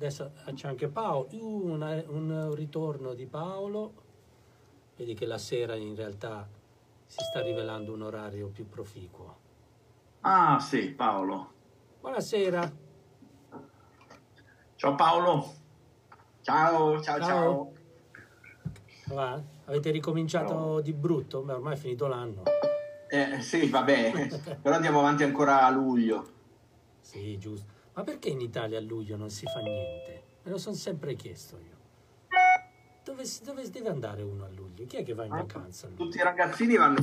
adesso c'è anche Paolo, una- un ritorno di Paolo, vedi che la sera in realtà si sta rivelando un orario più proficuo. Ah, sì, Paolo. Buonasera, Ciao Paolo. Ciao, ciao, Ciao. ciao. va? Avete ricominciato Ciao. di brutto? Beh, ormai è finito l'anno. Eh, sì, vabbè, però andiamo avanti ancora a luglio. Sì, giusto. Ma perché in Italia a luglio non si fa niente? Me lo sono sempre chiesto io. Dove, dove deve andare uno a luglio? Chi è che va in vacanza a luglio? Tutti i ragazzini vanno...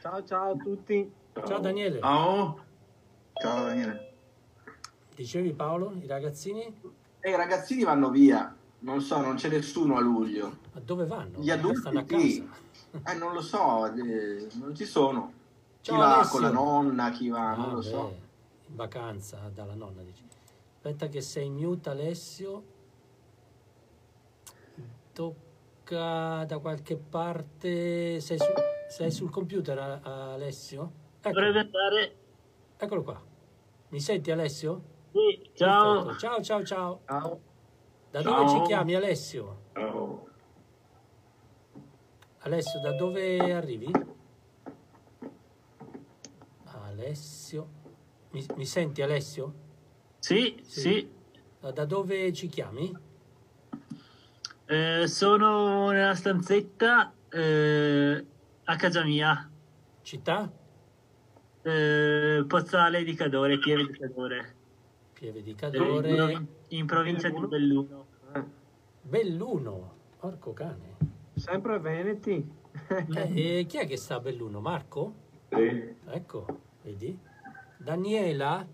Ciao ciao a tutti. Ciao Daniele, Ciao. Ciao Daniele. dicevi Paolo, i ragazzini? E i ragazzini vanno via. Non so, non c'è nessuno a luglio. Ma dove vanno? Gli adulti Stanno a sì. casa. Eh, non lo so, eh, non ci sono. Chi Ciao, va Alessio. con la nonna, chi va, Ah, non lo beh, so. Vacanza dalla nonna dici. Aspetta che sei mute Alessio. Tocca da qualche parte. Sei, su- sei sul computer Alessio? Dovrebbe Eccolo, andare. eccolo qua. Mi senti Alessio? Sì, ciao. Perfetto. Ciao ciao ciao. Ciao. Da Ciao. dove ci chiami Alessio? Ciao. Alessio, da dove arrivi? Alessio. Mi, mi senti Alessio? Sì, Sì. sì. Da dove ci chiami? Eh, sono nella stanzetta eh, a casa mia, Città? eh, Pozzale di Cadore, Pieve di Cadore, Pieve di in, Cadore. provin- in provincia di Belluno. Eh, Belluno. Porco cane. sempre Veneti. Eh, e chi è che sta a Belluno? Marco? Sì. Ecco, vedi? Daniela?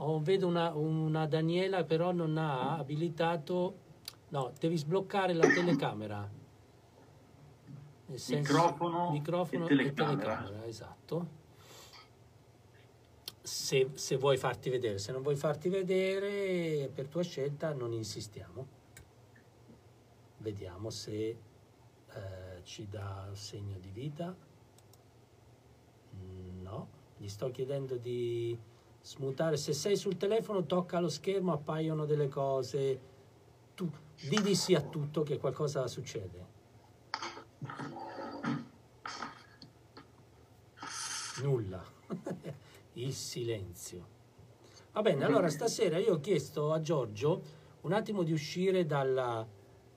Oh, vedo una, una Daniela però non ha abilitato... No, devi sbloccare la telecamera. Nel senso- Microfono microfono e telecamera. esatto. Se, se vuoi farti vedere, se non vuoi farti vedere, per tua scelta non insistiamo. Vediamo se eh, ci dà segno di vita. Gli sto chiedendo di smutare. Se sei sul telefono, tocca lo schermo, appaiono delle cose. Tu di sì a tutto che qualcosa succede. Nulla. Il silenzio. Va bene, allora stasera io ho chiesto a Giorgio un attimo di uscire dalla-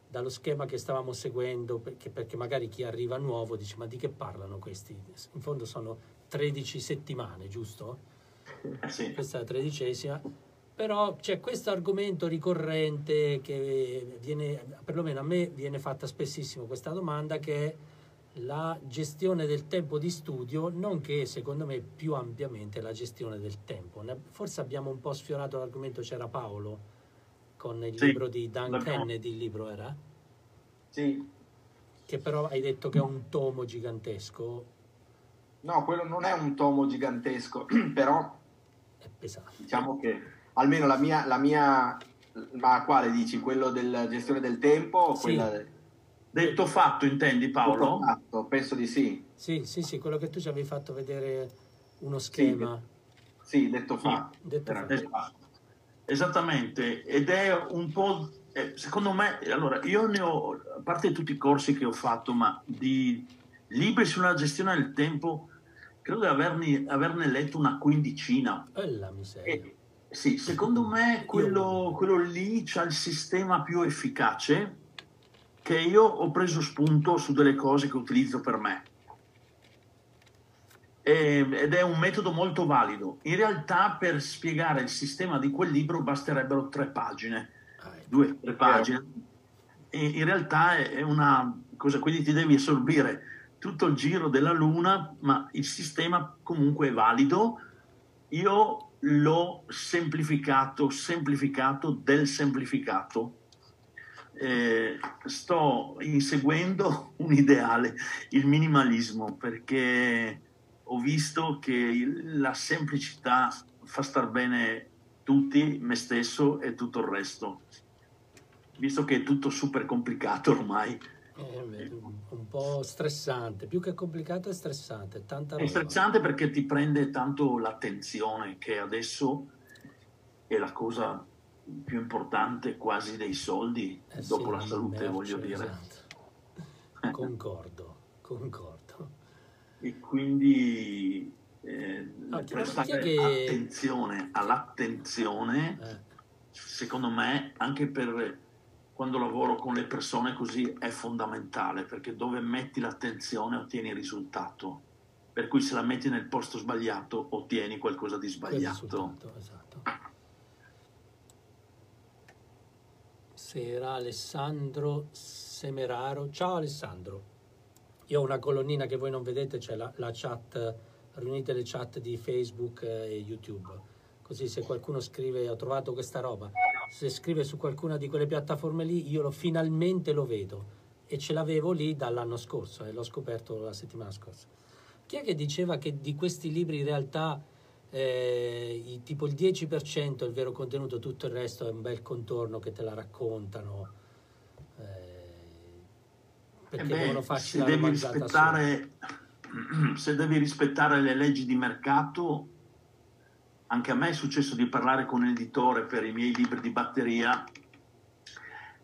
dallo schema che stavamo seguendo, perché, perché magari chi arriva nuovo dice ma di che parlano questi? In fondo sono 13 settimane, giusto? Eh, sì. Questa è la tredicesima. Però c'è questo argomento ricorrente che viene, perlomeno a me viene fatta spessissimo questa domanda, che è la gestione del tempo di studio, nonché secondo me più ampiamente la gestione del tempo. Forse abbiamo un po' sfiorato l'argomento, c'era Paolo con il Sì, libro di Dan Kennedy, il libro era? Sì. Che però hai detto che è un tomo gigantesco, No, quello non è un tomo gigantesco, però è pesante. diciamo che almeno la mia, la mia ma quale dici? Quello della gestione del tempo o Sì. quella del Detto fatto, intendi Paolo? Fatto? Penso di sì. Sì, sì, sì, quello che tu ci avevi fatto vedere uno schema. Sì, detto fatto. Detto Era fatto. detto fatto. Esattamente, ed è un po', eh, secondo me, allora io ne ho, a parte tutti i corsi che ho fatto, ma di libri sulla gestione del tempo, credo di averni- averne letto una quindicina. E la miseria. E, sì, secondo me quello, quello lì c'ha il sistema più efficace che io ho preso spunto su delle cose che utilizzo per me. E- ed è un metodo molto valido. In realtà per spiegare il sistema di quel libro basterebbero tre pagine, Ah, ecco. due, tre pagine. E in realtà è una cosa, quindi ti devi assorbire tutto il giro della Luna, ma il sistema comunque è valido. Io l'ho semplificato, semplificato del semplificato. Eh, sto inseguendo un ideale, il minimalismo, perché ho visto che la semplicità fa star bene tutti, me stesso e tutto il resto. Visto che è tutto super complicato ormai. Eh, un, po' stressante, più che complicato è stressante, tanta È roba. stressante perché ti prende tanto l'attenzione, che adesso è la cosa più importante quasi dei soldi Eh dopo sì, la salute, merce, voglio dire. esatto. Concordo, concordo. E quindi eh, Ah, prestare è che- attenzione all'attenzione, Eh, secondo me, anche per quando lavoro con le persone così è fondamentale, perché dove metti l'attenzione ottieni il risultato. Per cui se la metti nel posto sbagliato ottieni qualcosa di sbagliato. esatto. Sera Alessandro Semeraro. Ciao Alessandro. Io ho una colonnina che voi non vedete, c'è la, la chat, riunite le chat di Facebook eh, e YouTube. Così se qualcuno scrive ho trovato questa roba, se scrive su qualcuna di quelle piattaforme lì, io lo, finalmente lo vedo. E ce l'avevo lì dall'anno scorso e l'ho scoperto la settimana scorsa. Chi è che diceva che di questi libri in realtà eh, tipo il 10% è il vero contenuto, tutto il resto è un bel contorno che te la raccontano? eh, perché Eh beh, devono farci se la devi, rispettare, se devi rispettare le leggi di mercato, anche a me è successo di parlare con un editore per i miei libri di batteria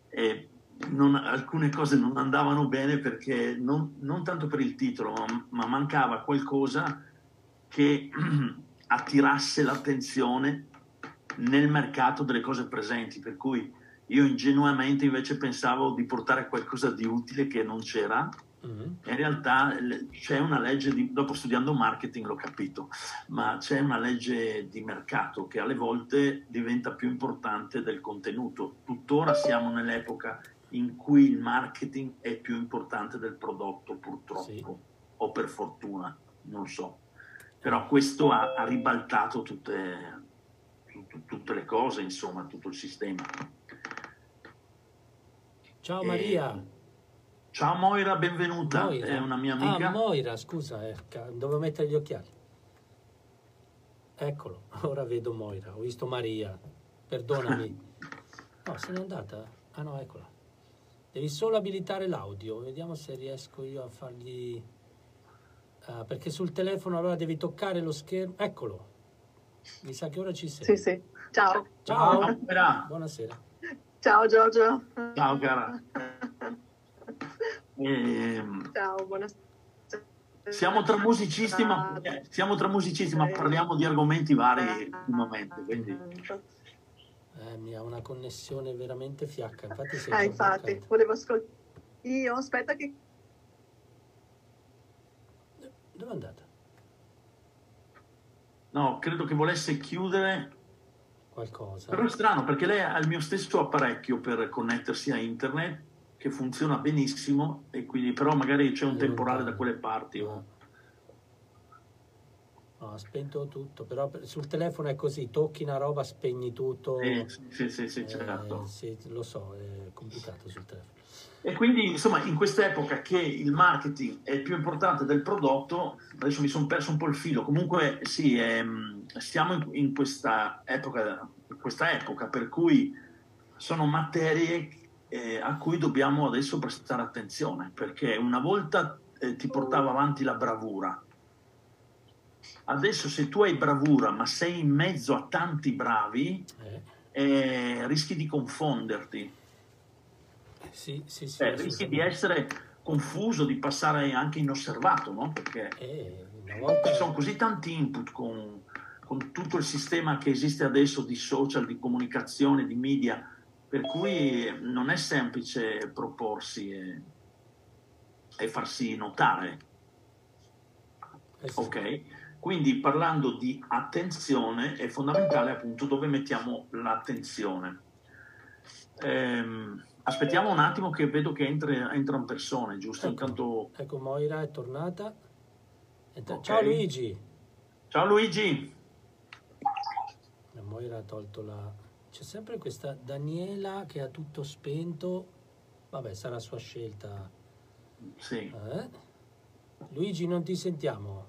e non- alcune cose non andavano bene perché non, non tanto per il titolo, ma, ma mancava qualcosa che attirasse l'attenzione nel mercato delle cose presenti, per cui io ingenuamente invece pensavo di portare qualcosa di utile che non c'era. Mhm. In realtà c'è una legge, di, dopo studiando marketing l'ho capito, ma c'è una legge di mercato che alle volte diventa più importante del contenuto. Tuttora siamo nell'epoca in cui il marketing è più importante del prodotto, purtroppo, Sì. o per fortuna, non so. Però questo ha, ha ribaltato tutte, tut- tutte le cose, insomma, tutto il sistema. Ciao E- Maria. Ciao Moira, benvenuta, Moira. è una mia amica. Ah, Moira, scusa, eh, dovevo mettere gli occhiali. Eccolo, ora vedo Moira, ho visto Maria. Perdonami. No, se n'è andata? Ah no, eccola. Devi solo abilitare l'audio, vediamo se riesco io a fargli... Ah, perché sul telefono allora devi toccare lo schermo. Eccolo. Mi sa che ora ci sei. Sì, sì. Ciao. Ciao. Ciao Moira, Buonasera. Ciao Giorgio. ciao cara. Ehm, Ciao, buonasera. siamo tra musicisti, ma, eh, siamo tra musicisti, ma parliamo di argomenti vari ultimamente, quindi Eh, mi ha una connessione veramente fiacca. Infatti sei Ah, infatti, volevo ascoltare. Io aspetta che Dove è andata? no, credo che volesse chiudere. Qualcosa. Però è strano perché lei ha il mio stesso apparecchio per connettersi a internet che funziona benissimo e quindi però magari c'è un È temporale da quelle parti. o- No, ha spento tutto, però per- sul telefono è così, tocchi una roba, spegni tutto. Eh, sì, sì, sì, Eh, certo. sì, lo so, è complicato sul telefono. E quindi, insomma, in quest'epoca che il marketing è più importante del prodotto, adesso mi sono perso un po' il filo. Comunque, sì, ehm, stiamo in, in questa, epoca, in questa epoca per cui sono materie eh, a cui dobbiamo adesso prestare attenzione, perché una volta eh, ti portava avanti la bravura. Adesso se tu hai bravura ma sei in mezzo a tanti bravi, Eh, eh, rischi di confonderti. sì, sì, sì. Eh, rischi di essere confuso, di passare anche inosservato, no? Perché Eh, volta... ci sono così tanti input con, con tutto il sistema che esiste adesso di social, di comunicazione, di media, per cui non è semplice proporsi e, e farsi notare. eh sì. Ok? Quindi parlando di attenzione è fondamentale appunto dove mettiamo l'attenzione. Ehm, aspettiamo un attimo che vedo che entra- entrano persone, giusto? Ecco. Intanto... Ecco, Moira è tornata. Entra- Ok. Ciao Luigi! Ciao Luigi! Moira ha tolto la... C'è sempre questa Daniela che ha tutto spento. Vabbè, sarà sua scelta. Sì. Eh? Luigi, non ti sentiamo.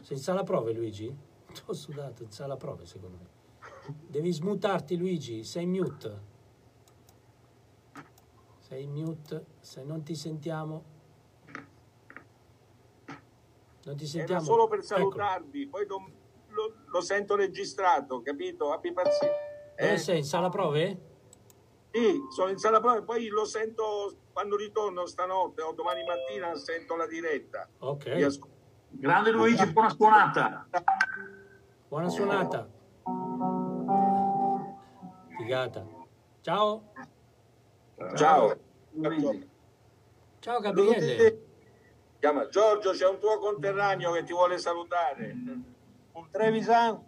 Sei in sala prove, Luigi? Ti ho sudato in sala prove, secondo me. Devi smutarti, Luigi. Sei mute. Sei mute. Se non ti sentiamo... Non ti sentiamo. Era solo per Ecco. salutarvi, poi non- lo, lo sento registrato, capito? Abbi pazienza. Dove Eh? sei? In sala prove? Sì, sono in sala prove, poi lo sento quando ritorno stanotte o domani mattina sento la diretta. Ok. Grande Luigi, buona suonata. Buona suonata. Figata. Ciao. Ciao. Ciao Gabriele. Chiama Giorgio, c'è un tuo conterraneo che ti vuole salutare. Un Trevisan.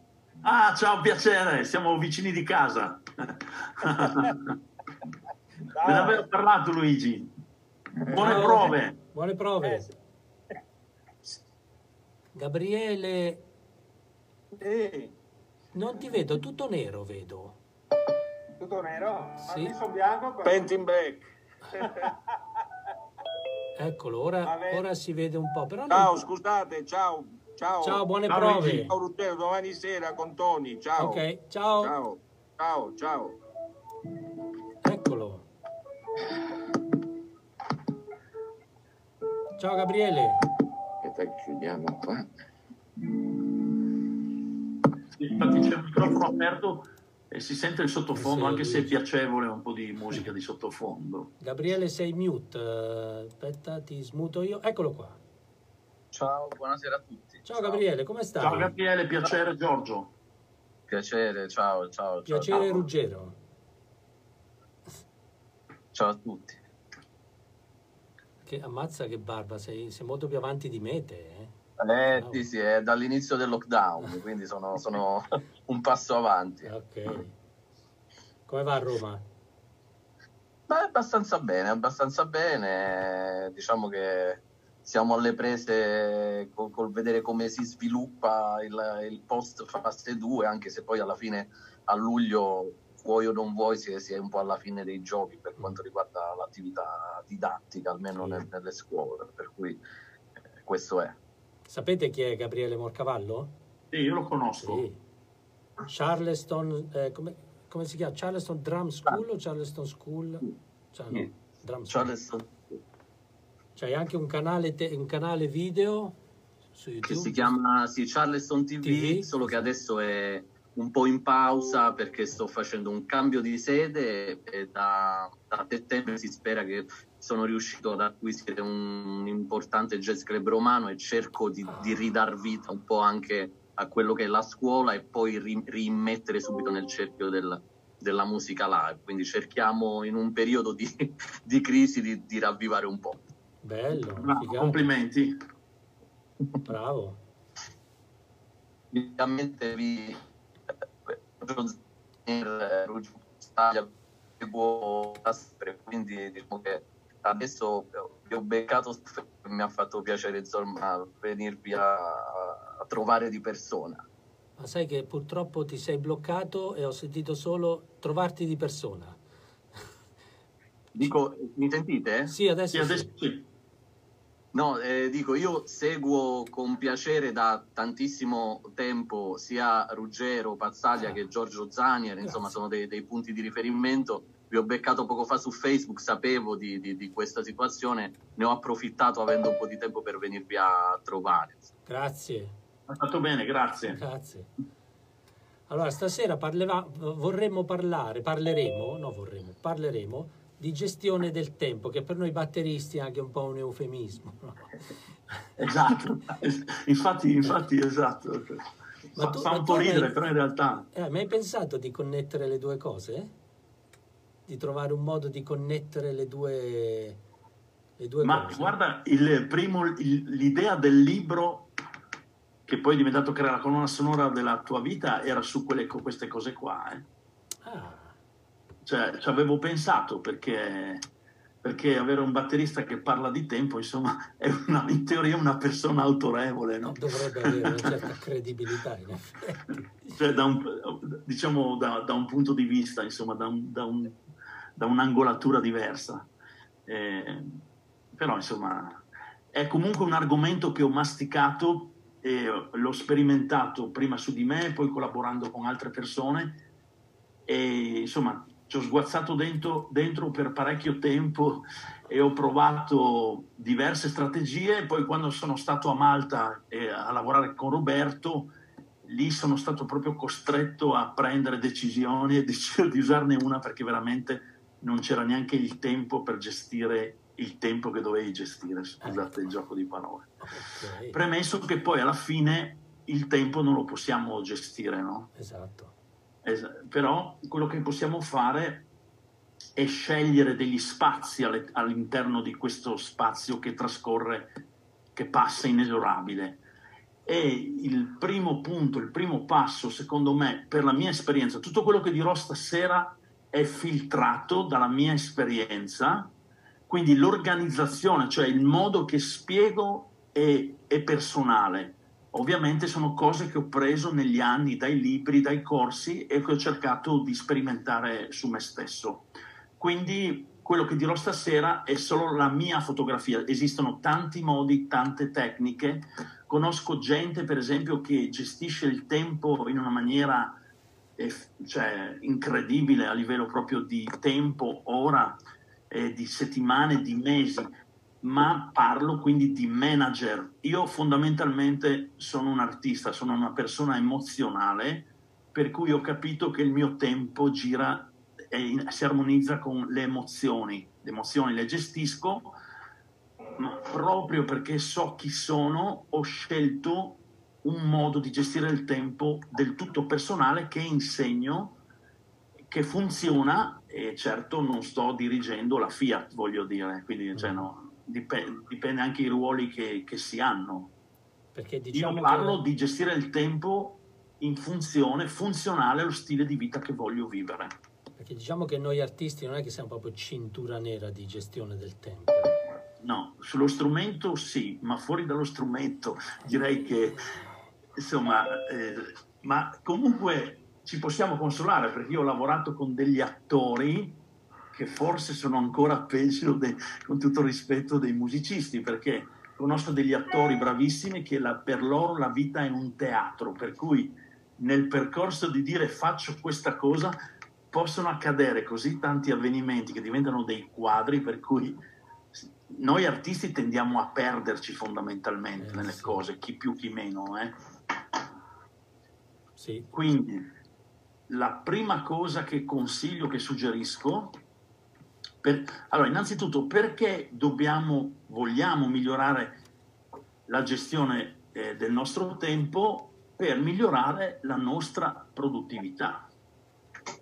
Ah, ciao, piacere, siamo vicini di casa. Me ne avevo parlato Luigi. Buone prove. Buone prove. Gabriele, Sì, non ti vedo, tutto nero vedo. Tutto nero? Sì. Ma sono bianco. Painting back. Eccolo, ora, ora si vede un po', però non- Ciao, scusate, ciao. Ciao. Ciao, buone Ciao, prove. Ciao Ruggero, domani sera con Tony. Ciao. Ok, ciao. Ciao. Ciao, ciao. Eccolo. Ciao Gabriele. Aspetta, chiudiamo qua. Infatti c'è il microfono aperto e si sente il sottofondo, Sì, anche se è piacevole un po' di musica di sottofondo. Gabriele sei mute. Aspetta, ti smuto io. Eccolo qua. Ciao, buonasera a tutti. Ciao Gabriele, come stai? Ciao Gabriele, piacere Giorgio. Piacere, ciao, ciao. Piacere ciao. Ruggero. Ciao a tutti. Che ammazza che barba, sei, sei molto più avanti di me te. Eh? Eh, Ciao. sì, sì, è dall'inizio del lockdown, quindi sono, sono un passo avanti. Ok. Come va a Roma? Beh, abbastanza bene, abbastanza bene. Diciamo che siamo alle prese col, col vedere come si sviluppa il, il post fase 2, anche se poi alla fine a luglio, vuoi o non vuoi, si è, si è un po' alla fine dei giochi per quanto riguarda l'attività didattica, almeno Sì. nel- nelle scuole. Per cui eh, questo è. Sapete chi è Gabriele Morcavallo? Sì, io lo conosco. Sì. Charleston, eh, come, come si chiama? Charleston Drum School o Charleston School? Cioè, no, Sì. Drum School. Charleston, C'hai anche un canale, te- un canale video su che YouTube? si chiama sì, Charleston TV, TV, solo che adesso è un po' in pausa perché sto facendo un cambio di sede e da, da settembre si spera che sono riuscito ad acquisire un importante jazz club romano e cerco di, di ridar vita un po' anche a quello che è la scuola e poi ri- rimettere subito nel cerchio del- della musica live. Quindi cerchiamo in un periodo di, di crisi di, di ravvivare un po'. Bello, Bravo, complimenti. bravo. Ovviamente vi eh, seguo da sempre, quindi diciamo che adesso vi ho beccato mi ha fatto piacere insomma venirvi a, a trovare di persona. Ma sai che purtroppo ti sei bloccato e ho sentito solo trovarti di persona. Dico, mi sentite? Sì, adesso, Sì, sì. adesso sì. No, eh, dico, io seguo con piacere da tantissimo tempo sia Ruggero, Pazzaglia Ah. che Giorgio Zanier, insomma Grazie. sono dei, dei punti di riferimento. Vi ho beccato poco fa su Facebook, sapevo di, di- di questa situazione, ne ho approfittato avendo un po' di tempo per venirvi a trovare. Grazie, Ha fatto bene, grazie. grazie. Allora, stasera parleva- vorremmo parlare, parleremo, no vorremmo, parleremo di gestione del tempo, che per noi batteristi è anche un po' un eufemismo. no? Esatto. infatti, infatti, esatto. Ma Fa, tu- fa ma un po' ridere, hai- però in realtà... Eh, ma hai pensato di connettere le due cose? Di trovare un modo di connettere le due, le due Ma cose? guarda, il primo, il- l'idea del libro che poi è diventato creare la colonna sonora della tua vita era su quelle, queste cose qua. eh. Ah, Cioè, ci avevo pensato perché, perché avere un batterista che parla di tempo, insomma, è una- in teoria una persona autorevole, no? dovrebbe avere una certa credibilità, in effetti. Cioè, da un, diciamo da, da un punto di vista, insomma, da, un- da un- da un'angolatura diversa. Eh, però, insomma, è comunque un argomento che ho masticato e l'ho sperimentato prima su di me, poi collaborando con altre persone e insomma ci ho sguazzato dentro, dentro per parecchio tempo e ho provato diverse strategie. Poi quando sono stato a Malta eh, a lavorare con Roberto, lì sono stato proprio costretto a prendere decisioni e deciso di usarne una perché veramente non c'era neanche il tempo per gestire il tempo che dovevi gestire, scusate il gioco di parole. Ok, Premesso che poi alla fine il tempo non lo possiamo gestire, no? Esatto. Es- però quello che possiamo fare è scegliere degli spazi alle- all'interno di questo spazio che trascorre, che passa inesorabile. E il primo punto, il primo passo, secondo me, per la mia esperienza, tutto quello che dirò stasera è filtrato dalla mia esperienza, quindi l'organizzazione, cioè il modo che spiego è, è personale. Ovviamente sono cose che ho preso negli anni dai libri, dai corsi e che ho cercato di sperimentare su me stesso. Quindi quello che dirò stasera è solo la mia fotografia. Esistono tanti modi, tante tecniche. Conosco gente, per esempio, che gestisce il tempo in una maniera eh, cioè, incredibile a livello proprio di tempo, ora, eh, di settimane, di mesi ma parlo quindi di manager. Io fondamentalmente sono un artista, sono una persona emozionale, per cui ho capito che il mio tempo gira e si armonizza con le emozioni. Le emozioni le gestisco, ma proprio perché so chi sono, ho scelto un modo di gestire il tempo del tutto personale che insegno, che funziona e certo non sto dirigendo la Fiat, voglio dire, quindi cioè, no, dipende, dipende anche i ruoli che, che si hanno. Diciamo Io parlo che... di gestire il tempo in funzione, funzionale allo stile di vita che voglio vivere. Perché diciamo che noi artisti non è che siamo proprio cintura nera di gestione del tempo. No, sullo strumento sì, ma fuori dallo strumento direi che, insomma, eh, ma comunque ci possiamo consolare perché io ho lavorato con degli attori che forse sono ancora peggio, de, con tutto il rispetto, dei musicisti, perché conosco degli attori bravissimi che la, per loro la vita è un teatro, per cui nel percorso di dire faccio questa cosa possono accadere così tanti avvenimenti che diventano dei quadri, per cui noi artisti tendiamo a perderci fondamentalmente Eh, nelle sì. cose, chi più chi meno. Eh. Sì, Quindi la prima cosa che consiglio, che suggerisco, per- allora innanzitutto perché dobbiamo, vogliamo migliorare la gestione eh, del nostro tempo per migliorare la nostra produttività.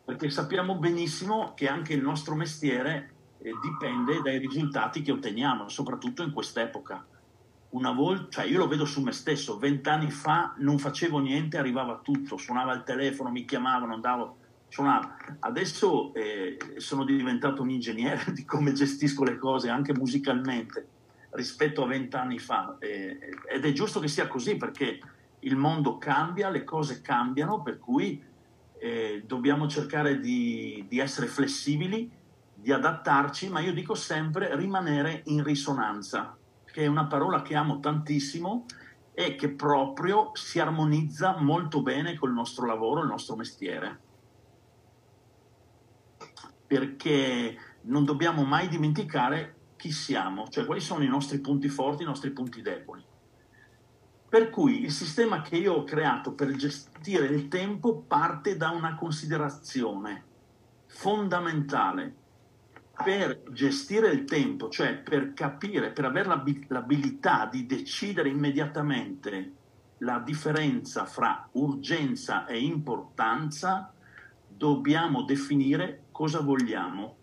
Perché sappiamo benissimo che anche il nostro mestiere eh, dipende dai risultati che otteniamo, soprattutto in quest'epoca. Una volta, cioè io lo vedo su me stesso, vent'anni fa non facevo niente, arrivava tutto, suonava il telefono, mi chiamavano, andavo, suonavo. Adesso eh, sono diventato un ingegnere di come gestisco le cose anche musicalmente rispetto a vent'anni fa eh, ed è giusto che sia così perché il mondo cambia, le cose cambiano, per cui eh, dobbiamo cercare di, di essere flessibili, di adattarci, ma io dico sempre rimanere in risonanza, che è una parola che amo tantissimo e che proprio si armonizza molto bene col nostro lavoro, il nostro mestiere. Perché non dobbiamo mai dimenticare chi siamo, cioè quali sono i nostri punti forti, i nostri punti deboli. Per cui il sistema che io ho creato per gestire il tempo parte da una considerazione fondamentale per gestire il tempo, cioè per capire, per avere l'abi- l'abilità di decidere immediatamente la differenza fra urgenza e importanza, dobbiamo definire cosa vogliamo.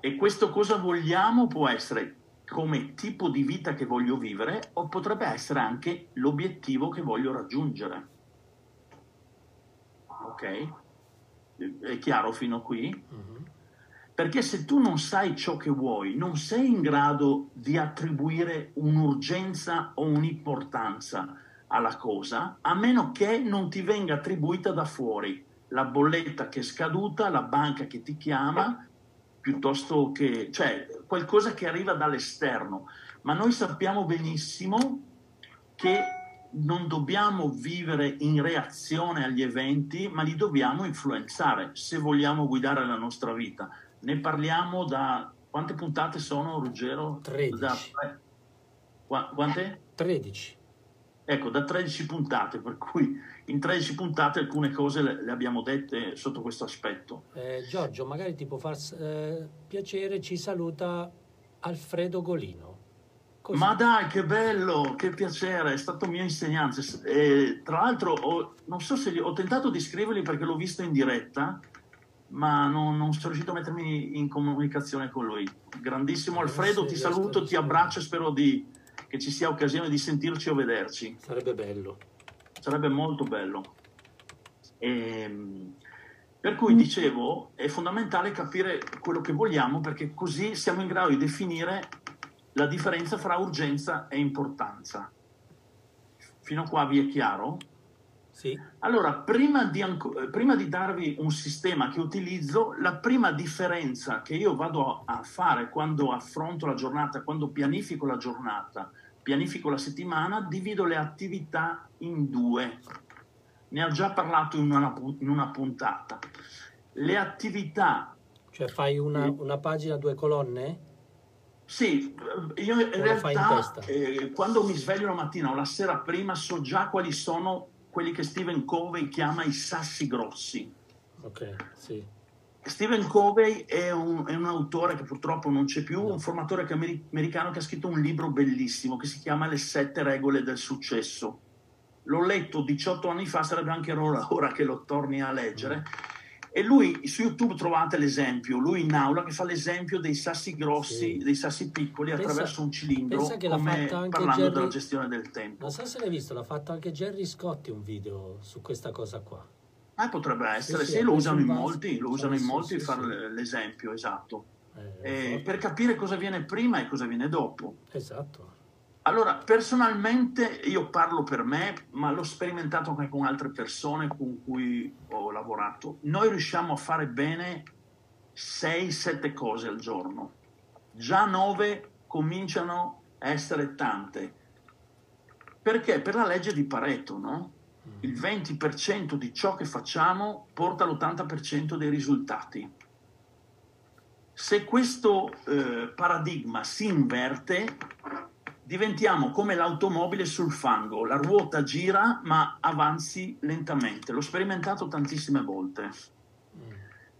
E questo cosa vogliamo può essere come tipo di vita che voglio vivere o potrebbe essere anche l'obiettivo che voglio raggiungere. Ok? È chiaro fino a qui? Mhm. Perché se tu non sai ciò che vuoi, non sei in grado di attribuire un'urgenza o un'importanza alla cosa, a meno che non ti venga attribuita da fuori la bolletta che è scaduta, la banca che ti chiama, piuttosto che, cioè, qualcosa che arriva dall'esterno. Ma noi sappiamo benissimo che non dobbiamo vivere in reazione agli eventi, ma li dobbiamo influenzare se vogliamo guidare la nostra vita. Ne parliamo da quante puntate sono, Ruggero? 13. Da, qua- quante? 13. Ecco, da 13 puntate, per cui in 13 puntate alcune cose le, le abbiamo dette sotto questo aspetto. Eh, Giorgio, magari ti può far eh, piacere, ci saluta Alfredo Golino. Così. Ma dai, che bello, che piacere, è stato mio insegnante. E, tra l'altro, ho, non so se ho tentato di scrivergli perché l'ho visto in diretta, ma non, non sono riuscito a mettermi in comunicazione con lui. Grandissimo Alfredo, ti saluto, ti abbraccio e spero di, che ci sia occasione di sentirci o vederci. Sarebbe bello. Sarebbe molto bello. E, per cui dicevo, è fondamentale capire quello che vogliamo perché così siamo in grado di definire la differenza fra urgenza e importanza. Fino a qua vi è chiaro? Sì. Allora, prima di, anco- prima di, darvi un sistema che utilizzo, la prima differenza che io vado a fare quando affronto la giornata, quando pianifico la giornata, pianifico la settimana, divido le attività in due. Ne ho già parlato in una, in una puntata. Le attività... Cioè fai una, una pagina, due colonne? Sì, io in realtà in eh, quando mi sveglio la mattina o la sera prima so già quali sono quelli che Stephen Covey chiama i sassi grossi. Ok, sì. Stephen Covey è un, è un, autore che purtroppo non c'è più, un formatore che americano che ha scritto un libro bellissimo che si chiama Le sette regole del successo. L'ho letto 18 anni fa, sarebbe anche ora, ora che lo torni a leggere. Mm e lui su YouTube trovate l'esempio, lui in aula che fa l'esempio dei sassi grossi, sì. dei sassi piccoli pensa, attraverso un cilindro, come parlando Jerry, della gestione del tempo. Non so se l'hai visto, l'ha fatto anche Jerry Scotti un video su questa cosa qua. Ah, potrebbe essere, sì, sì, sì lo usano in molti, lo usano in molti fare l'esempio, esatto. Eh, eh, per capire cosa viene prima e cosa viene dopo. Esatto. Allora, personalmente io parlo per me, ma l'ho sperimentato anche con altre persone con cui ho lavorato. Noi riusciamo a fare bene 6-7 cose al giorno. Già 9 cominciano a essere tante. Perché? Per la legge di Pareto, no? Il 20% di ciò che facciamo porta all'80% dei risultati. Se questo eh, paradigma si inverte, diventiamo come l'automobile sul fango, la ruota gira ma avanzi lentamente. L'ho sperimentato tantissime volte.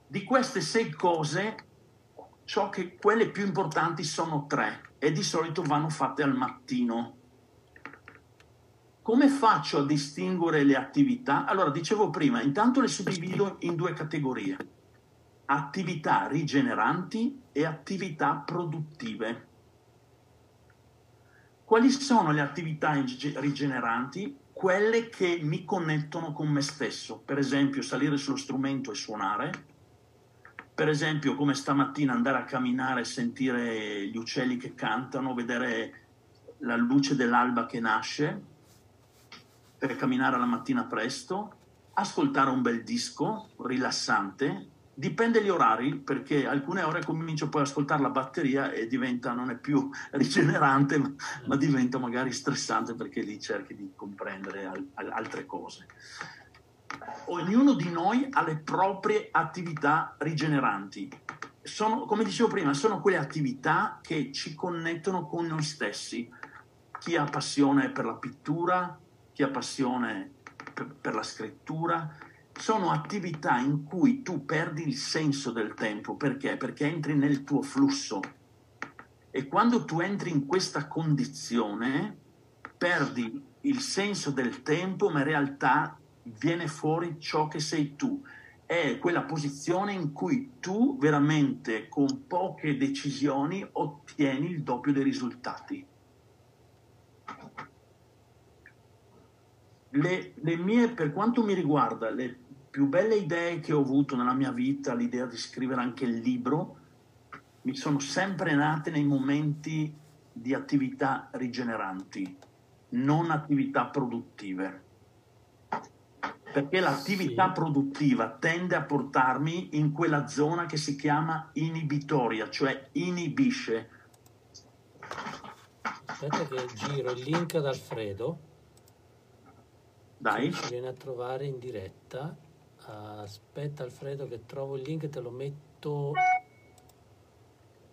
Di queste sei cose, ciò che quelle più importanti sono tre e di solito vanno fatte al mattino. Come faccio a distinguere le attività? Allora, dicevo prima, intanto le suddivido in due categorie. Attività rigeneranti e attività produttive. Quali sono le attività rigeneranti? Quelle che mi connettono con me stesso, per esempio salire sullo strumento e suonare, per esempio come stamattina andare a camminare e sentire gli uccelli che cantano, vedere la luce dell'alba che nasce, per camminare la mattina presto, ascoltare un bel disco rilassante, Dipende gli orari, perché alcune ore comincio poi ad ascoltare la batteria e diventa, non è più rigenerante, ma, ma diventa magari stressante perché lì cerchi di comprendere al, al, altre cose. Ognuno di noi ha le proprie attività rigeneranti. Sono, come dicevo prima, sono quelle attività che ci connettono con noi stessi. Chi ha passione per la pittura, chi ha passione per, per la scrittura, sono attività in cui tu perdi il senso del tempo. Perché? Perché entri nel tuo flusso. E quando tu entri in questa condizione, perdi il senso del tempo, ma in realtà viene fuori ciò che sei tu. È quella posizione in cui tu veramente con poche decisioni ottieni il doppio dei risultati. Le, le mie, per quanto mi riguarda, le più belle idee che ho avuto nella mia vita, l'idea di scrivere anche il libro, mi sono sempre nate nei momenti di attività rigeneranti, non attività produttive. Perché l'attività sì. produttiva tende a portarmi in quella zona che si chiama inibitoria, cioè inibisce. Aspetta che giro il link ad Alfredo. Dai. Ci viene a trovare in diretta aspetta Alfredo che trovo il link e te lo metto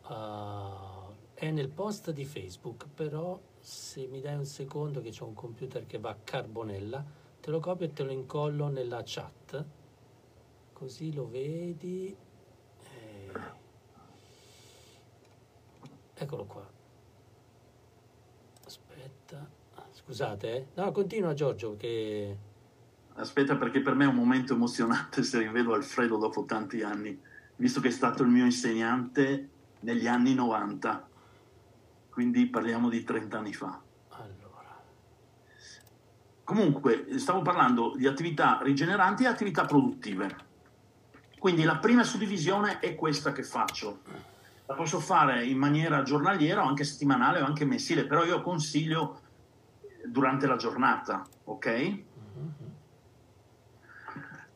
uh, è nel post di Facebook però se mi dai un secondo che c'ho un computer che va a carbonella, te lo copio e te lo incollo nella chat, così lo vedi. Eh, Eccolo qua. Aspetta. Scusate, eh. No, continua Giorgio che... Aspetta, perché per me è un momento emozionante se rivedo Alfredo dopo tanti anni, visto che è stato il mio insegnante negli anni 90, quindi parliamo di 30 anni fa. Allora, Comunque, stavo parlando di attività rigeneranti e attività produttive. Quindi la prima suddivisione è questa che faccio. La posso fare in maniera giornaliera o anche settimanale o anche mensile, però io consiglio durante la giornata, ok?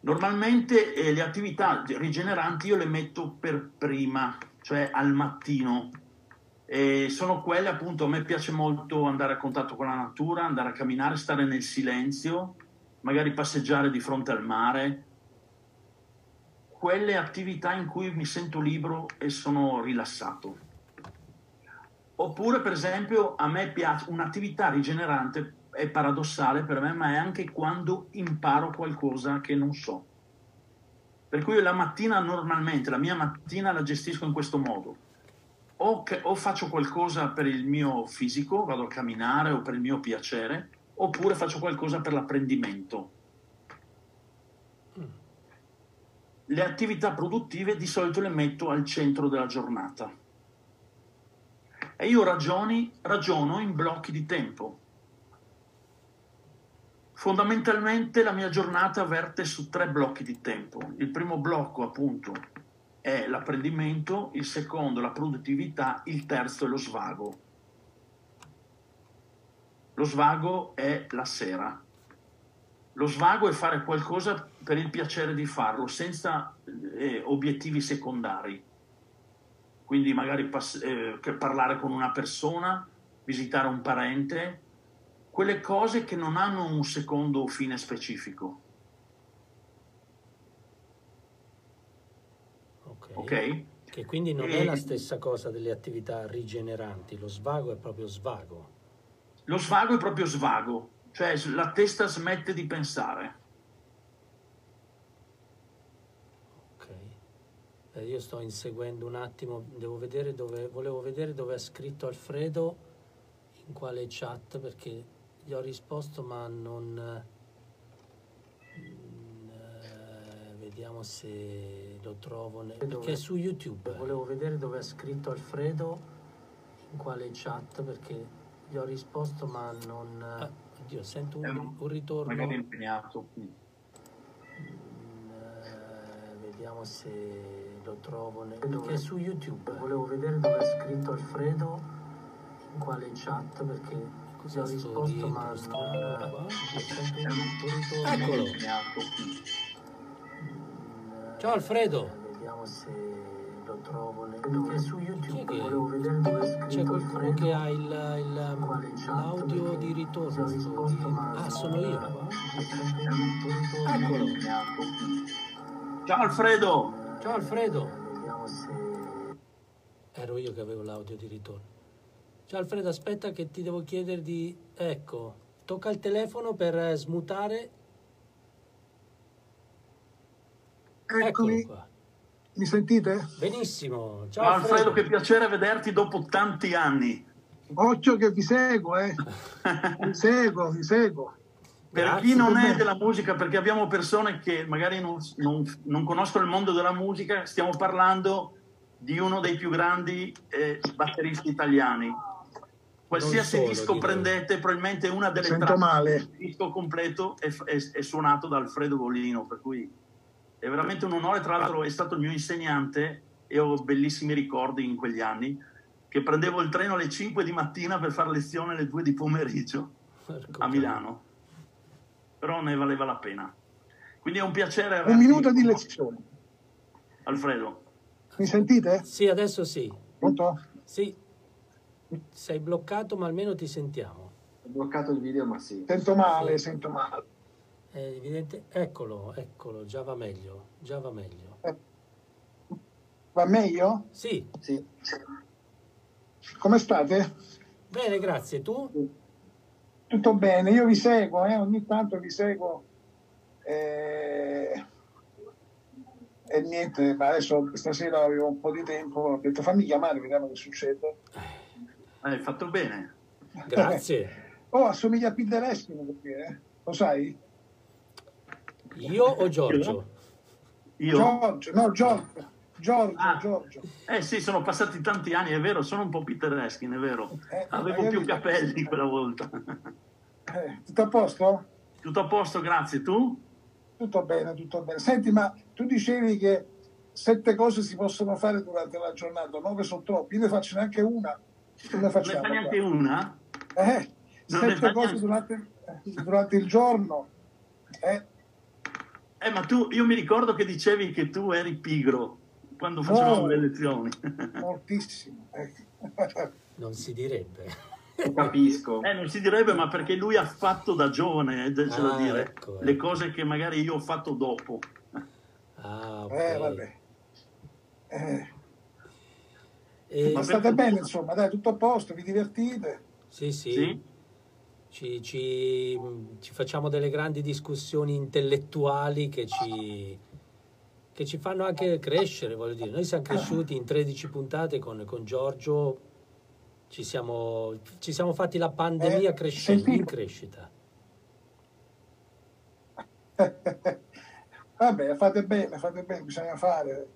Normalmente eh, le attività rigeneranti io le metto per prima, cioè al mattino. E sono quelle appunto, a me piace molto andare a contatto con la natura, andare a camminare, stare nel silenzio, magari passeggiare di fronte al mare. Quelle attività in cui mi sento libero e sono rilassato. Oppure, per esempio, a me piace un'attività rigenerante, è paradossale per me, ma è anche quando imparo qualcosa che non so. Per cui la mattina normalmente, la mia mattina la gestisco in questo modo. O, che- o faccio qualcosa per il mio fisico, vado a camminare o per il mio piacere, oppure faccio qualcosa per l'apprendimento. Le attività produttive di solito le metto al centro della giornata. E io ragioni, ragiono in blocchi di tempo. Fondamentalmente la mia giornata verte su tre blocchi di tempo. Il primo blocco, appunto, è l'apprendimento, il secondo la produttività, il terzo è lo svago. Lo svago è la sera. Lo svago è fare qualcosa per il piacere di farlo, senza eh, obiettivi secondari. Quindi magari pass- eh, parlare con una persona, visitare un parente, quelle cose che non hanno un secondo fine specifico. ok. Ok? Che quindi non E- è la stessa cosa delle attività rigeneranti, lo svago è proprio svago. Lo svago è proprio svago, cioè la testa smette di pensare. Ok. Eh, io sto inseguendo un attimo, devo vedere dove, volevo vedere dove ha scritto Alfredo, in quale chat, perché gli ho risposto ma non... eh, mm, eh, vediamo se lo trovo, ne- perché è su YouTube. Volevo vedere dove ha scritto Alfredo, in quale chat, perché gli ho risposto ma non... oddio, sento È un, un- un ritorno. Magari impegnato. Mm, eh, vediamo se lo trovo ne- perché è su YouTube volevo vedere dove è scritto Alfredo in quale chat perché così ho risposto ma eccolo. ciao Alfredo. Vediamo se lo trovo ne- perché è su YouTube volevo vedere dove è scritto c'è qualcuno che ha il, il- l'audio di ritorno? ah sono io. eccolo. Ciao Alfredo! Ciao Alfredo. Vediamo se... Ero io che avevo l'audio di ritorno. Ciao Alfredo, aspetta che ti devo chiedere di... Ecco, tocca il telefono per eh, smutare. Eccolo Eccomi, qua. mi sentite? Benissimo. Ciao Ciao Alfredo. Alfredo, che piacere vederti dopo tanti anni. Occhio che vi seguo, eh. Vi seguo, vi seguo. Per Grazie. chi non è della musica, perché abbiamo persone che magari non, non- non conoscono il mondo della musica, stiamo parlando di uno dei più grandi eh, batteristi italiani. Qualsiasi solo, disco prendete, probabilmente una delle Sento tracce male. del disco completo è, è- è suonato da Alfredo Volino, per cui è veramente un onore. Tra l'altro è stato il mio insegnante e ho bellissimi ricordi in quegli anni, che prendevo il treno alle 5 di mattina per fare lezione alle 2 di pomeriggio a Milano, però ne valeva la pena. Quindi è un piacere. Un minuto di lezione. Alfredo, Mi sentite? Sì, adesso sì. Pronto? Sì. Sei bloccato, ma almeno ti sentiamo. Ho bloccato il video, ma sì. Sento male, Sì. sento male. È evidente. Eccolo, eccolo, già va meglio. Già va meglio. Va meglio? Sì, Sì. Come state? Bene, grazie. Tu? Tutto bene, io vi seguo, eh, ogni tanto vi seguo. eh, E niente, ma adesso stasera avevo un po' di tempo, ho detto fammi chiamare, vediamo che succede. Hai fatto bene. Grazie. Oh, assomiglia a Eskin, eh? lo sai? Io o Giorgio? Io? Giorgio, no, Giorgio. Giorgio, Ah. Giorgio. Eh sì, sono passati tanti anni, è vero, sono un po' Peter Eskin, è vero. Eh, Avevo più capelli quella volta. Eh, tutto a posto? Tutto a posto, grazie. Tu? Tutto bene, tutto bene. Senti, ma tu dicevi che sette cose si possono fare durante la giornata, nove sono troppi, io ne faccio neanche una. Come Non ne facciamo? fai neanche una? Eh, Non sette cose neanche- durante, eh, durante il giorno. Eh, Eh, ma tu, io mi ricordo che dicevi che tu eri pigro quando facevamo No. le lezioni. moltissimo. eh. Non si direbbe. Capisco. Eh, non si direbbe, ma perché lui ha fatto da giovane, eh, da Ah, dire, ecco, le ecco. cose che magari io ho fatto dopo. Ah, ok. Eh, vabbè. Eh, E- ma state bene, insomma, dai, tutto a posto, vi divertite? Sì, sì. Sì? Ci, ci- ci facciamo delle grandi discussioni intellettuali che ci, che ci fanno anche crescere, voglio dire. Noi siamo cresciuti in 13 puntate con, con Giorgio, ci siamo, ci siamo fatti la pandemia Eh, crescendo, senti- in crescita. Vabbè, fate bene, fate bene, bisogna fare.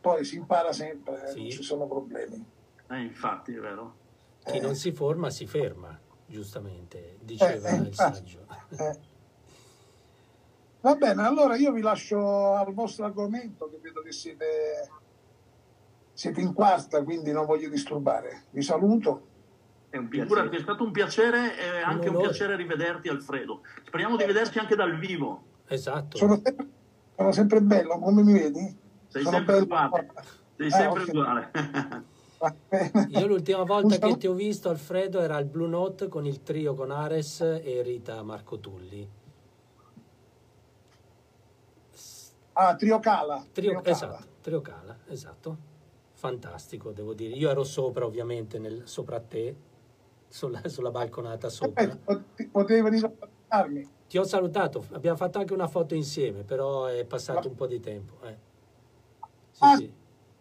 Poi si impara sempre, eh, Sì. non ci sono problemi. Eh, infatti, è vero. Chi non si forma si ferma, giustamente, diceva Eh, eh, il saggio. Eh. Va bene, allora io vi lascio al vostro argomento, che vedo che siete, siete in quarta, quindi non voglio disturbare. Vi saluto. È un Figurati, piacere. è stato un piacere e anche un, onore. piacere rivederti, Alfredo. Speriamo di vederci anche dal vivo. Esatto. Sono sempre, sono sempre bello, come mi vedi? Sei sono sempre uguale. Sei Eh, sempre ok. uguale. Io l'ultima volta che ti ho visto, Alfredo, era al Blue Note con il trio con Ares e Rita Marcotulli. Ah, Triocala. Trio, Triocala. esatto, trio Cala, esatto. Fantastico, devo dire. Io ero sopra, ovviamente, nel- sopra te, sulla, sulla balconata sopra. Eh, pot- Potevi venire a salutarmi. Ti ho salutato, abbiamo fatto anche una foto insieme, però è passato un po' di tempo. eh. Ah, sì.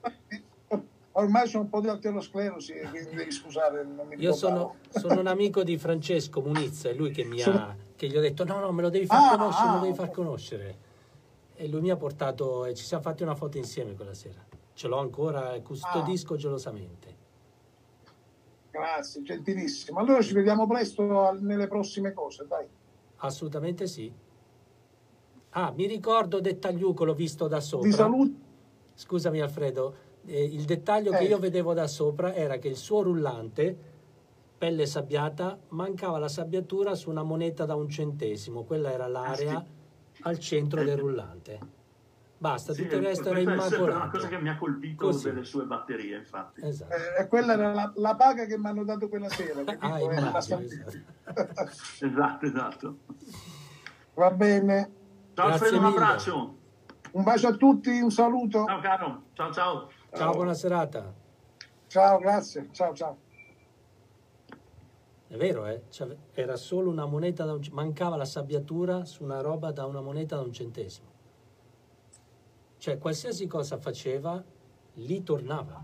Ormai sono un po' di aterosclerosi, quindi devi scusare, non mi Io sono, sono un amico di Francesco Muniz, è lui che, mi ha, che gli ho detto no, no, me lo devi far Ah, conoscere, me lo ah, devi far conoscere. E lui mi ha portato, e ci siamo fatti una foto insieme quella sera. Ce l'ho ancora, e custodisco gelosamente. Grazie, gentilissimo. Allora ci vediamo presto nelle prossime cose, dai. Assolutamente sì. Ah, mi ricordo dettagliuco, l'ho visto da sopra. Vi saluto. Scusami Alfredo, eh, il dettaglio che Eh. io vedevo da sopra era che il suo rullante, pelle sabbiata, mancava la sabbiatura su una moneta da un centesimo. Quella era l'area al centro del rullante. Basta, Sì, tutto il resto era questa è una immacolato. cosa che mi ha colpito Così. delle sue batterie, infatti. Esatto. Eh, quella era la, la paga che mi hanno dato quella sera. Ah, Eh, immagino, esatto. Esatto, esatto. Va bene. Ciao Grazie Alfredo, un mille. abbraccio. Un bacio a tutti, un saluto. Ciao caro, ciao ciao. Ciao, buona serata. Ciao, grazie. Ciao, ciao. È vero, eh? C'ave- era solo una moneta, da un mancava la sabbiatura su una roba da una moneta da un centesimo. Cioè, qualsiasi cosa faceva, lì tornava.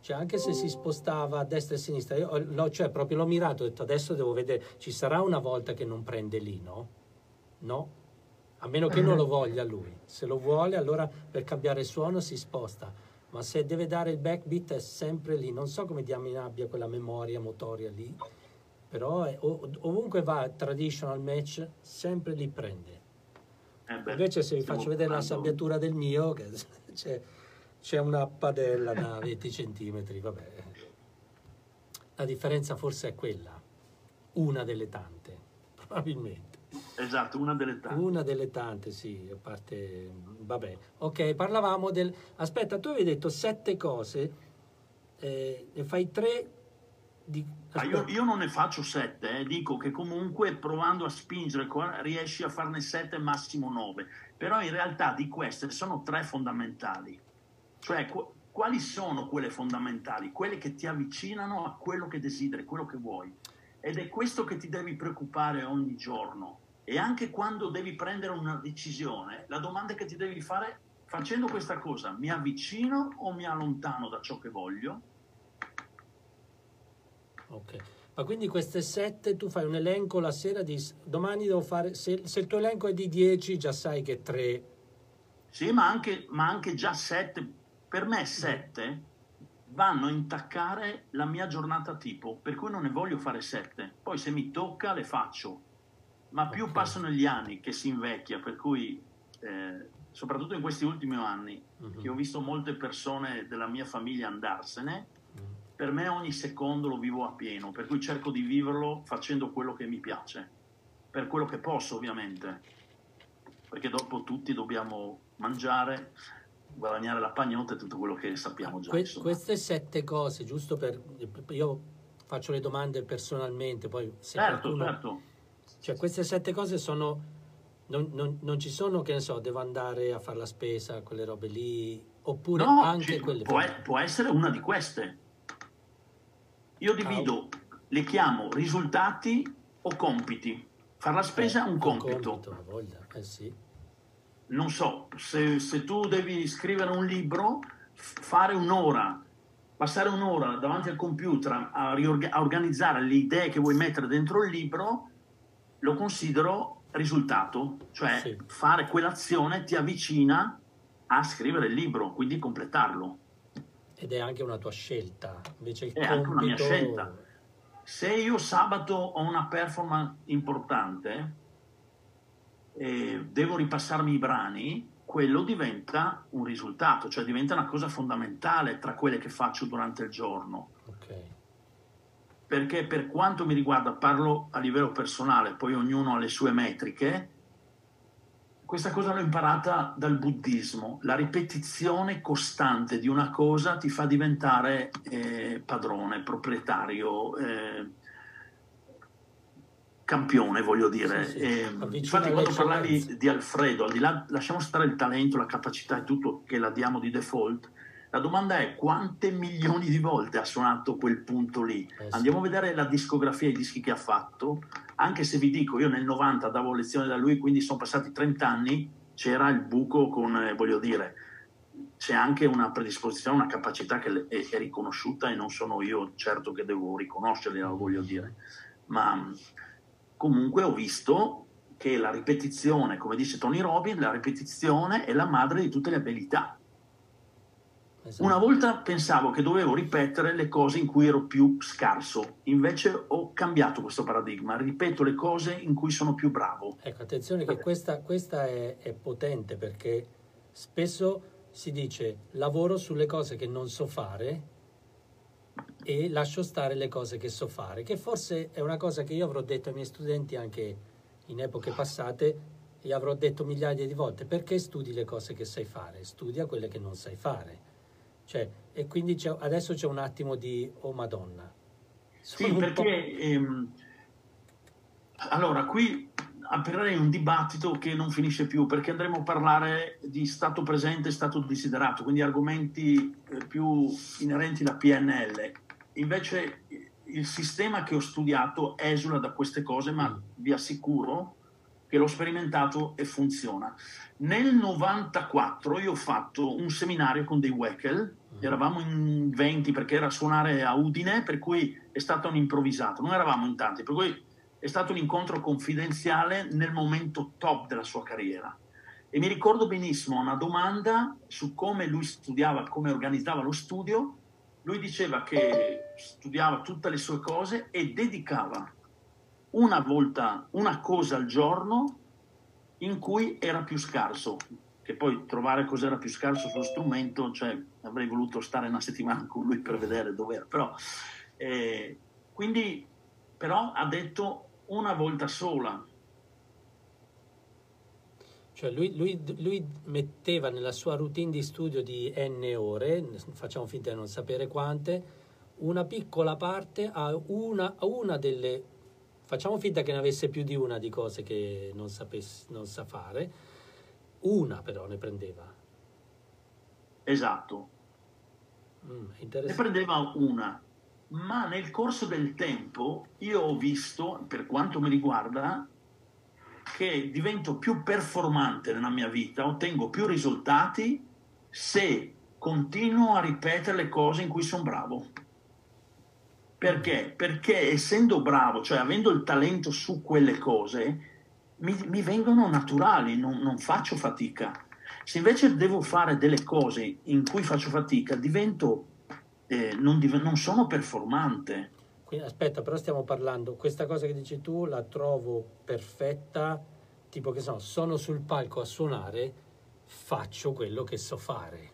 Cioè, anche se si spostava a destra e a sinistra, io ho- l'ho, cioè, proprio l'ho mirato, ho detto adesso devo vedere, ci sarà una volta che non prende lì, no? No? A meno che non lo voglia lui. Se lo vuole, allora per cambiare suono si sposta. Ma se deve dare il backbeat è sempre lì. Non so come diamine abbia quella memoria motoria lì, però è- ov- ovunque va traditional match, sempre lì prende. Eh beh, Invece se vi faccio vedere la sabbiatura del mio, che c'è, c'è una padella da 20 centimetri, vabbè. La differenza forse è quella, una delle tante, probabilmente. Esatto, una delle tante. Una delle tante, sì, a parte... Vabbè, ok, parlavamo del... Aspetta, tu avevi detto sette cose, eh, ne fai tre di... Ah, io, io non ne faccio sette, eh, dico che comunque provando a spingere riesci a farne sette, massimo nove. Però in realtà di queste sono tre fondamentali. Cioè, qu- quali sono quelle fondamentali, quelle che ti avvicinano a quello che desideri, quello che vuoi. Ed è questo che ti devi preoccupare ogni giorno. E anche quando devi prendere una decisione, la domanda che ti devi fare facendo questa cosa, mi avvicino o mi allontano da ciò che voglio? Ok. Ma quindi queste sette tu fai un elenco la sera di domani devo fare se, se il tuo elenco è di 10 già sai che 3 Sì, ma anche, ma anche già sette, per me sette vanno a intaccare la mia giornata tipo, per cui non ne voglio fare sette. Poi se mi tocca le faccio, ma più Ok. passano gli anni che si invecchia, per cui eh, soprattutto in questi ultimi anni, Mhm. che ho visto molte persone della mia famiglia andarsene, Mm. per me ogni secondo lo vivo a pieno, per cui cerco di viverlo facendo quello che mi piace, per quello che posso ovviamente, perché dopo tutti dobbiamo mangiare, guadagnare la pagnotta e tutto quello che sappiamo già. Que- queste sette cose, giusto per io faccio le domande personalmente, poi se certo, qualcuno certo. Cioè, queste sette cose sono. Non, non- non ci sono, che ne so, devo andare a fare la spesa, quelle robe lì, oppure No, anche ci- quelle. può, può essere una di queste. Io divido, le chiamo risultati o compiti. Fare la spesa è un compito. ha voglia, eh sì. non so, se, se tu devi scrivere un libro, fare un'ora, passare un'ora davanti al computer a, riorga- a organizzare le idee che vuoi mettere dentro il libro, lo considero risultato, cioè Sì. fare quell'azione ti avvicina a scrivere il libro, quindi completarlo. Ed è anche una tua scelta. Invece il È anche una mia compito- scelta. Se io sabato ho una performance importante e devo ripassarmi i brani, quello diventa un risultato, cioè diventa una cosa fondamentale tra quelle che faccio durante il giorno. Perché per quanto mi riguarda, parlo a livello personale, poi ognuno ha le sue metriche, questa cosa l'ho imparata dal buddismo. La ripetizione costante di una cosa ti fa diventare eh, padrone, proprietario, eh, campione, voglio dire. Sì, sì. Eh, infatti, quando parlavi di Alfredo, al di là, lasciamo stare il talento, la capacità e tutto che la diamo di default. La domanda è quante milioni di volte ha suonato quel punto lì? Eh. Andiamo a vedere la discografia, i dischi che ha fatto. Anche se vi dico, io nel 90 davo lezione da lui, quindi sono passati 30 anni, c'era il buco con, eh, voglio dire, c'è anche una predisposizione, una capacità che è, è riconosciuta e non sono io certo che devo riconoscerli, lo voglio dire. Ma mh, comunque ho visto che la ripetizione, come dice Tony Robbins, la ripetizione è la madre di tutte le abilità. Esatto. Una volta pensavo che dovevo ripetere le cose in cui ero più scarso, invece ho cambiato questo paradigma, ripeto le cose in cui sono più bravo. Ecco, attenzione che questa, questa è, è potente perché spesso si dice lavoro sulle cose che non so fare e lascio stare le cose che so fare, che forse è una cosa che io avrò detto ai miei studenti anche in epoche passate e avrò detto migliaia di volte, perché studi le cose che sai fare? Studia quelle che non sai fare. Cioè, e quindi c'è- adesso c'è un attimo di, oh madonna. Sì, Sono po'- perché ehm, allora qui aprirei un dibattito che non finisce più perché andremo a parlare di stato presente e stato desiderato, quindi argomenti eh, più inerenti alla PNL. Invece il sistema che ho studiato esula da queste cose, ma Mm. vi assicuro che l'ho sperimentato e funziona. Nel 94 io ho fatto un seminario con dei Weckel, eravamo in 20 perché era suonare a Udine, per cui è stato un improvvisato, non eravamo in tanti, per cui è stato un incontro confidenziale nel momento top della sua carriera. E mi ricordo benissimo una domanda su come lui studiava, come organizzava lo studio. Lui diceva che studiava tutte le sue cose e dedicava una volta, una cosa al giorno in cui era più scarso. Che poi trovare cos'era più scarso sullo strumento, cioè avrei voluto stare una settimana con lui per vedere dov'era. Però, eh, quindi, però ha detto una volta sola. Cioè lui, lui- lui metteva nella sua routine di studio di n ore, facciamo finta di non sapere quante, una piccola parte a una, a una delle... Facciamo finta che ne avesse più di una di cose che non, sapesse, non sa fare, una però ne prendeva. Esatto. Mm, ne prendeva una, ma nel corso del tempo io ho visto, per quanto mi riguarda, che divento più performante nella mia vita, ottengo più risultati se continuo a ripetere le cose in cui sono bravo. Perché? Perché essendo bravo, cioè avendo il talento su quelle cose, mi, mi vengono naturali, non, non faccio fatica. Se invece devo fare delle cose in cui faccio fatica, divento, eh, non, div- non sono performante. Quindi, aspetta, però stiamo parlando, questa cosa che dici tu la trovo perfetta, tipo che so, sono sul palco a suonare, faccio quello che so fare.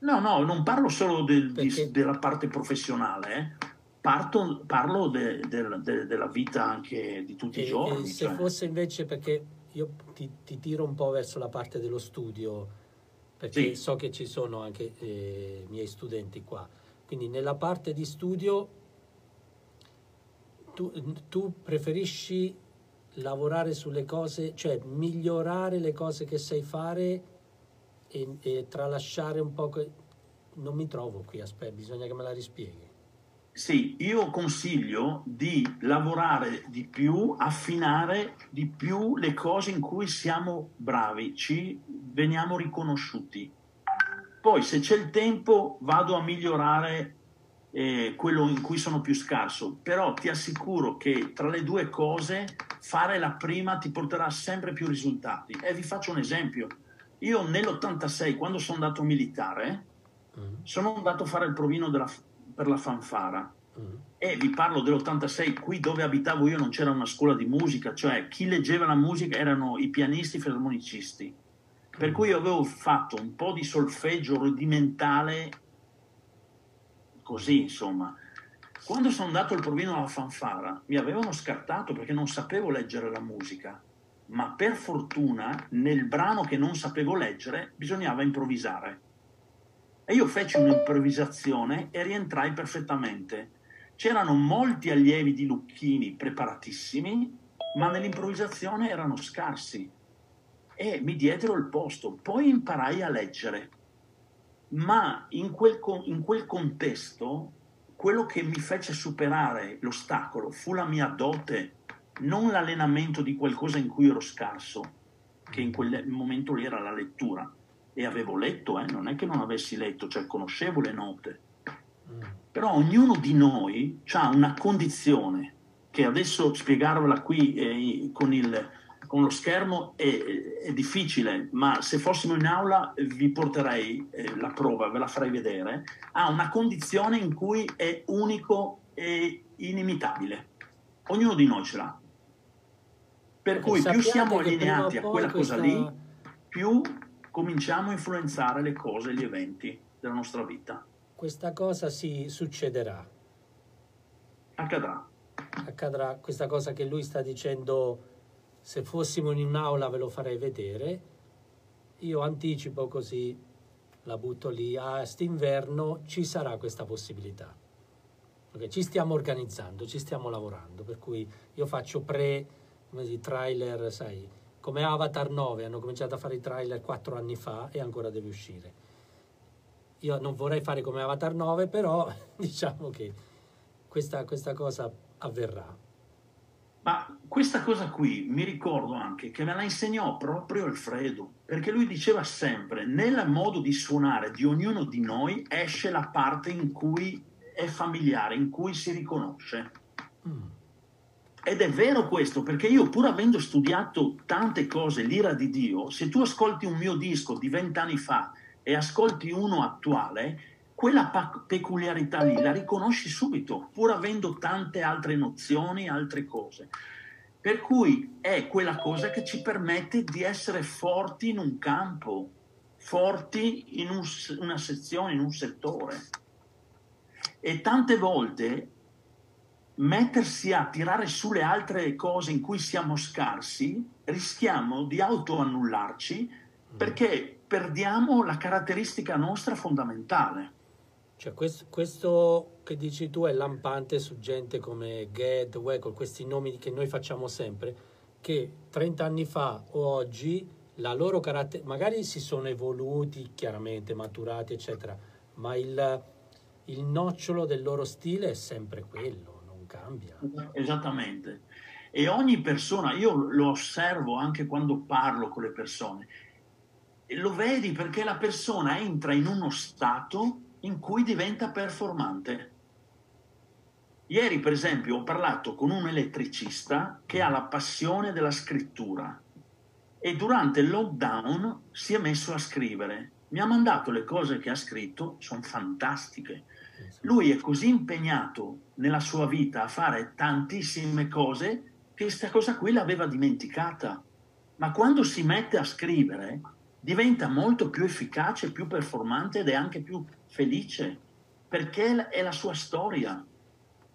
No, no, non parlo solo del- di- Perché- della parte professionale, eh. Parto- parlo de- del- de- della vita anche di tutti i E, giorni. e se cioè. fosse invece perché io ti, ti tiro un po' verso la parte dello studio, perché Sì. so che ci sono anche eh, miei studenti qua. Quindi nella parte di studio tu, tu preferisci lavorare sulle cose, cioè migliorare le cose che sai fare e, e tralasciare un po'. que- Non mi trovo qui, aspetta, bisogna che me la rispieghi. Sì, io consiglio di lavorare di più, affinare di più le cose in cui siamo bravi, ci veniamo riconosciuti. Poi, se c'è il tempo, vado a migliorare eh, quello in cui sono più scarso. Però ti assicuro che tra le due cose, fare la prima ti porterà sempre più risultati. E vi faccio un esempio. Io nell'86, quando sono andato militare, Mm, sono andato a fare il provino della- per la fanfara mm, e vi parlo dell'86, qui dove abitavo io non c'era una scuola di musica, cioè chi leggeva la musica erano i pianisti i fisarmonicisti. Per cui io avevo fatto un po' di solfeggio rudimentale, così insomma. Quando sono andato al provino alla fanfara mi avevano scartato perché non sapevo leggere la musica, ma per fortuna nel brano che non sapevo leggere bisognava improvvisare. E io feci un'improvvisazione e rientrai perfettamente. C'erano molti allievi di Lucchini preparatissimi, ma nell'improvvisazione erano scarsi e mi diedero il posto. Poi imparai a leggere, ma in quel, in quel contesto quello che mi fece superare l'ostacolo fu la mia dote, non l'allenamento di qualcosa in cui ero scarso, che in quel momento lì era la lettura. E avevo letto, eh, non è che non avessi letto, cioè conoscevo le note. mm. Però ognuno di noi ha una condizione che adesso spiegarvela qui eh, con, il- con lo schermo è, è difficile, ma se fossimo in aula vi porterei eh, la prova, ve la farei vedere. Ha una condizione in cui è unico e inimitabile. Ognuno di noi ce l'ha. Per cui più siamo allineati a quella cosa questa- lì, più cominciamo a influenzare le cose, gli eventi della nostra vita. Questa cosa si succederà. Accadrà. accadrà questa cosa che lui sta dicendo se fossimo in un'aula ve lo farei vedere io anticipo così la butto lì a st'inverno ci sarà questa possibilità Ok, ci stiamo organizzando ci stiamo lavorando per cui io faccio pre come si, trailer sai come Avatar 9 hanno cominciato a fare i trailer quattro anni fa e ancora deve uscire io non vorrei fare come Avatar 9 però diciamo che questa, questa cosa avverrà. Ma questa cosa qui mi ricordo anche che me la insegnò proprio Alfredo, perché lui diceva sempre, nel modo di suonare di ognuno di noi esce la parte in cui è familiare, in cui si riconosce. Mm. Ed è vero questo, perché io pur avendo studiato tante cose, l'ira di Dio, se tu ascolti un mio disco di vent'anni fa e ascolti uno attuale, quella pa- peculiarità lì la riconosci subito, pur avendo tante altre nozioni, altre cose. Per cui è quella cosa che ci permette di essere forti in un campo, forti in un una sezione, in un settore. E tante volte mettersi a tirare su le altre cose in cui siamo scarsi, rischiamo di autoannullarci perché perdiamo la caratteristica nostra fondamentale. Cioè, questo, questo che dici tu è lampante su gente come Ged, Wackel, questi nomi che noi facciamo sempre, che 30 anni fa o oggi la loro caratteristica, magari si sono evoluti chiaramente, maturati, eccetera, ma il, il nocciolo del loro stile è sempre quello, cambia. Esattamente. E ogni persona, io lo osservo anche quando parlo con le persone, lo vedi perché la persona entra in uno stato in cui diventa performante. Ieri, per esempio, ho parlato con un elettricista che ha la passione della scrittura e durante il lockdown si è messo a scrivere. Mi ha mandato le cose che ha scritto, sono fantastiche. Lui è così impegnato nella sua vita a fare tantissime cose che questa cosa qui l'aveva dimenticata. Ma quando si mette a scrivere diventa molto più efficace, più performante ed è anche più felice perché è la sua storia.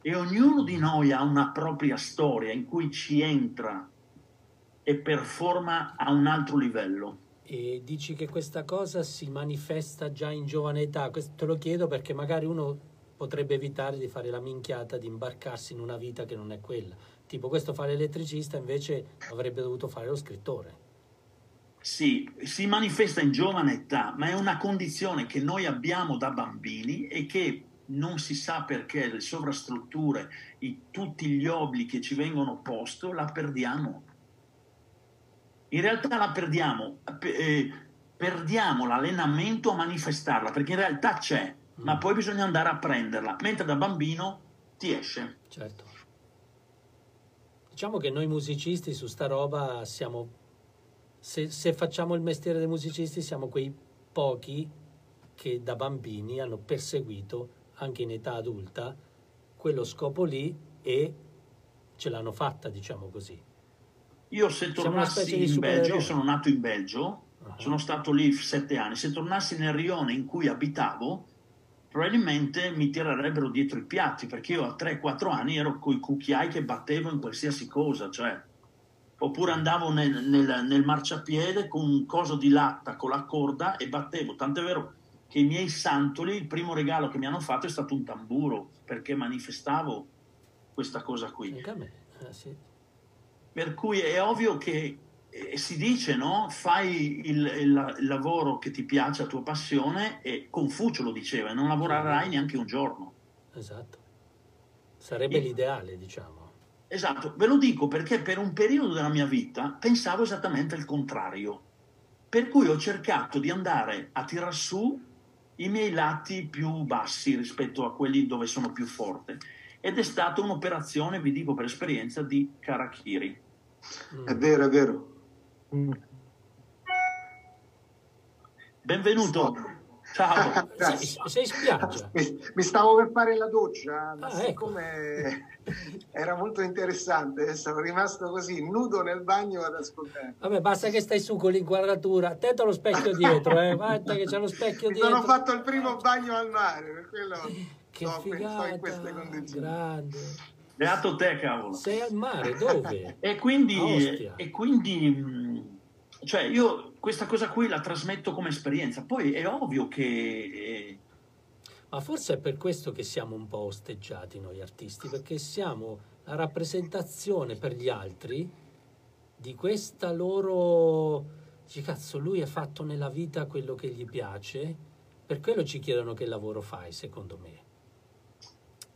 E ognuno di noi ha una propria storia in cui ci entra e performa a un altro livello. E dici che questa cosa si manifesta già in giovane età? Questo te lo chiedo perché magari uno potrebbe evitare di fare la minchiata, di imbarcarsi in una vita che non è quella. Tipo questo fa l'elettricista, invece avrebbe dovuto fare lo scrittore. Sì, si manifesta in giovane età, ma è una condizione che noi abbiamo da bambini e che non si sa perché le sovrastrutture, i, tutti gli obblighi che ci vengono posti, la perdiamo. In realtà la perdiamo, eh, perdiamo l'allenamento a manifestarla, perché in realtà c'è, mm. ma poi bisogna andare a prenderla, mentre da bambino ti esce. Certo. Diciamo che noi musicisti su sta roba siamo se, se, facciamo il mestiere dei musicisti siamo quei pochi che da bambini hanno perseguito anche in età adulta quello scopo lì e ce l'hanno fatta, diciamo così. Io se tornassi in Belgio, io sono nato in Belgio, uh-huh. sono stato lì sette anni, se tornassi nel rione in cui abitavo, probabilmente mi tirerebbero dietro i piatti, perché io a 3-4 anni ero coi cucchiai che battevo in qualsiasi cosa, cioè oppure andavo nel, nel, nel, marciapiede con un coso di latta con la corda e battevo. Tant'è vero che i miei santoli, il primo regalo che mi hanno fatto è stato un tamburo perché manifestavo questa cosa qui. Eh, sì. Per cui è ovvio che eh, si dice, no? Fai il, il, il, lavoro che ti piace, la tua passione, e Confucio lo diceva, non lavorerai neanche un giorno. Esatto. Sarebbe e, l'ideale, diciamo. Esatto, ve lo dico perché per un periodo della mia vita pensavo esattamente il contrario. Per cui ho cercato di andare a tirar su i miei lati più bassi rispetto a quelli dove sono più forte. Ed è stata un'operazione, vi dico per esperienza, di Karakiri. È vero, è vero. Benvenuto. Ciao. sei, sei spiaggia? Mi, mi, stavo per fare la doccia, ma ah, siccome ecco. era molto interessante, sono rimasto così nudo nel bagno ad ascoltare. Vabbè, basta che stai su con l'inquadratura. Attento allo specchio dietro, eh. Guarda che c'è lo specchio mi dietro. Sono fatto il primo bagno al mare, per quello che sto, figata, in queste condizioni. Grande. Beato te, cavolo. Sei al mare, dove? e quindi, e quindi cioè io questa cosa qui la trasmetto come esperienza, poi è ovvio che... Eh... Ma forse è per questo che siamo un po' osteggiati noi artisti, perché siamo la rappresentazione per gli altri di questa loro... Dici, cazzo, lui ha fatto nella vita quello che gli piace, per quello ci chiedono che lavoro fai, secondo me.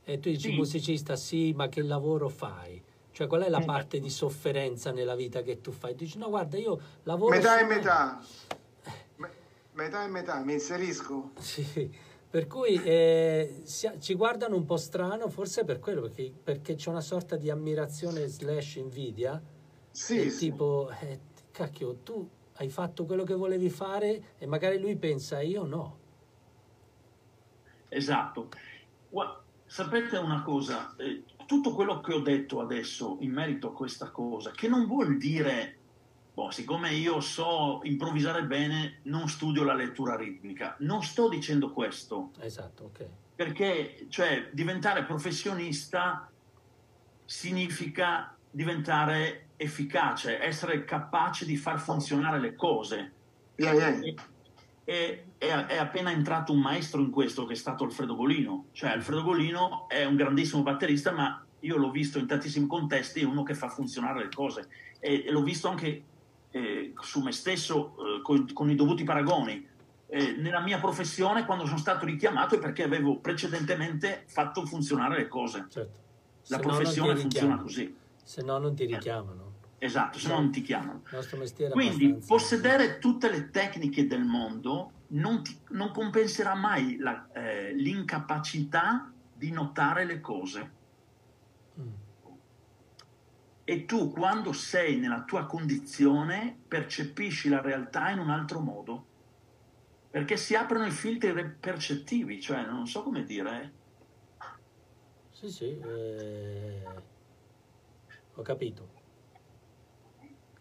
E tu dici, sì. musicista, sì, ma che lavoro fai? Cioè, qual è la parte di sofferenza nella vita che tu fai? Dici, no, guarda, io lavoro... Metà e metà. metà e metà, mi inserisco. Sì, per cui eh, si, ci guardano un po' strano, forse per quello, perché, perché c'è una sorta di ammirazione slash invidia. Sì, sì. Tipo, eh, cacchio, tu hai fatto quello che volevi fare e magari lui pensa, io no. Esatto. Sapete una cosa, eh, tutto quello che ho detto adesso in merito a questa cosa, che non vuol dire, boh, siccome io so improvvisare bene, non studio la lettura ritmica. Non sto dicendo questo. Esatto, ok. Perché, cioè, diventare professionista significa diventare efficace, essere capace di far funzionare le cose. Yeah, yeah. E, e, è, appena entrato un maestro in questo che è stato Alfredo Golino. Cioè Alfredo Golino è un grandissimo batterista, ma io l'ho visto in tantissimi contesti, è uno che fa funzionare le cose. E, e l'ho visto anche eh, su me stesso eh, con, con, i dovuti paragoni. eh, nella mia professione quando sono stato richiamato è perché avevo precedentemente fatto funzionare le cose. Certo. La Se no professione ti funziona così. Se no non ti richiamano. Esatto, se no non ti chiamano. Quindi abbastanza- possedere tutte le tecniche del mondo non, ti- non compenserà mai la- eh, l'incapacità di notare le cose. Mm. E tu quando sei nella tua condizione percepisci la realtà in un altro modo. Perché si aprono i filtri percettivi, cioè non so come dire. eh. Sì, sì, eh, ho capito.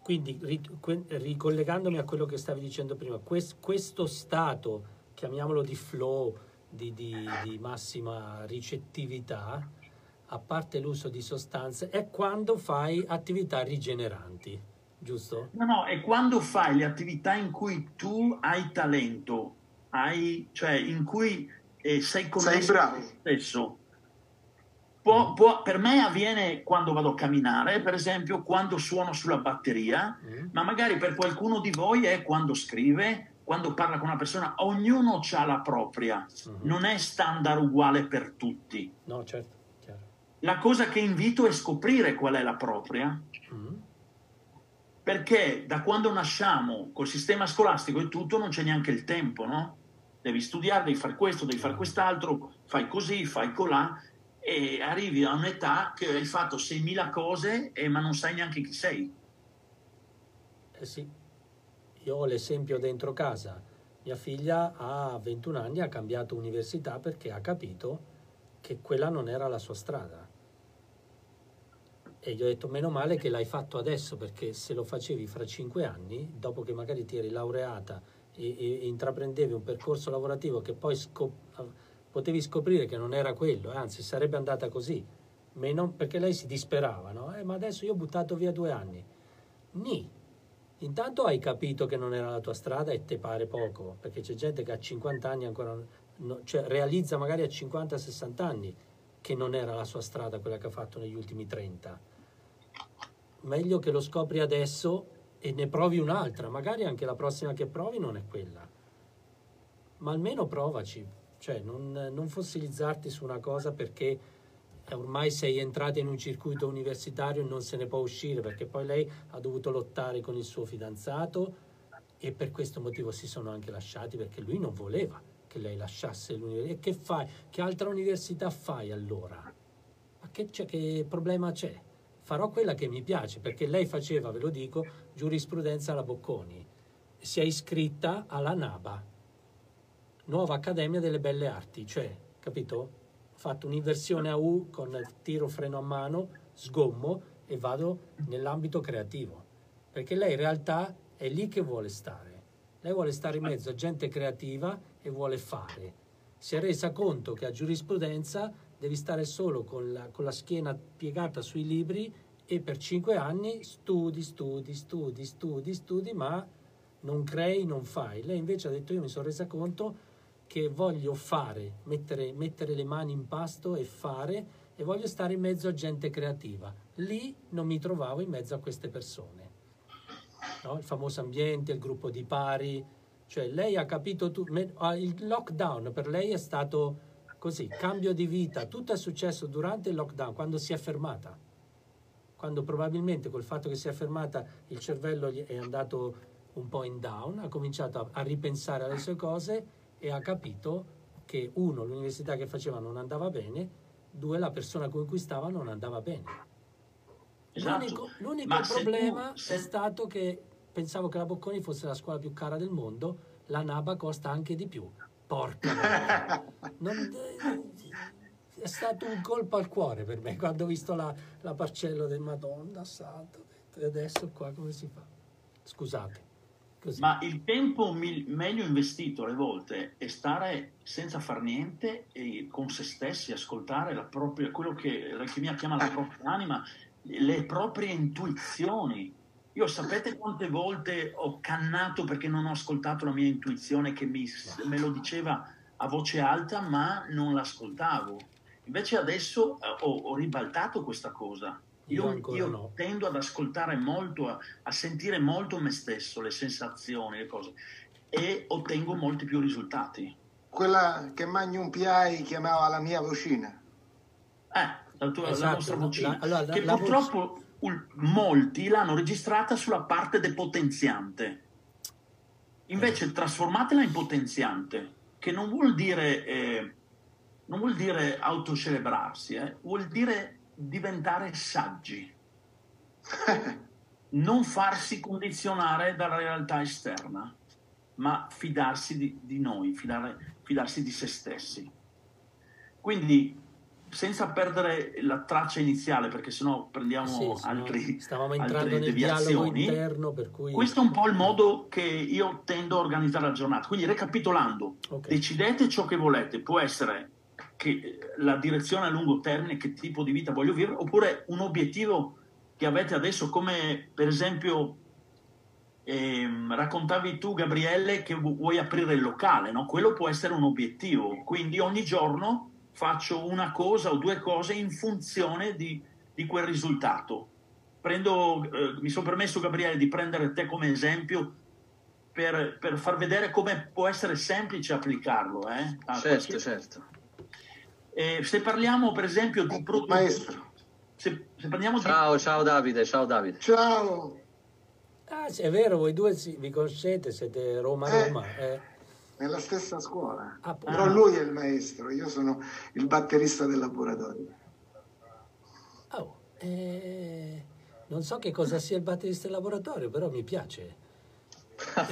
Quindi, ri- que- ricollegandomi a quello che stavi dicendo prima, quest- questo stato, chiamiamolo di flow, di, di- di massima ricettività, a parte l'uso di sostanze, è quando fai attività rigeneranti, giusto? No, no, è quando fai le attività in cui tu hai talento, hai, cioè in cui eh, sei connesso bravo. con te stesso. Può- può- per me avviene quando vado a camminare, per esempio, quando suono sulla batteria, Mm? ma magari per qualcuno di voi è quando scrive, quando parla con una persona, ognuno ha la propria, Mhm. non è standard uguale per tutti. No, certo, chiaro. La cosa che invito è scoprire qual è la propria, Mm? perché da quando nasciamo col sistema scolastico e tutto non c'è neanche il tempo, no? Devi studiare, devi fare questo, devi fare quest'altro, fai così, fai colà e arrivi a un'età che hai fatto 6.000 cose e, ma non sai neanche chi sei. Eh sì, io ho l'esempio dentro casa. Mia figlia a 21 anni ha cambiato università perché ha capito che quella non era la sua strada. E gli ho detto, meno male che l'hai fatto adesso, perché se lo facevi fra 5 anni, dopo che magari ti eri laureata e- e intraprendevi un percorso lavorativo che poi scop- potevi scoprire che non era quello, anzi sarebbe andata così, Meno- perché lei si disperava, no? "Eh, ma adesso io ho buttato via due anni. Ni, Intanto hai capito che non era la tua strada e te pare poco, perché c'è gente che a 50 anni ancora, no- cioè realizza magari a 50-60 anni che non era la sua strada quella che ha fatto negli ultimi 30. Meglio che lo scopri adesso e ne provi un'altra, magari anche la prossima che provi non è quella, ma almeno provaci, cioè non, non fossilizzarti su una cosa perché ormai sei entrata in un circuito universitario e non se ne può uscire perché poi lei ha dovuto lottare con il suo fidanzato e per questo motivo si sono anche lasciati perché lui non voleva che lei lasciasse l'università. E che fai? Che altra università fai allora? Ma che, che problema c'è? Farò quella che mi piace perché lei faceva, ve lo dico, giurisprudenza alla Bocconi. Si è iscritta alla NABA, Nuova Accademia delle Belle Arti, cioè, capito? Ho fatto un'inversione a U con tiro freno a mano, sgommo e vado nell'ambito creativo. Perché lei in realtà è lì che vuole stare. Lei vuole stare in mezzo a gente creativa e vuole fare. Si è resa conto che a giurisprudenza devi stare solo con la, con la schiena piegata sui libri e per cinque anni studi, studi, studi, studi, studi, ma non crei, non fai. Lei invece ha detto io mi sono resa conto che voglio fare, mettere, mettere le mani in pasto e fare e voglio stare in mezzo a gente creativa. Lì non mi trovavo in mezzo a queste persone. No? Il famoso ambiente, il gruppo di pari, cioè lei ha capito, tu, me- ah, il lockdown per lei è stato così, cambio di vita, tutto è successo durante il lockdown, quando si è fermata, quando probabilmente col fatto che si è fermata il cervello è andato un po' in down, ha cominciato a, a ripensare alle sue cose e ha capito che uno, l'università che faceva non andava bene, due, la persona con cui stava non andava bene. Esatto. L'unico, l'unico Ma se tu- problema se- è stato che pensavo che la Bocconi fosse la scuola più cara del mondo, la Naba costa anche di più. Porca. Non- è stato un colpo al cuore per me quando ho visto la, la parcella del Madonna detto, E adesso qua come si fa? Scusate. Così. Ma il tempo mil- meglio investito alle volte è stare senza far niente e con se stessi, ascoltare la propria, quello che l'alchimia chiama la propria anima, le proprie intuizioni. Io sapete quante volte ho cannato perché non ho ascoltato la mia intuizione che mi- me lo diceva a voce alta, ma non l'ascoltavo. Invece adesso eh, ho, ho ribaltato questa cosa. Io Io, no. tendo ad ascoltare molto, a, a sentire molto me stesso, le sensazioni, le cose. e ottengo molti più risultati. Quella che Magnum PI chiamava la mia vocina. Eh, la, tua, la Esatto, nostra la- vocina, la- allora, la- che la purtroppo ul- molti l'hanno registrata sulla parte depotenziante. Invece trasformatela in potenziante, che non vuol dire, eh, non vuol dire autocelebrarsi, eh, vuol dire diventare saggi. non farsi condizionare dalla realtà esterna, ma fidarsi di, di noi, fidare- fidarsi di se stessi. Quindi, senza perdere la traccia iniziale, perché sennò prendiamo Sì, altri, stavamo entrando altre nel deviazioni. interno, per cui... Questo è un po' il modo che io tendo a organizzare la giornata. Quindi, recapitolando, Ok. decidete ciò che volete. Può essere che la direzione a lungo termine, che tipo di vita voglio vivere, oppure un obiettivo che avete adesso, come per esempio ehm, raccontavi tu, Gabriele, che vu- vuoi aprire il locale, no? Quello può essere un obiettivo. Quindi ogni giorno faccio una cosa o due cose in funzione di, di quel risultato. Prendo, eh, mi sono permesso, Gabriele, di prendere te come esempio per, per far vedere come può essere semplice applicarlo. eh, Certo, qualsiasi- certo. Eh, se parliamo, per esempio, di prodotti... Maestro. Se, se parliamo di Ciao, ciao Davide, ciao Davide. Ciao. Ah, sì, è vero, voi due si- vi conoscete, siete Roma-Roma. eh. Nella stessa scuola. Ah, Però lui è il maestro, io sono il batterista del laboratorio. Oh, eh, non so che cosa sia il batterista del laboratorio, però mi piace. Oh,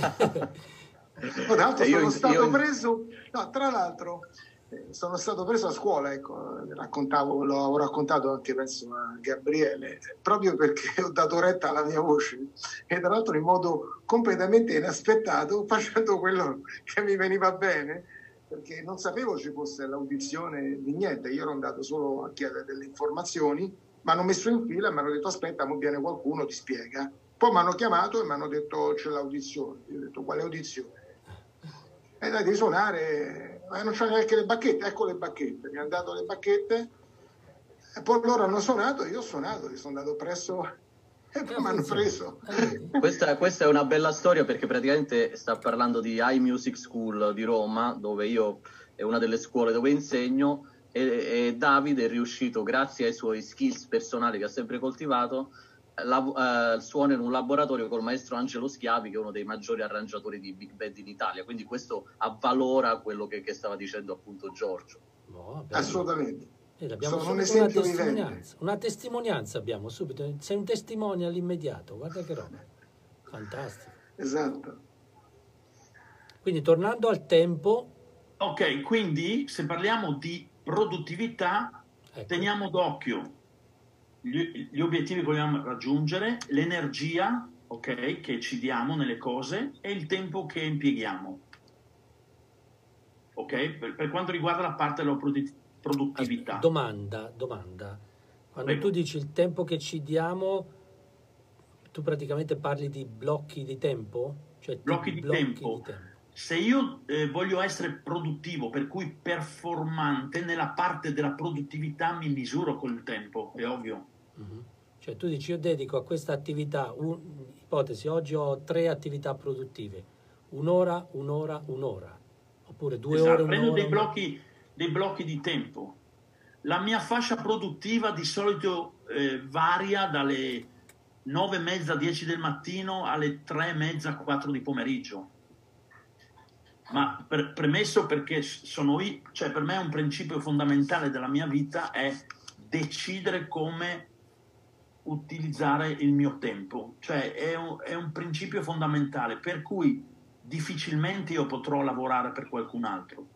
Tra l'altro io sono in- stato io preso, no, tra l'altro eh, sono stato preso a scuola, ecco, raccontavo, l'ho raccontato anche penso a Gabriele, proprio perché ho dato retta alla mia voce e tra l'altro in modo completamente inaspettato, facendo quello che mi veniva bene, perché non sapevo ci fosse l'audizione di niente, io ero andato solo a chiedere delle informazioni, mi hanno messo in fila e mi hanno detto aspetta, mo viene qualcuno, ti spiega. Poi mi hanno chiamato e mi hanno detto c'è l'audizione. Io ho detto quale audizione? E dai, di suonare, ma non c'è neanche le bacchette, ecco le bacchette, mi hanno dato le bacchette e poi loro hanno suonato, io ho suonato, io sono andato presso e poi mi hanno preso. Questa, questa è una bella storia perché praticamente sta parlando di High Music School di Roma, dove io è una delle scuole dove insegno e, e Davide è riuscito, grazie ai suoi skills personali che ha sempre coltivato, la- eh, suona in un laboratorio col maestro Angelo Schiavi, che è uno dei maggiori arrangiatori di big band in Italia. Quindi questo avvalora quello che, che stava dicendo appunto Giorgio. No. Assolutamente. Ed abbiamo Sono un subito una esempio vivente. testimonianza. Una testimonianza abbiamo subito. Sei un testimone all'immediato, guarda che roba. Fantastico. Esatto. Quindi tornando al tempo, Ok, quindi se parliamo di produttività, ecco, teniamo d'occhio gli, gli obiettivi che vogliamo raggiungere, l'energia ok, che ci diamo nelle cose e il tempo che impieghiamo. Ok? Per, per quanto riguarda la parte della produ- produttività. domanda, domanda. Quando Prego. tu dici il tempo che ci diamo, tu praticamente parli di blocchi di tempo? Cioè Blocchi di tempo. di tempo. Se io eh, voglio essere produttivo, per cui performante, nella parte della produttività mi misuro col tempo, è ovvio. Mhm. Cioè tu dici io dedico a questa attività, un- ipotesi, oggi ho tre attività produttive, un'ora, un'ora, un'ora, oppure due Esatto, ore, prendo un'ora. dei blocchi, dei blocchi di tempo. La mia fascia produttiva di solito eh, varia dalle 9 e mezza, 10 del mattino alle 3 e mezza, 4 di pomeriggio. Ma per- premesso perché sono io, cioè per me un principio fondamentale della mia vita è decidere come utilizzare il mio tempo, cioè è un, è un principio fondamentale per cui difficilmente io potrò lavorare per qualcun altro.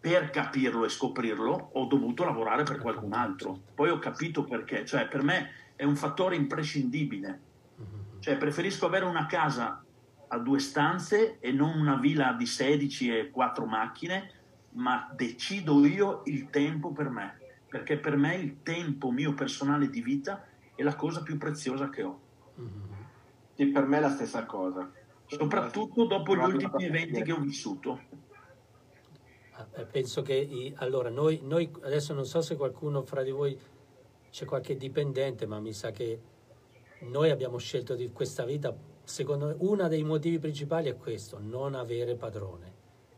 Per capirlo e scoprirlo ho dovuto lavorare per qualcun altro. Poi ho capito perché, cioè per me è un fattore imprescindibile. Cioè preferisco avere una casa a due stanze e non una villa di 16 e 4 macchine, ma decido io il tempo per me, perché per me il tempo mio personale di vita è la cosa più preziosa che ho, Mhm. Sì, per me è la stessa cosa. soprattutto dopo gli ultimi eventi che ho vissuto. Ah, eh, Penso che allora noi, noi adesso non so se qualcuno fra di voi c'è qualche dipendente, ma mi sa che noi abbiamo scelto di questa vita secondo me, uno dei motivi principali è questo, non avere padrone.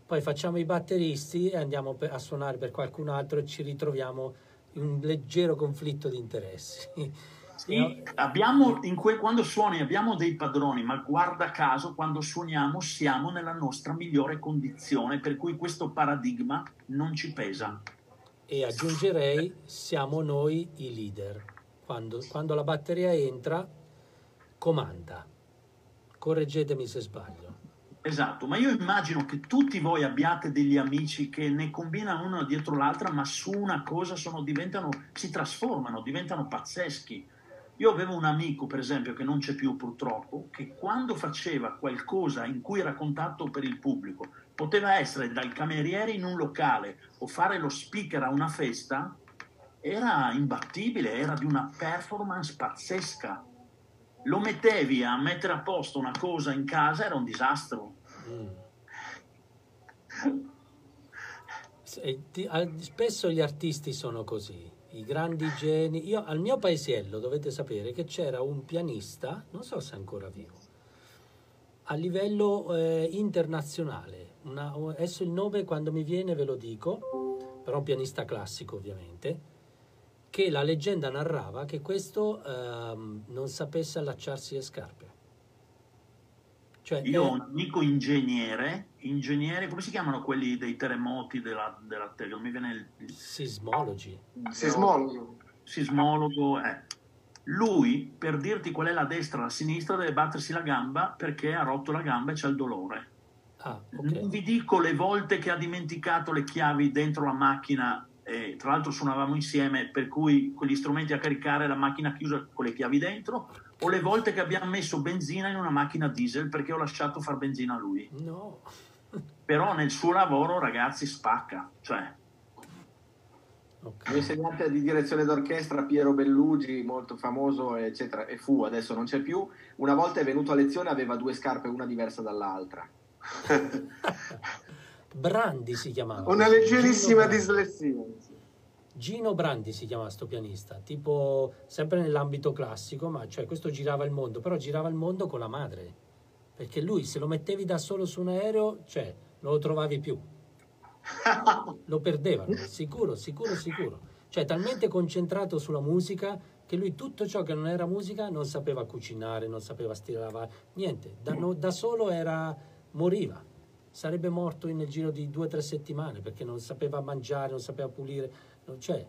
Poi facciamo i batteristi e andiamo a suonare per qualcun altro e ci ritroviamo in un leggero conflitto di interessi. Sì, abbiamo in que- quando suoni abbiamo dei padroni, ma guarda caso quando suoniamo siamo nella nostra migliore condizione, per cui questo paradigma non ci pesa. E aggiungerei, siamo noi i leader. Quando, quando la batteria entra, comanda. Correggetemi se sbaglio. Esatto, ma io immagino che tutti voi abbiate degli amici che ne combinano una dietro l'altra, ma su una cosa sono, diventano, si trasformano, diventano pazzeschi. Io avevo un amico, per esempio, che non c'è più purtroppo, che quando faceva qualcosa in cui era contatto per il pubblico, poteva essere dal cameriere in un locale o fare lo speaker a una festa, era imbattibile, era di una performance pazzesca. Lo mettevi a mettere a posto una cosa in casa, era un disastro. Ti- al- Spesso gli artisti sono così, i grandi geni. Io al mio paesiello dovete sapere che c'era un pianista, non so se è ancora vivo, a livello eh, internazionale. Una- adesso il nome quando mi viene ve lo dico, però un pianista classico ovviamente, che la leggenda narrava che questo ehm, non sapesse allacciarsi le scarpe. Cioè, Io un amico ingegnere, ingegnere, come si chiamano quelli dei terremoti della, della Terra? Non mi viene il, il sismologi. Sismologo. sismologo. eh. Lui, per dirti qual è la destra e la sinistra, deve battersi la gamba perché ha rotto la gamba e c'è il dolore. Ah, Non vi dico le volte che ha dimenticato le chiavi dentro la macchina, e tra l'altro suonavamo insieme, per cui con gli strumenti a caricare la macchina chiusa con le chiavi dentro, o le volte che abbiamo messo benzina in una macchina diesel perché ho lasciato far benzina a lui. No. Però nel suo lavoro, ragazzi, spacca. Cioè, Il mio insegnante di direzione d'orchestra, Piero Bellugi, molto famoso, eccetera, e fu, adesso non c'è più, una volta è venuto a lezione aveva due scarpe, una diversa dall'altra. Brandi si chiamava. Una leggerissima Gino dislessia. Gino Brandi si chiamava sto pianista, tipo sempre nell'ambito classico, ma cioè questo girava il mondo, però girava il mondo con la madre, perché lui se lo mettevi da solo su un aereo, cioè non lo trovavi più, lo perdevano, sicuro, sicuro, sicuro. Cioè talmente concentrato sulla musica che lui tutto ciò che non era musica non sapeva cucinare, non sapeva stirare niente, da, no- da solo era, moriva. Sarebbe morto nel giro di due o tre settimane perché non sapeva mangiare, non sapeva pulire, non cioè,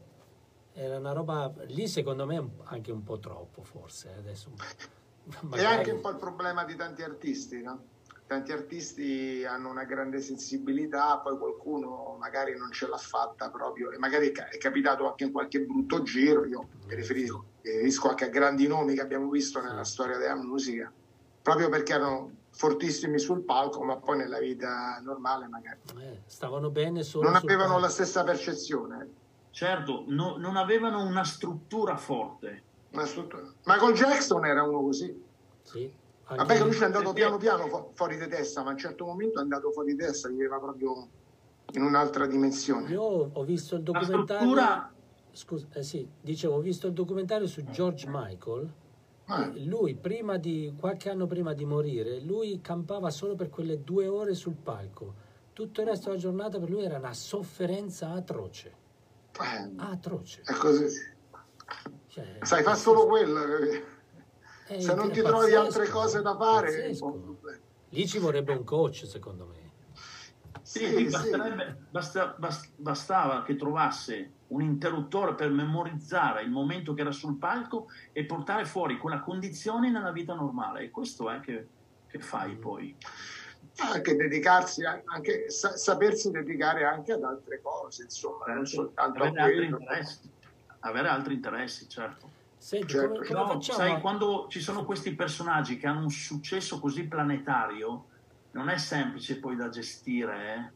era una roba lì secondo me anche un po' troppo forse eh, adesso È magari- anche un po' il problema di tanti artisti, no? Tanti artisti hanno una grande sensibilità, poi qualcuno magari non ce l'ha fatta proprio, e magari è ca- è capitato anche in qualche brutto giro. Io mi riferisco, mi riferisco anche a grandi nomi che abbiamo visto nella storia della musica, proprio perché erano fortissimi sul palco, ma poi nella vita normale magari eh, stavano bene solo non avevano palco. la stessa percezione. certo, no- non avevano una struttura forte. Una struttura. Michael Jackson era uno così. Sì, Vabbè, lui ci è andato piano piano fu- fuori di testa, ma a un certo momento è andato fuori di testa, viveva proprio in un'altra dimensione. Io ho visto il La documentario. struttura- Scusa, eh sì, dicevo, ho visto il documentario su George Michael. Eh. Lui, prima di, qualche anno prima di morire, lui campava solo per quelle due ore sul palco. Tutto il resto della giornata per lui era una sofferenza atroce. Eh, Atroce. è così. Cioè, Sai, fa solo quello. È- Se non ti trovi pazzesco, altre cose da fare. Lì ci vorrebbe un coach, secondo me. Sì, Sì, sì. basta- bas- bastava che trovasse un interruttore per memorizzare il momento che era sul palco e portare fuori quella condizione nella vita normale. E questo è che, che fai poi. Anche dedicarsi, a- anche sa- sapersi dedicare anche ad altre cose, insomma, non soltanto a Avere altri quello. interessi, avere altri interessi, certo. Senti, Certo. come, come Però, facciamo? sai, quando ci sono questi personaggi che hanno un successo così planetario, non è semplice poi da gestire, eh?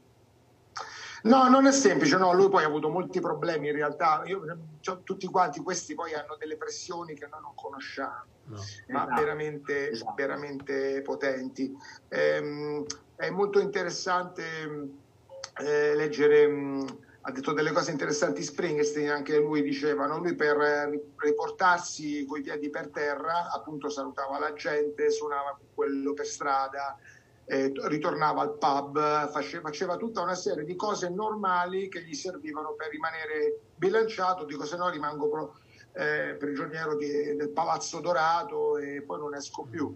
No, non è semplice, no, lui poi ha avuto molti problemi in realtà, Io- cioè, tutti quanti questi poi hanno delle pressioni che noi non conosciamo, No. ma Esatto, veramente, esatto. veramente potenti. Ehm, è molto interessante eh, leggere mh, ha detto delle cose interessanti Springsteen, anche lui dicevano, lui per eh, riportarsi coi piedi per terra, appunto salutava la gente, suonava con quello per strada, eh, ritornava al pub, faceva, faceva, tutta una serie di cose normali che gli servivano per rimanere bilanciato, dico se no rimango pro, eh, prigioniero di, del Palazzo Dorato e poi non esco più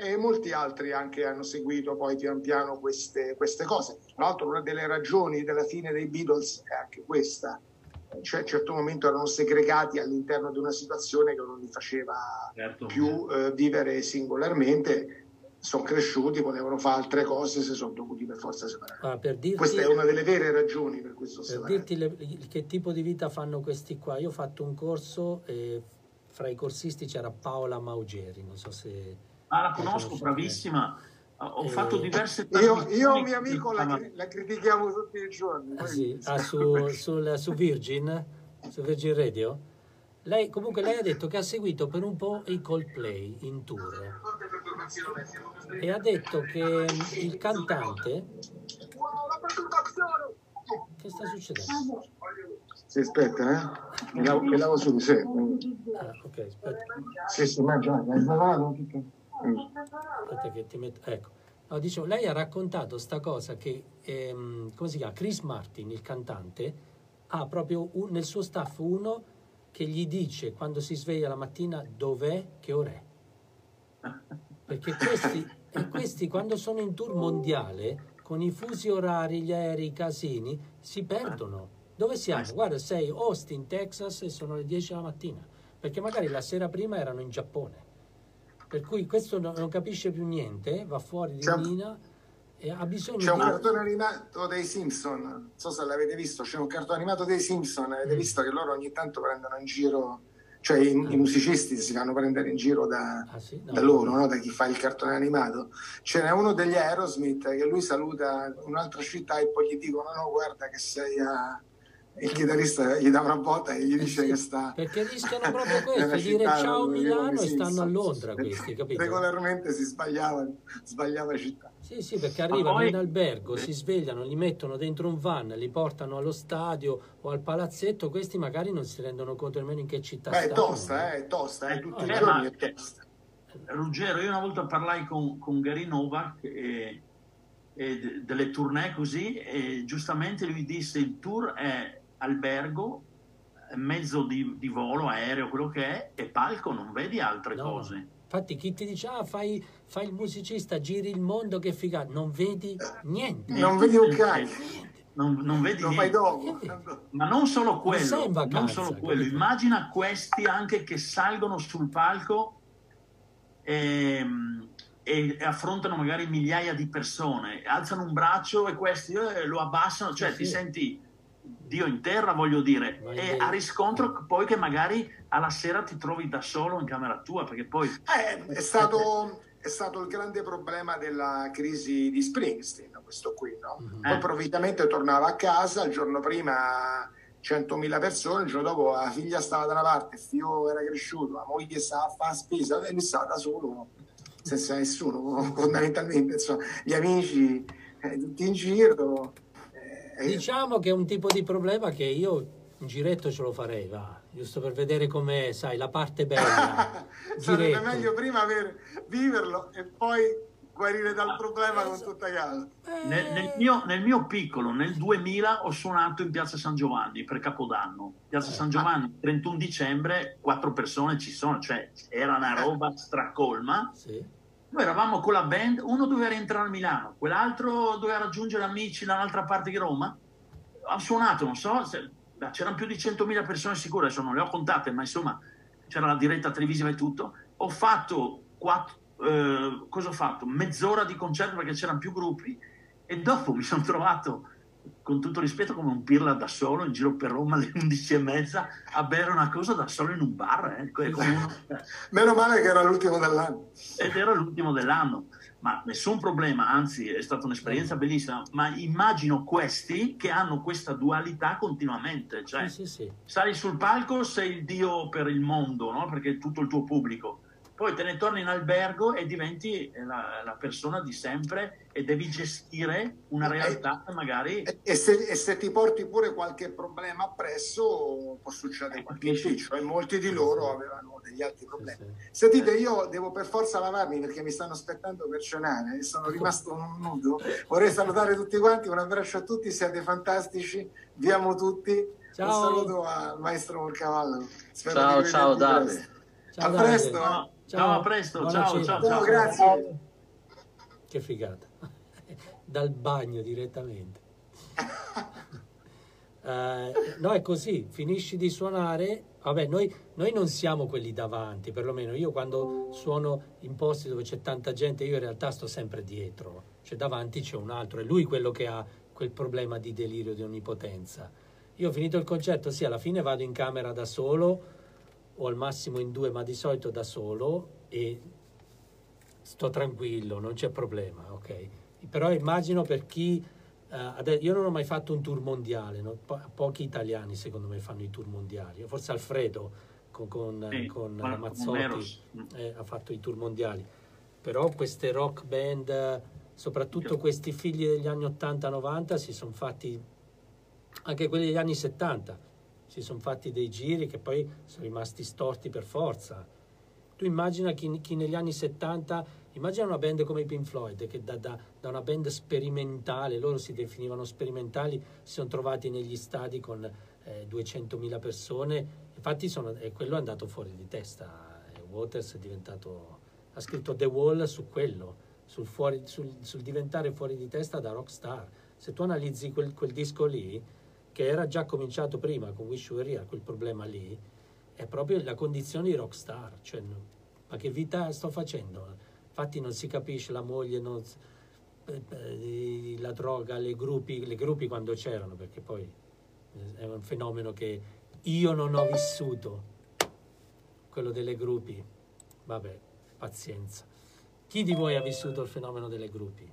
e molti altri anche hanno seguito poi pian piano queste, queste cose. Tra l'altro una delle ragioni della fine dei Beatles è anche questa, cioè a un certo momento erano segregati all'interno di una situazione che non li faceva certo. più eh, vivere singolarmente, sono cresciuti, potevano fare altre cose, si sono dovuti per forza separare. Ah, per dirti, Questa è una delle vere ragioni per cui sono Per dirti le, che tipo di vita fanno questi qua, io ho fatto un corso e fra i corsisti c'era Paola Maugeri, non so se Ah, la conosco, bravissima. Ho fatto diverse Io, io un mio amico la, la, critichiamo tutti i giorni. Ah, sì? ah, su, sul, su, Virgin, su Virgin Radio. Lei, comunque lei ha detto che ha seguito per un po' i Coldplay in tour e ha detto che il cantante che sta succedendo? Si aspetta, eh? Mi lavo, mi lavo su di sé. Ah, ok, aspetta. Sì, sì, mangia, hai lavato tutto. Aspetta che ti metto, ecco. No, dicevo, lei ha raccontato sta cosa che, ehm, come si chiama, Chris Martin, il cantante, ha proprio un, nel suo staff uno che gli dice quando si sveglia la mattina dov'è, che ora è. Perché questi, questi quando sono in tour mondiale, con i fusi orari, gli aerei, i casini, si perdono. Dove siamo? Guarda, sei Austin, Texas e sono le 10 della mattina. Perché magari la sera prima erano in Giappone. Per cui questo non, non capisce più niente, va fuori di Mina e ha bisogno c'è di... un cartone animato dei Simpson, non so se l'avete visto, c'è un cartone animato dei Simpson, avete mm. visto che loro ogni tanto prendono in giro, cioè i, mm. i musicisti si fanno prendere in giro da, ah, sì? no, da loro, no? da chi fa il cartone animato. Ce n'è uno degli Aerosmith che lui saluta un'altra città e poi gli dicono no, no guarda che sei a il chitarrista gli dà una botta e gli dice sì, che sta perché rischiano proprio questo dire ciao Milano e stanno a Londra questi capito? regolarmente si sbagliava sbagliava città. Sì sì perché arrivano poi... in albergo si svegliano li mettono dentro un van li portano allo stadio o al palazzetto questi magari non si rendono conto nemmeno in che città Beh, stanno. è tosta eh, è tosta eh, tutti eh, i giorni è tosta. Ruggero io una volta parlai con, con Gary Novak e, e delle tournée così e giustamente lui disse il tour è albergo, mezzo di, di, volo, aereo, quello che è, e palco, non vedi altre no. cose. Infatti chi ti dice, ah, fai, fai, il musicista, giri il mondo, che figata, non vedi niente. Non vedi un cazzo. Non, non, vedi fai dopo. Ma non solo quello, non, vacanza, non solo quello. immagina questi anche che salgono sul palco e, e, affrontano magari migliaia di persone, alzano un braccio e questi eh, lo abbassano, cioè sì. ti senti Dio in terra, voglio dire, e a riscontro poi che magari alla sera ti trovi da solo in camera tua, perché poi... Eh, è, stato, è stato il grande problema della crisi di Springsteen, questo qui, no? Mm-hmm. Poi provvidamente tornava a casa, il giorno prima 100.000 persone, il giorno dopo la figlia stava da una parte, il figlio era cresciuto, la moglie stava a fare spesa e lui stava da solo, senza nessuno, fondamentalmente, insomma, gli amici eh, tutti in giro Diciamo che è un tipo di problema che io un giretto ce lo farei, va, giusto per vedere come, sai, la parte bella. Sarebbe meglio prima aver, viverlo e poi guarire dal problema con tutta calma. Eh... Nel, nel, mio, nel, mio, piccolo, nel 2000, ho suonato in Piazza San Giovanni per Capodanno. Piazza San Giovanni, 31 dicembre, quattro persone ci sono, cioè era una roba stracolma. Sì noi eravamo con la band, uno doveva rientrare a Milano, quell'altro doveva raggiungere amici dall'altra parte di Roma. Ha suonato, non so, se, c'erano più di 100.000 persone sicure, adesso non le ho contate, ma insomma c'era la diretta televisiva e tutto. Ho fatto, quattro, eh, cosa ho fatto? Mezz'ora di concerto perché c'erano più gruppi e dopo mi sono trovato con tutto rispetto, come un pirla da solo in giro per Roma alle 11 e mezza a bere una cosa da solo in un bar. Eh? Uno... Meno male che era l'ultimo dell'anno. Ed era l'ultimo dell'anno, ma nessun problema, anzi è stata un'esperienza bellissima. Ma immagino questi che hanno questa dualità continuamente, cioè sì, sì, sì. sali sul palco, sei il dio per il mondo, no? perché è tutto il tuo pubblico poi te ne torni in albergo e diventi la, la persona di sempre e devi gestire una realtà che magari... E, e se, e se ti porti pure qualche problema appresso può succedere qualche impiccio e molti di loro avevano degli altri problemi. Sentite, io devo per forza lavarmi perché mi stanno aspettando per cenare e sono rimasto nudo. Vorrei salutare tutti quanti, un abbraccio a tutti, siete fantastici, vi amo tutti. Ciao. Un saluto al maestro Volcavallo. Spero Ciao, di ciao, Davide. Ciao, a Davide. presto. eh. Ciao, ciao, a presto, ciao, ciao, Ciao, ciao. grazie. Che figata. Dal bagno direttamente. Eh, no, è così, finisci di suonare. Vabbè, noi, noi non siamo quelli davanti, perlomeno io quando suono in posti dove c'è tanta gente, io in realtà sto sempre dietro, cioè davanti c'è un altro, è lui quello che ha quel problema di delirio di onnipotenza. Io ho finito il concerto, sì, alla fine vado in camera da solo o al massimo in due, ma di solito da solo e sto tranquillo, non c'è problema, ok? Però immagino per chi... ade- io non ho mai fatto un tour mondiale, no? Po- pochi italiani secondo me fanno i tour mondiali, forse Alfredo con, con, Sì, con Mazzotti eh, ha fatto i tour mondiali, però queste rock band, soprattutto questi figli degli anni 80-90 si sono fatti, anche quelli degli anni 70, si sono fatti dei giri che poi sono rimasti storti per forza. Tu immagina chi, chi negli anni 70, immagina una band come i Pink Floyd, che da, da- da una band sperimentale, loro si definivano sperimentali, si sono trovati negli stadi con eh, 200.000 persone, infatti sono, e quello è andato fuori di testa. Eh, Waters è diventato, ha scritto The Wall su quello, sul, fuori- sul- sul diventare fuori di testa da rockstar. Se tu analizzi quel, quel disco lì, che era già cominciato prima con Wish You Were Here, quel problema lì, è proprio la condizione di rockstar. Cioè, ma che vita sto facendo? Infatti non si capisce, la moglie, non eh, eh, la droga, le gruppi, le gruppi quando c'erano, perché poi eh, è un fenomeno che io non ho vissuto, quello delle gruppi. Vabbè, pazienza. Chi di voi ha vissuto il fenomeno delle gruppi?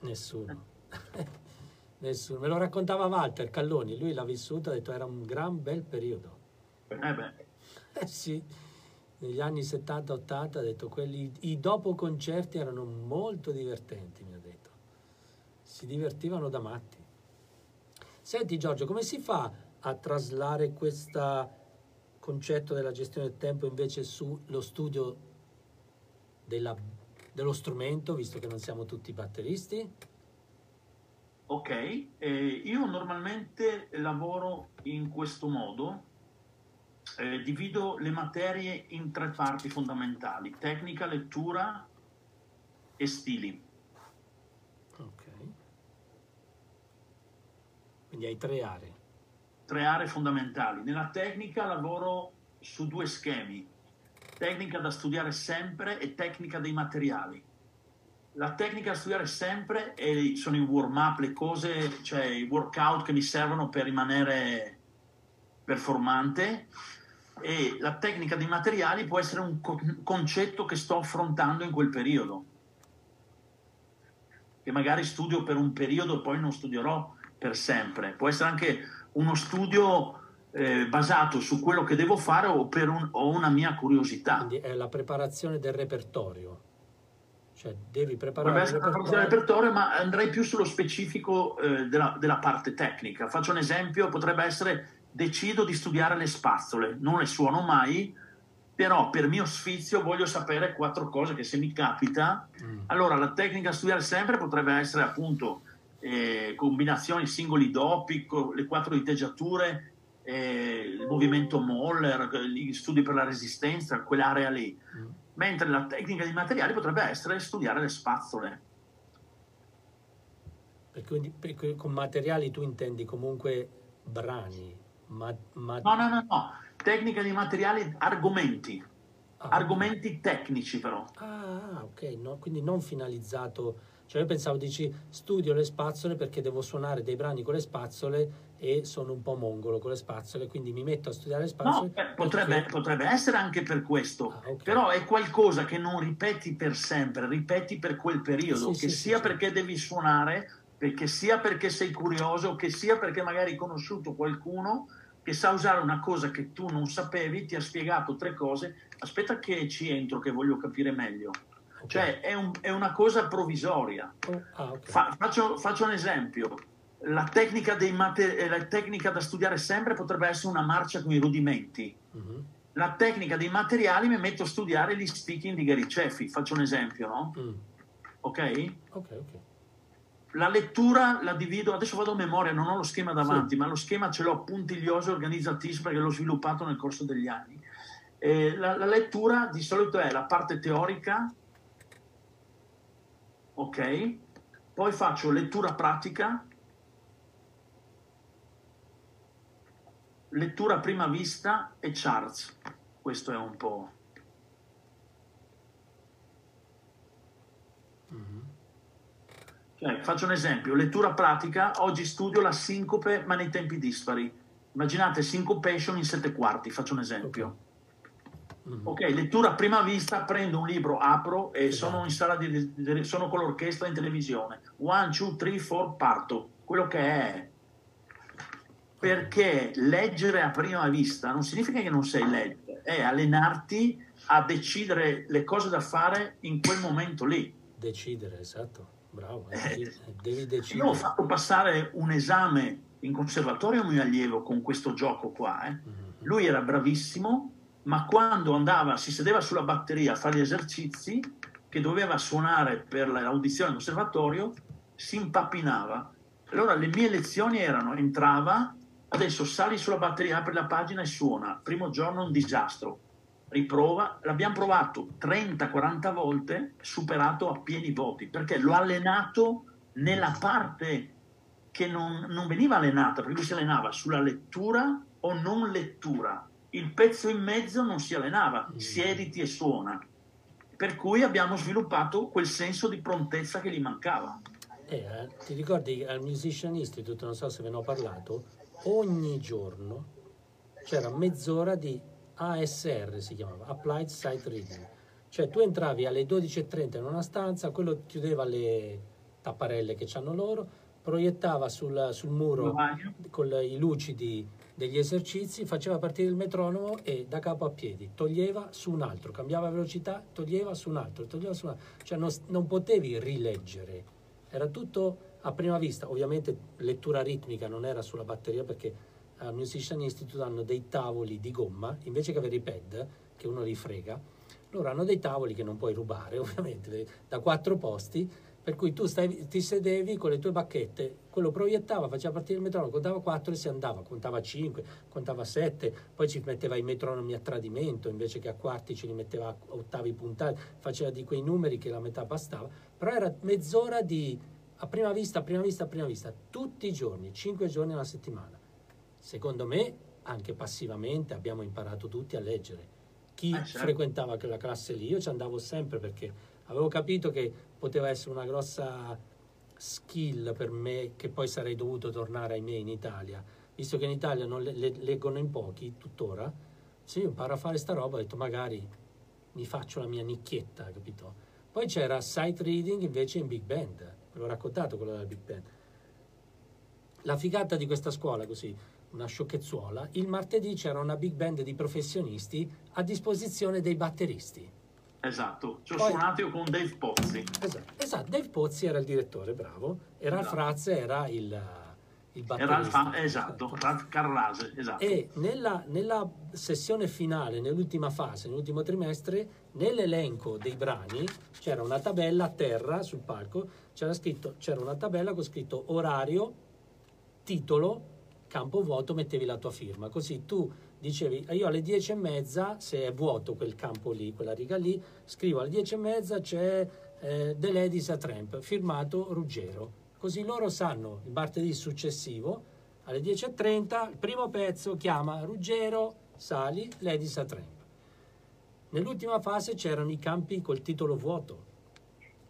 Nessuno. Nessuno. Me lo raccontava Walter Calloni, lui l'ha vissuto, ha detto era un gran bel periodo. Eh beh, Eh sì, negli anni 70-80 ha detto quelli, i dopo concerti erano molto divertenti, mi ha detto. Si divertivano da matti. Senti Giorgio, come si fa a traslare questo concetto della gestione del tempo invece sullo studio della- dello strumento, visto che non siamo tutti batteristi? Ok, eh, io normalmente lavoro in questo modo, eh, divido le materie in tre parti fondamentali, tecnica, lettura e stili. Ok. Quindi hai tre aree. Tre aree fondamentali. Nella tecnica lavoro su due schemi, tecnica da studiare sempre e tecnica dei materiali. La tecnica da studiare sempre è- sono i warm-up, le cose, cioè i workout che mi servono per rimanere performante e la tecnica dei materiali può essere un co- concetto che sto affrontando in quel periodo che magari studio per un periodo e poi non studierò per sempre può essere anche uno studio eh, basato su quello che devo fare o per un- o una mia curiosità Quindi è la preparazione del repertorio. Cioè devi preparare del repertorio. repertorio, ma andrei più sullo specifico eh, della, della parte tecnica. Faccio un esempio, potrebbe essere decido di studiare le spazzole, non le suono mai, però per mio sfizio voglio sapere quattro cose che se mi capita, Mm. allora la tecnica da studiare sempre potrebbe essere appunto eh, combinazioni singoli doppi, le quattro diteggiature, eh, il movimento Moller, gli studi per la resistenza, quell'area lì. Mm. Mentre la tecnica dei materiali potrebbe essere studiare le spazzole. Perché, perché con materiali tu intendi comunque brani, ma, ma- No, no, no, no. Tecnica dei materiali, argomenti. Ah, Argomenti tecnici però. Ah, ok, no, quindi non finalizzato. Cioè io pensavo, dici, studio le spazzole perché devo suonare dei brani con le spazzole e sono un po' mongolo con le spazzole, quindi mi metto a studiare le spazzole. No, eh, potrebbe, perché- potrebbe essere anche per questo, Ah, ok. però è qualcosa che non ripeti per sempre, ripeti per quel periodo, Sì, che sì, sia sì. perché devi suonare, perché sia perché sei curioso, che sia perché magari hai conosciuto qualcuno che sa usare una cosa che tu non sapevi, ti ha spiegato tre cose, aspetta che ci entro che voglio capire meglio. Cioè è, un- è una cosa provvisoria. Oh, ah, ok. Fa- faccio, faccio un esempio. La tecnica, dei mate- eh, la tecnica da studiare sempre potrebbe essere una marcia con i rudimenti. Mhm. La tecnica dei materiali mi metto a studiare gli speaking di Gary Ceffi, faccio un esempio, no? Mm. Ok? Ok, ok. La lettura la divido, adesso vado a memoria, non ho lo schema davanti, ma lo schema ce l'ho puntiglioso e organizzatissimo perché l'ho sviluppato nel corso degli anni. Eh, la, la lettura di solito è la parte teorica, ok? Poi faccio lettura pratica, lettura a prima vista e charts. Questo è un po'. Cioè, faccio un esempio, lettura pratica, oggi studio la sincope ma nei tempi dispari. Immaginate syncopation in sette quarti, faccio un esempio. Ok, lettura a prima vista, prendo un libro, apro e sono in sala di- sono con l'orchestra in televisione. One, two, three, four, parto. Quello che è. Perché leggere a prima vista non significa che non sai leggere, è allenarti a decidere le cose da fare in quel momento lì. Decidere, esatto. Bravo. eh, devi- devi Io ho decidere. fatto passare un esame in conservatorio mio allievo con questo gioco qua. eh. Lui era bravissimo, ma quando andava, si sedeva sulla batteria a fare gli esercizi che doveva suonare per l'audizione al conservatorio, si impappinava. Allora le mie lezioni erano, entrava, adesso sali sulla batteria, apri la pagina e suona. Primo giorno un disastro. Riprova, l'abbiamo provato 30-40 volte, superato a pieni voti, perché l'ho allenato nella parte che non, non veniva allenata, perché lui si allenava sulla lettura o non lettura. Il pezzo in mezzo non si allenava, siediti e suona. Per cui abbiamo sviluppato quel senso di prontezza che gli mancava. Eh, ti ricordi al Musician Institute, non so se ve ne ho parlato, ogni giorno c'era mezz'ora di ASR, si chiamava, Applied Sight Reading. Cioè tu entravi alle 12.30 in una stanza, quello chiudeva le tapparelle che hanno loro, proiettava sul, sul muro con i lucidi degli esercizi, faceva partire il metronomo e da capo a piedi toglieva su un altro, cambiava velocità, toglieva su un altro, toglieva su un altro. Cioè non, non potevi rileggere, era tutto a prima vista. Ovviamente lettura ritmica non era sulla batteria perché al Musician Institute hanno dei tavoli di gomma, invece che avere i pad, che uno li frega, loro hanno dei tavoli che non puoi rubare, ovviamente, da quattro posti, per cui tu stai- ti sedevi con le tue bacchette, quello proiettava, faceva partire il metronomo, contava 4 e si andava, contava 5, contava 7, poi ci metteva i metronomi a tradimento, invece che a quarti ce li metteva a ottavi puntati, faceva di quei numeri che la metà bastava, però era mezz'ora di a prima vista, a prima vista, a prima vista, tutti i giorni, 5 giorni alla settimana. Secondo me, anche passivamente, abbiamo imparato tutti a leggere. Chi Eh, certo. frequentava quella classe lì, io ci andavo sempre perché avevo capito che poteva essere una grossa skill per me che poi sarei dovuto tornare ahimè in Italia, visto che in Italia non le, le- leggono in pochi tuttora. Se io imparo a fare sta roba, ho detto magari mi faccio la mia nicchietta, capito? Poi c'era sight reading invece in big band, ve l'ho raccontato quello della big band. La figata di questa scuola, così, una sciocchezzuola, il martedì c'era una big band di professionisti a disposizione dei batteristi. Esatto, ci ho Poi- suonato io con Dave Pozzi. Esatto, esatto, Dave Pozzi era il direttore, bravo, e Ralph Esatto. Raz era il, il batterista. esatto, Ralph Carrase, esatto. E nella, nella sessione finale, nell'ultima fase, nell'ultimo trimestre, nell'elenco dei brani c'era una tabella a terra sul palco, c'era, scritto, c'era una tabella con scritto orario, titolo, campo vuoto, mettevi la tua firma. Così tu dicevi, "Ah, io alle dieci e mezza, se è vuoto quel campo lì, quella riga lì, scrivo alle dieci e mezza c'è eh, The Ladies a Tramp, firmato Ruggero. Così loro sanno il martedì successivo alle 10.30 il primo pezzo chiama Ruggero, Sali, Ladies a Tramp. Nell'ultima fase c'erano i campi col titolo vuoto.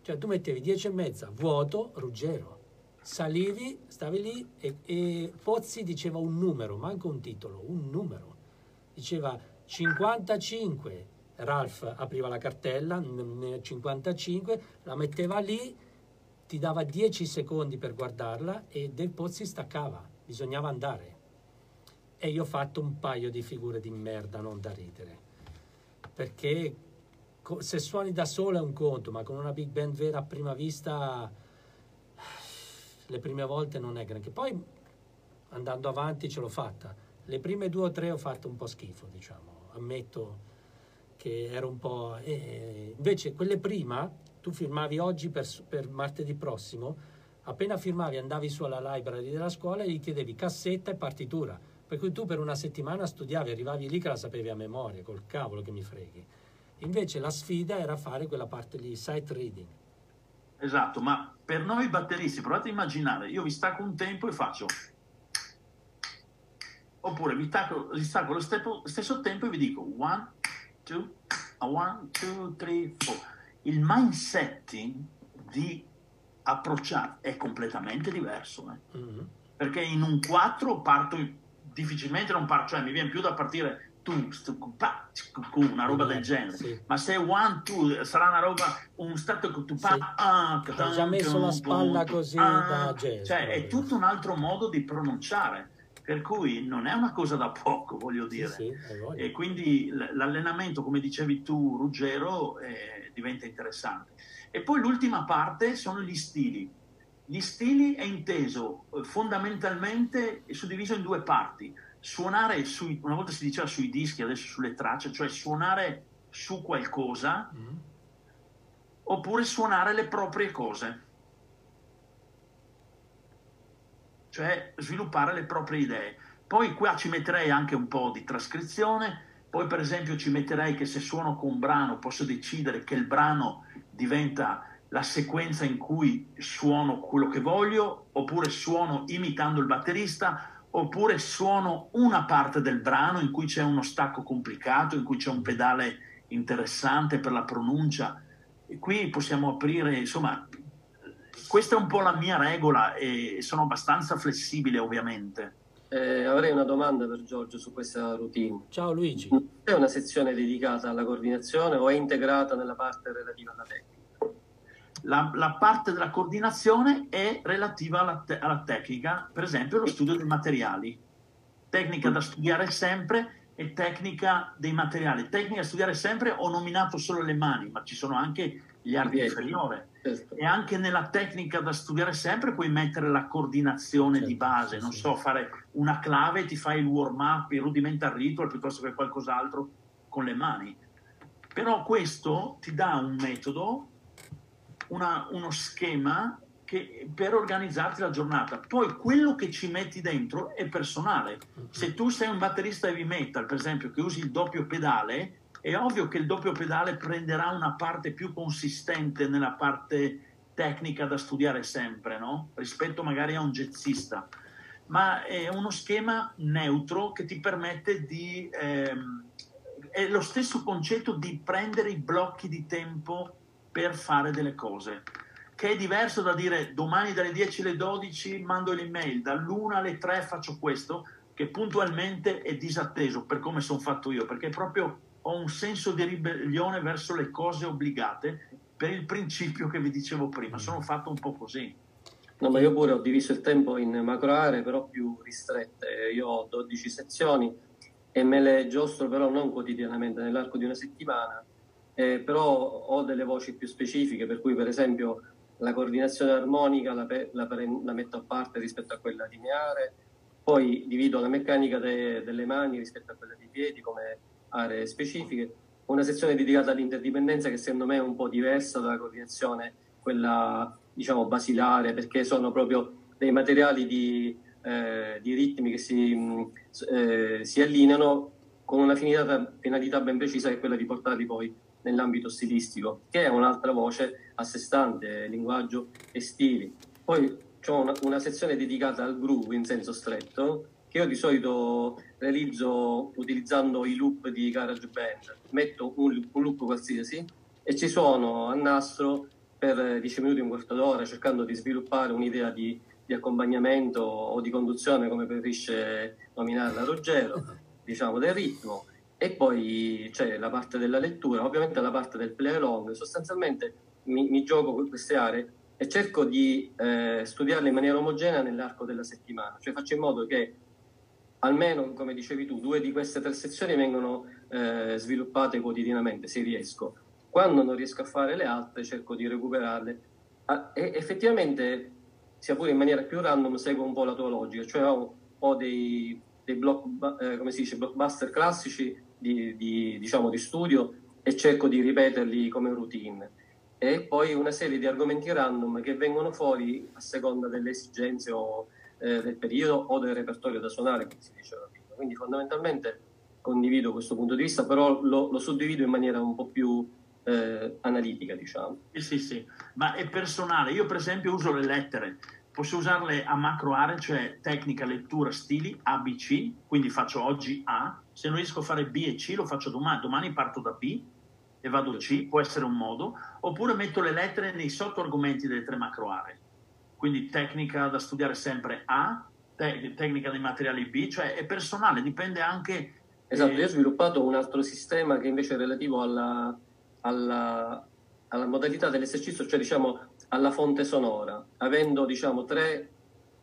Cioè tu mettevi 10 e mezza, vuoto, Ruggero. Salivi, stavi lì e, e Pozzi diceva un numero, manco un titolo, un numero. Diceva 55, Ralph apriva la cartella, n- n- 55, la metteva lì, ti dava 10 secondi per guardarla e Del Pozzi staccava, bisognava andare. e io ho fatto un paio di figure di merda non da ridere. Perché se suoni da solo è un conto, ma con una big band vera a prima vista le prime volte non è granché. Poi andando avanti ce l'ho fatta. Le prime due o tre ho fatto un po' schifo, diciamo, ammetto che ero un po'... eh, invece quelle prima, tu firmavi oggi per, per martedì prossimo, appena firmavi andavi su alla library della scuola e gli chiedevi cassetta e partitura. Per cui tu per una settimana studiavi, arrivavi lì che la sapevi a memoria, col cavolo che mi freghi. Invece la sfida era fare quella parte lì, sight reading. Esatto, ma per noi batteristi, provate a immaginare, io vi stacco un tempo e faccio... Oppure vi, tacco, vi stacco lo stesso tempo e vi dico one, two, a one, two, three, four. Il mindsetting di approcciare è completamente diverso. eh. Mhm. Perché in un 4 parto difficilmente non parto, cioè mi viene più da partire una roba del genere. Sì. Ma se è one, two, sarà una roba, un stato che tu pa, Sì. ah, Hai già messo la spalla così da jazz, Cioè è tutto un altro modo di pronunciare. Per cui non è una cosa da poco, voglio Sì, dire. sì, voglia. E quindi l'allenamento, come dicevi tu, Ruggero, eh, diventa interessante. E poi l'ultima parte sono gli stili. Gli stili è inteso eh, fondamentalmente è suddiviso in due parti. Suonare sui, una volta si diceva sui dischi, adesso sulle tracce, cioè suonare su qualcosa Mhm. oppure suonare le proprie cose. Cioè sviluppare le proprie idee. Poi qua ci metterei anche un po' di trascrizione, poi per esempio ci metterei che se suono con un brano posso decidere che il brano diventa la sequenza in cui suono quello che voglio, oppure suono imitando il batterista, oppure suono una parte del brano in cui c'è uno stacco complicato, in cui c'è un pedale interessante per la pronuncia. E qui possiamo aprire, insomma, questa è un po' la mia regola e sono abbastanza flessibile ovviamente. Eh, avrei una domanda per Giorgio su questa routine. Ciao Luigi. È una sezione dedicata alla coordinazione o è integrata nella parte relativa alla tecnica? La, la parte della coordinazione è relativa alla, te- alla tecnica, per esempio lo studio dei materiali. Tecnica da studiare sempre e tecnica dei materiali. Tecnica da studiare sempre ho nominato solo le mani, ma ci sono anche gli arti inferiori. Certo. E anche nella tecnica da studiare sempre puoi mettere la coordinazione Certo, di base, non sì. so, fare una clave e ti fai il warm up, il rudimental ritual piuttosto che qualcos'altro con le mani. Però questo ti dà un metodo, una- uno schema che- per organizzarti la giornata. Poi quello che ci metti dentro è personale. Se tu sei un batterista heavy metal, per esempio, che usi il doppio pedale, è ovvio che il doppio pedale prenderà una parte più consistente nella parte tecnica da studiare sempre, no? rispetto magari a un jazzista. Ma è uno schema neutro che ti permette di... ehm, è lo stesso concetto di prendere i blocchi di tempo per fare delle cose, che è diverso da dire domani dalle 10 alle 12 mando l'email, dall'1 alle 3 faccio questo, che puntualmente è disatteso per come sono fatto io, perché proprio ho un senso di ribellione verso le cose obbligate per il principio che vi dicevo prima, sono fatto un po' così. No, ma io pure ho diviso il tempo in macro aree, però più ristrette. Io ho 12 sezioni e me le giostro però non quotidianamente, nell'arco di una settimana, eh, però ho delle voci più specifiche, per cui per esempio la coordinazione armonica la, pe- la pre- la metto a parte rispetto a quella lineare, poi divido la meccanica de- delle mani rispetto a quella dei piedi come aree specifiche, una sezione dedicata all'interdipendenza che secondo me è un po' diversa dalla coordinazione, quella diciamo basilare, perché sono proprio dei materiali di, eh, di ritmi che si, s- eh, si allineano con una finalità, finalità ben precisa che è quella di portarli poi nell'ambito stilistico, che è un'altra voce a sé stante, linguaggio e stili. Poi c'è una, una sezione dedicata al groove in senso stretto, che io di solito realizzo utilizzando i loop di GarageBand. Metto un, un loop qualsiasi e ci suono a nastro per 10 minuti, un quarto d'ora, cercando di sviluppare un'idea di, di accompagnamento o di conduzione, come preferisce nominarla Ruggero, diciamo del ritmo. E poi c'è la parte della lettura, ovviamente la parte del play along. Sostanzialmente mi, mi gioco con queste aree e cerco di eh, studiarle in maniera omogenea nell'arco della settimana, cioè faccio in modo che almeno, come dicevi tu, due di queste tre sezioni vengono eh, sviluppate quotidianamente, se riesco. Quando non riesco a fare le altre, cerco di recuperarle. Ah, e effettivamente, sia pure in maniera più random, seguo un po' la tua logica, cioè ho, ho dei, dei block, eh, dice, blockbuster classici di, di, diciamo, di studio e cerco di ripeterli come routine. E poi una serie di argomenti random che vengono fuori a seconda delle esigenze o eh, del periodo o del repertorio da suonare, come si diceva prima. Quindi fondamentalmente condivido questo punto di vista, però lo, lo suddivido in maniera un po' più eh, analitica, diciamo. Sì, sì, sì, ma è personale. Io per esempio uso le lettere, posso usarle a macro aree, cioè tecnica, lettura, stili, A, B, C, quindi faccio oggi A, se non riesco a fare B e C lo faccio domani, domani parto da B e vado a C, può essere un modo, oppure metto le lettere nei sottoargomenti delle tre macro aree quindi tecnica da studiare sempre A, te- tecnica dei materiali B, cioè è personale, dipende anche... Esatto, eh... io ho sviluppato un altro sistema che invece è relativo alla, alla, alla modalità dell'esercizio, cioè diciamo alla fonte sonora, avendo diciamo tre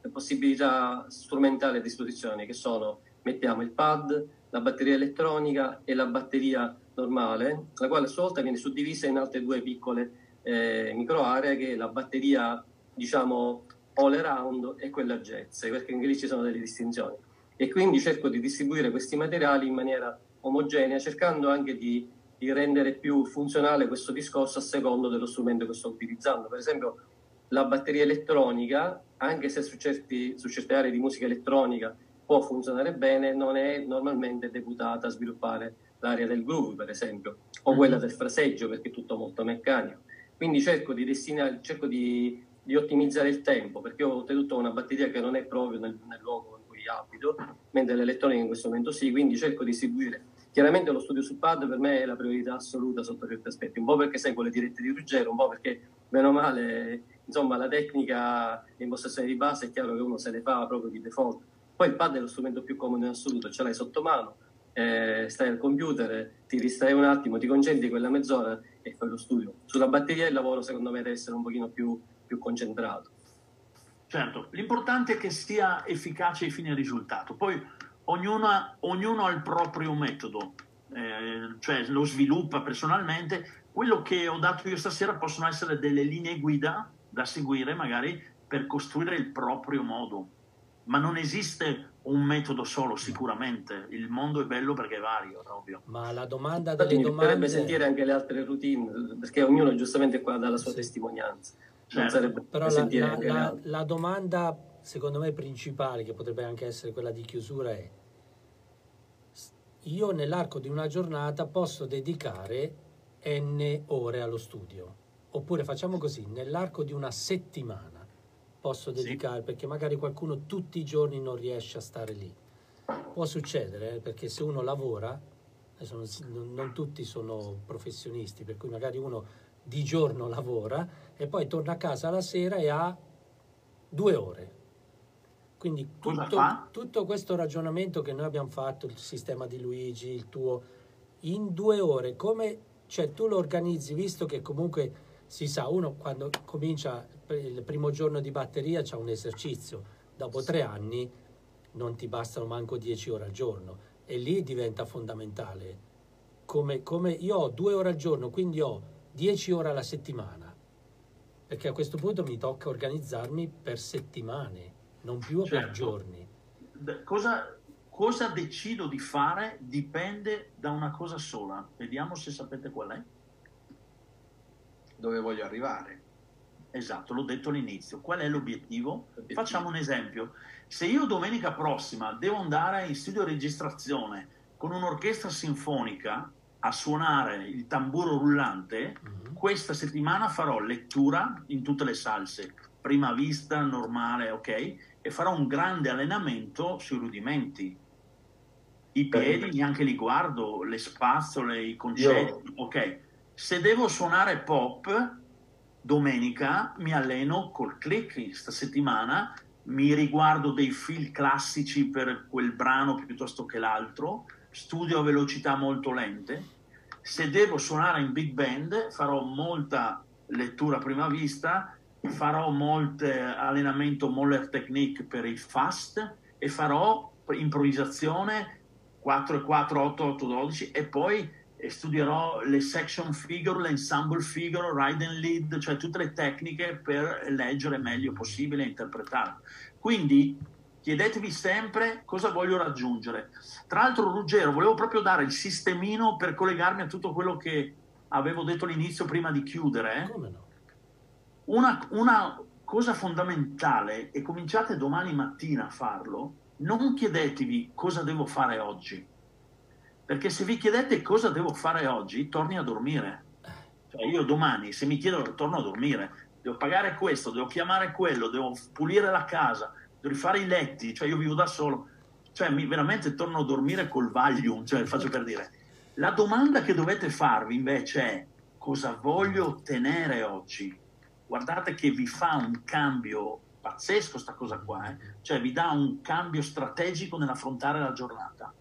possibilità strumentali a disposizione che sono mettiamo il pad, la batteria elettronica e la batteria normale, la quale a sua volta viene suddivisa in altre due piccole eh, microaree che è la batteria diciamo all around e quella jazz, perché anche lì ci sono delle distinzioni. E quindi cerco di distribuire questi materiali in maniera omogenea, cercando anche di, di rendere più funzionale questo discorso a secondo dello strumento che sto utilizzando. Per esempio, la batteria elettronica, anche se su, certi, su certe aree di musica elettronica può funzionare bene, non è normalmente deputata a sviluppare l'area del groove, per esempio, o quella mm-hmm. del fraseggio, perché è tutto molto meccanico. Quindi cerco di, destinare, cerco di di ottimizzare il tempo, perché ho ottenuto una batteria che non è proprio nel, nel luogo in cui abito, mentre l'elettronica in questo momento sì, quindi cerco di distribuire. Chiaramente lo studio sul pad per me è la priorità assoluta sotto certi aspetti, un po' perché seguo le dirette di Ruggero, un po' perché, meno male, insomma, la tecnica di impostazione di base è chiaro che uno se ne fa proprio di default. Poi il pad è lo strumento più comodo in assoluto, ce l'hai sotto mano, eh, stai al computer, ti distrai un attimo, ti concentri quella mezz'ora e fai lo studio. Sulla batteria il lavoro secondo me deve essere un pochino più più concentrato. Certo, l'importante è che sia efficace ai fini del risultato. Poi ognuno, ognuno ha il proprio metodo, eh, cioè lo sviluppa personalmente. Quello che ho dato io stasera possono essere delle linee guida da seguire magari per costruire il proprio modo, ma non esiste un metodo solo sicuramente, il mondo è bello perché è vario, ovvio. Ma la domanda delle mi domande... Mi sentire anche le altre routine, perché ognuno giustamente qua dà la sua sì. testimonianza. Certo. Però la, la, la, la, domanda, secondo me, principale, che potrebbe anche essere quella di chiusura, è io nell'arco di una giornata posso dedicare n ore allo studio. Oppure facciamo così, nell'arco di una settimana posso dedicare, sì. perché magari qualcuno tutti i giorni non riesce a stare lì. Può succedere, eh, perché se uno lavora, non, non tutti sono professionisti, per cui magari uno di giorno lavora e poi torna a casa la sera e ha due ore. Quindi tutto, tutto, questo ragionamento che noi abbiamo fatto, il sistema di Luigi, il tuo, in due ore, come cioè, tu lo organizzi, visto che comunque si sa, uno quando comincia il primo giorno di batteria c'è un esercizio, dopo tre anni non ti bastano manco dieci ore al giorno e lì diventa fondamentale. Come, come io ho due ore al giorno, quindi ho 10 ore alla settimana, perché a questo punto mi tocca organizzarmi per settimane, non più certo. per giorni. Cosa, cosa decido di fare dipende da una cosa sola. Vediamo se sapete qual è. Dove voglio arrivare. Esatto, l'ho detto all'inizio. Qual è l'obiettivo? l'obiettivo? Facciamo un esempio. Se io domenica prossima devo andare in studio registrazione con un'orchestra sinfonica, a suonare il tamburo rullante, mm-hmm. questa settimana farò lettura in tutte le salse, prima vista, normale, ok? E farò un grande allenamento sui rudimenti. I piedi neanche li guardo, le spazzole, i concetti, Io... ok? Se devo suonare pop, domenica mi alleno col click, questa settimana mi riguardo dei film classici per quel brano piuttosto che l'altro, studio a velocità molto lente. Se devo suonare in big band farò molta lettura a prima vista, farò molto allenamento Moller Technique per il fast e farò improvvisazione, 4 e 4, 8, 8, 12 e poi studierò le section figure, l'ensemble figure, ride and lead, cioè tutte le tecniche per leggere meglio possibile e interpretare. Quindi chiedetevi sempre cosa voglio raggiungere. Tra l'altro, Ruggero, volevo proprio dare il sistemino per collegarmi a tutto quello che avevo detto all'inizio prima di chiudere. no? Una, una cosa fondamentale, e cominciate domani mattina a farlo, non chiedetevi cosa devo fare oggi. Perché se vi chiedete cosa devo fare oggi, torni a dormire. Cioè io domani, se mi chiedono, torno a dormire. Devo pagare questo, devo chiamare quello, devo pulire la casa, rifare i letti, cioè io vivo da solo. Cioè mi, veramente torno a dormire col Valium, cioè faccio per dire. La domanda che dovete farvi invece è cosa voglio ottenere oggi? Guardate che vi fa un cambio pazzesco sta cosa qua, eh? cioè vi dà un cambio strategico nell'affrontare la giornata.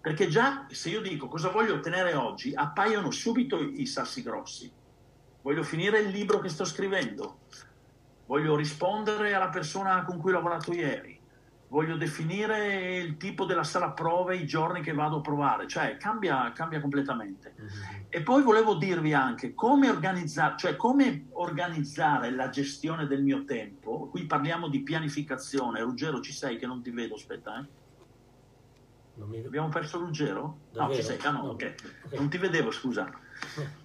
Perché già se io dico cosa voglio ottenere oggi, appaiono subito i i sassi grossi. Voglio finire il libro che sto scrivendo, voglio rispondere alla persona con cui ho lavorato ieri, voglio definire il tipo della sala prove, i giorni che vado a provare, cioè cambia, cambia completamente. E poi volevo dirvi anche come organizzare, cioè come organizzare la gestione del mio tempo. Qui parliamo di pianificazione. Ruggero, ci sei che non ti vedo? Aspetta, eh. Non mi... Abbiamo perso Ruggero? No, Davvero? ci sei. Ah, no, No. ok. Ok. Non ti vedevo, scusa.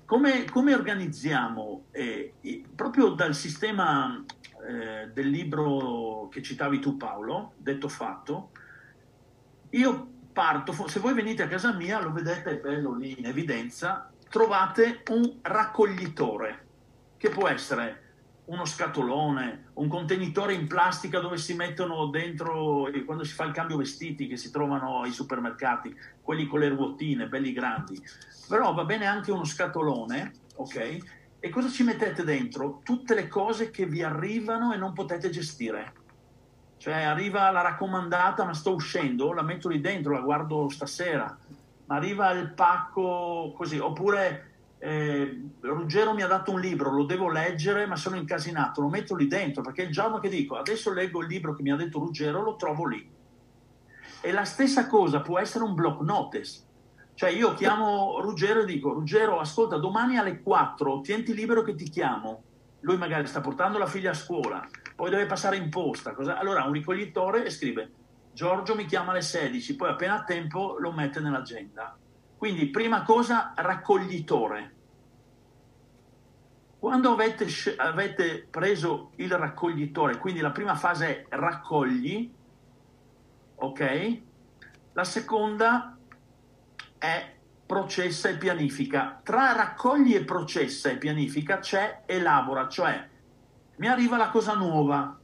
Come, come organizziamo, eh, proprio dal sistema eh, del libro che citavi tu Paolo, detto fatto, io parto, se voi venite a casa mia, lo vedete bello lì in evidenza, trovate un raccoglitore, che può essere uno scatolone, un contenitore in plastica dove si mettono dentro, quando si fa il cambio vestiti che si trovano ai supermercati, quelli con le ruotine, belli grandi. Però va bene anche uno scatolone, ok? E cosa ci mettete dentro? Tutte le cose che vi arrivano e non potete gestire. Cioè arriva la raccomandata, ma sto uscendo, la metto lì dentro, la guardo stasera. Ma arriva il pacco così, oppure eh, Ruggero mi ha dato un libro, lo devo leggere, ma sono incasinato, lo metto lì dentro, perché il giorno che dico adesso leggo il libro che mi ha detto Ruggero, lo trovo lì. E la stessa cosa può essere un block notice. Cioè io chiamo Ruggero e dico, Ruggero, ascolta, domani alle 4, tienti libero che ti chiamo. Lui magari sta portando la figlia a scuola, poi deve passare in posta. cosa- Allora un ricoglitore e scrive, Giorgio mi chiama alle 16, poi appena ha tempo lo mette nell'agenda. Quindi prima cosa, raccoglitore. Quando avete, avete preso il raccoglitore, quindi la prima fase è raccogli, ok? La seconda è processa e pianifica. Tra raccogli e processa e pianifica c'è elabora, cioè mi arriva la cosa nuova.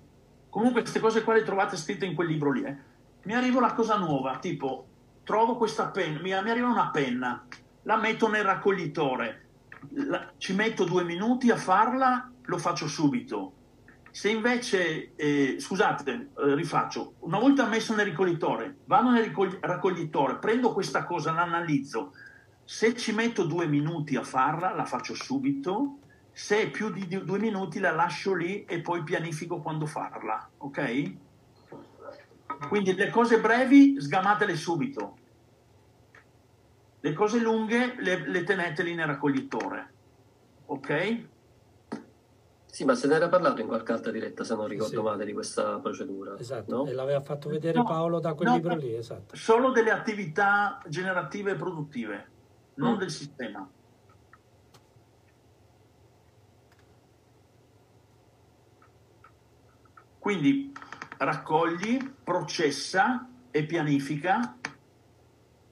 Comunque queste cose qua le trovate scritte in quel libro lì. eh. Mi arriva la cosa nuova, tipo trovo questa penna, mi, arriva una penna, la metto nel raccoglitore, la- ci metto due minuti a farla, lo faccio subito. Se invece, eh, scusate, eh, rifaccio, una volta messo nel raccoglitore, vado nel raccoglitore, prendo questa cosa, l'analizzo, se ci metto due minuti a farla, la faccio subito, se è più di due minuti la lascio lì e poi pianifico quando farla, ok? Quindi le cose brevi sgamatele subito, le cose lunghe le, le tenete lì nel raccoglitore, ok? Sì, ma se ne era parlato in qualche altra diretta, se non ricordo Sì. male, di questa procedura. Esatto, no? e l'aveva fatto vedere No, Paolo da quel no, libro lì, esatto. Solo delle attività generative e produttive, non Mm. del sistema. Quindi raccogli, processa e pianifica,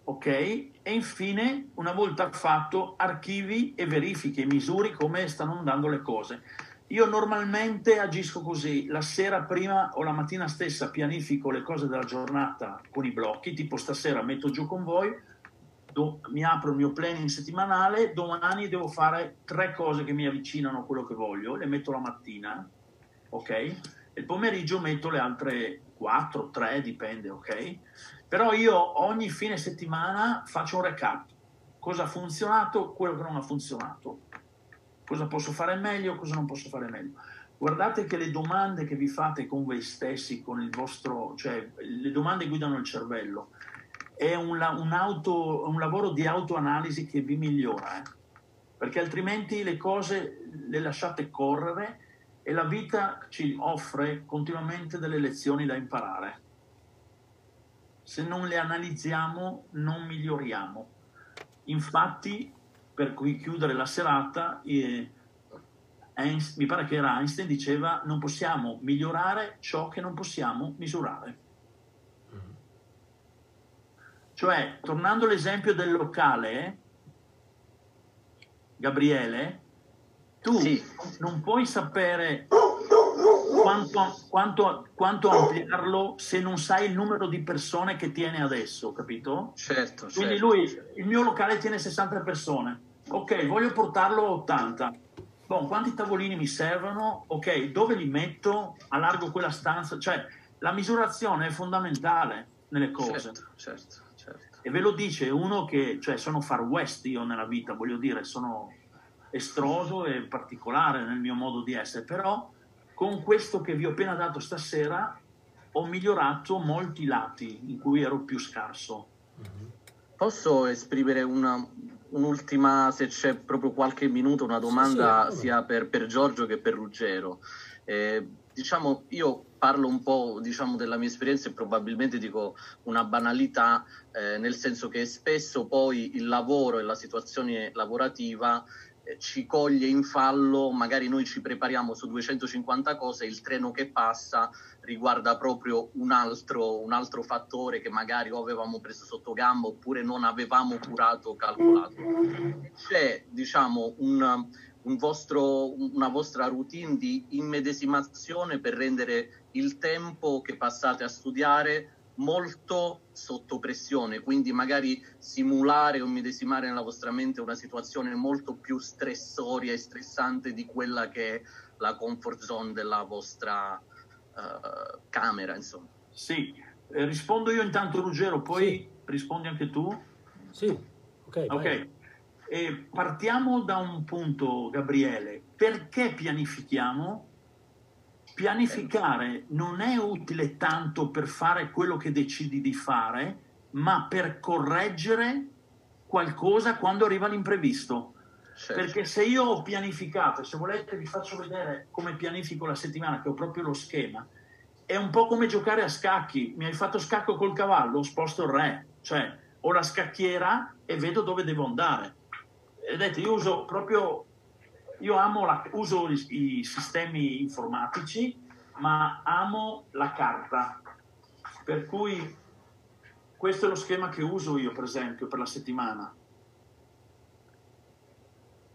ok? E infine, una volta fatto, archivi e verifichi, misuri come stanno andando le cose. Io normalmente agisco così, la sera prima o la mattina stessa pianifico le cose della giornata con i blocchi, tipo stasera metto giù con voi, do- mi apro il mio planning settimanale, domani devo fare tre cose che mi avvicinano a quello che voglio, le metto la mattina, ok? E il pomeriggio metto le altre quattro, tre, dipende, ok? Però io ogni fine settimana faccio un recap, cosa ha funzionato, quello che non ha funzionato cosa posso fare meglio, cosa non posso fare meglio. guardate che le domande che vi fate con voi stessi, con il vostro, cioè le domande guidano il cervello. È un, un auto- un lavoro di autoanalisi che vi migliora, eh. perché altrimenti le cose le lasciate correre e la vita ci offre continuamente delle lezioni da imparare. Se non le analizziamo non miglioriamo. Infatti, per cui chiudere la serata, eh, Einst- mi pare che era Einstein diceva non possiamo migliorare ciò che non possiamo misurare. Cioè, tornando all'esempio del locale, Gabriele, tu non puoi sapere quanto, quanto, quanto ampliarlo se non sai il numero di persone che tiene adesso, capito? Certo, Quindi certo. lui, il mio locale tiene 60 persone. Ok, voglio portarlo a 80. Boh, quanti tavolini mi servono? Ok, dove li metto? Allargo quella stanza? Cioè, la misurazione è fondamentale nelle cose. Certo, certo, certo. E ve lo dice uno che, cioè, sono far west io nella vita, voglio dire, sono estroso e particolare nel mio modo di essere, però con questo che vi ho appena dato stasera ho migliorato molti lati in cui ero più scarso. Posso esprimere una- un'ultima, se c'è proprio qualche minuto, una domanda sì, no. sia per, per Giorgio che per Ruggero. Eh, diciamo, io parlo un po' diciamo, della mia esperienza e probabilmente dico una banalità, eh, nel senso che spesso poi il lavoro e la situazione lavorativa ci coglie in fallo, magari noi ci prepariamo su 250 cose, il treno che passa riguarda proprio un altro, un altro fattore che magari o avevamo preso sotto gamba oppure non avevamo curato o calcolato. C'è, diciamo, un, un vostro, una vostra routine di immedesimazione per rendere il tempo che passate a studiare molto sotto pressione, quindi magari simulare o medesimare nella vostra mente una situazione molto più stressoria e stressante di quella che è la comfort zone della vostra eh, camera, insomma. Sì, eh, rispondo io intanto Ruggero, poi rispondi anche tu? Sì, ok. vai. Ok, E partiamo da un punto, Gabriele. Perché pianifichiamo? Pianificare non è utile tanto per fare quello che decidi di fare, ma per correggere qualcosa quando arriva l'imprevisto. Certo. Perché se io ho pianificato, se volete vi faccio vedere come pianifico la settimana, che ho proprio lo schema, è un po' come giocare a scacchi. Mi hai fatto scacco col cavallo, sposto il re, cioè ho la scacchiera e vedo dove devo andare. Vedete, io uso proprio, io amo la, uso i, i sistemi informatici, ma amo la carta. Per cui questo è lo schema che uso io, per esempio, per la settimana.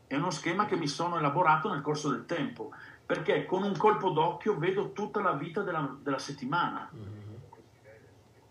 È uno schema che mi sono elaborato nel corso del tempo, perché con un colpo d'occhio vedo tutta la vita della, della settimana.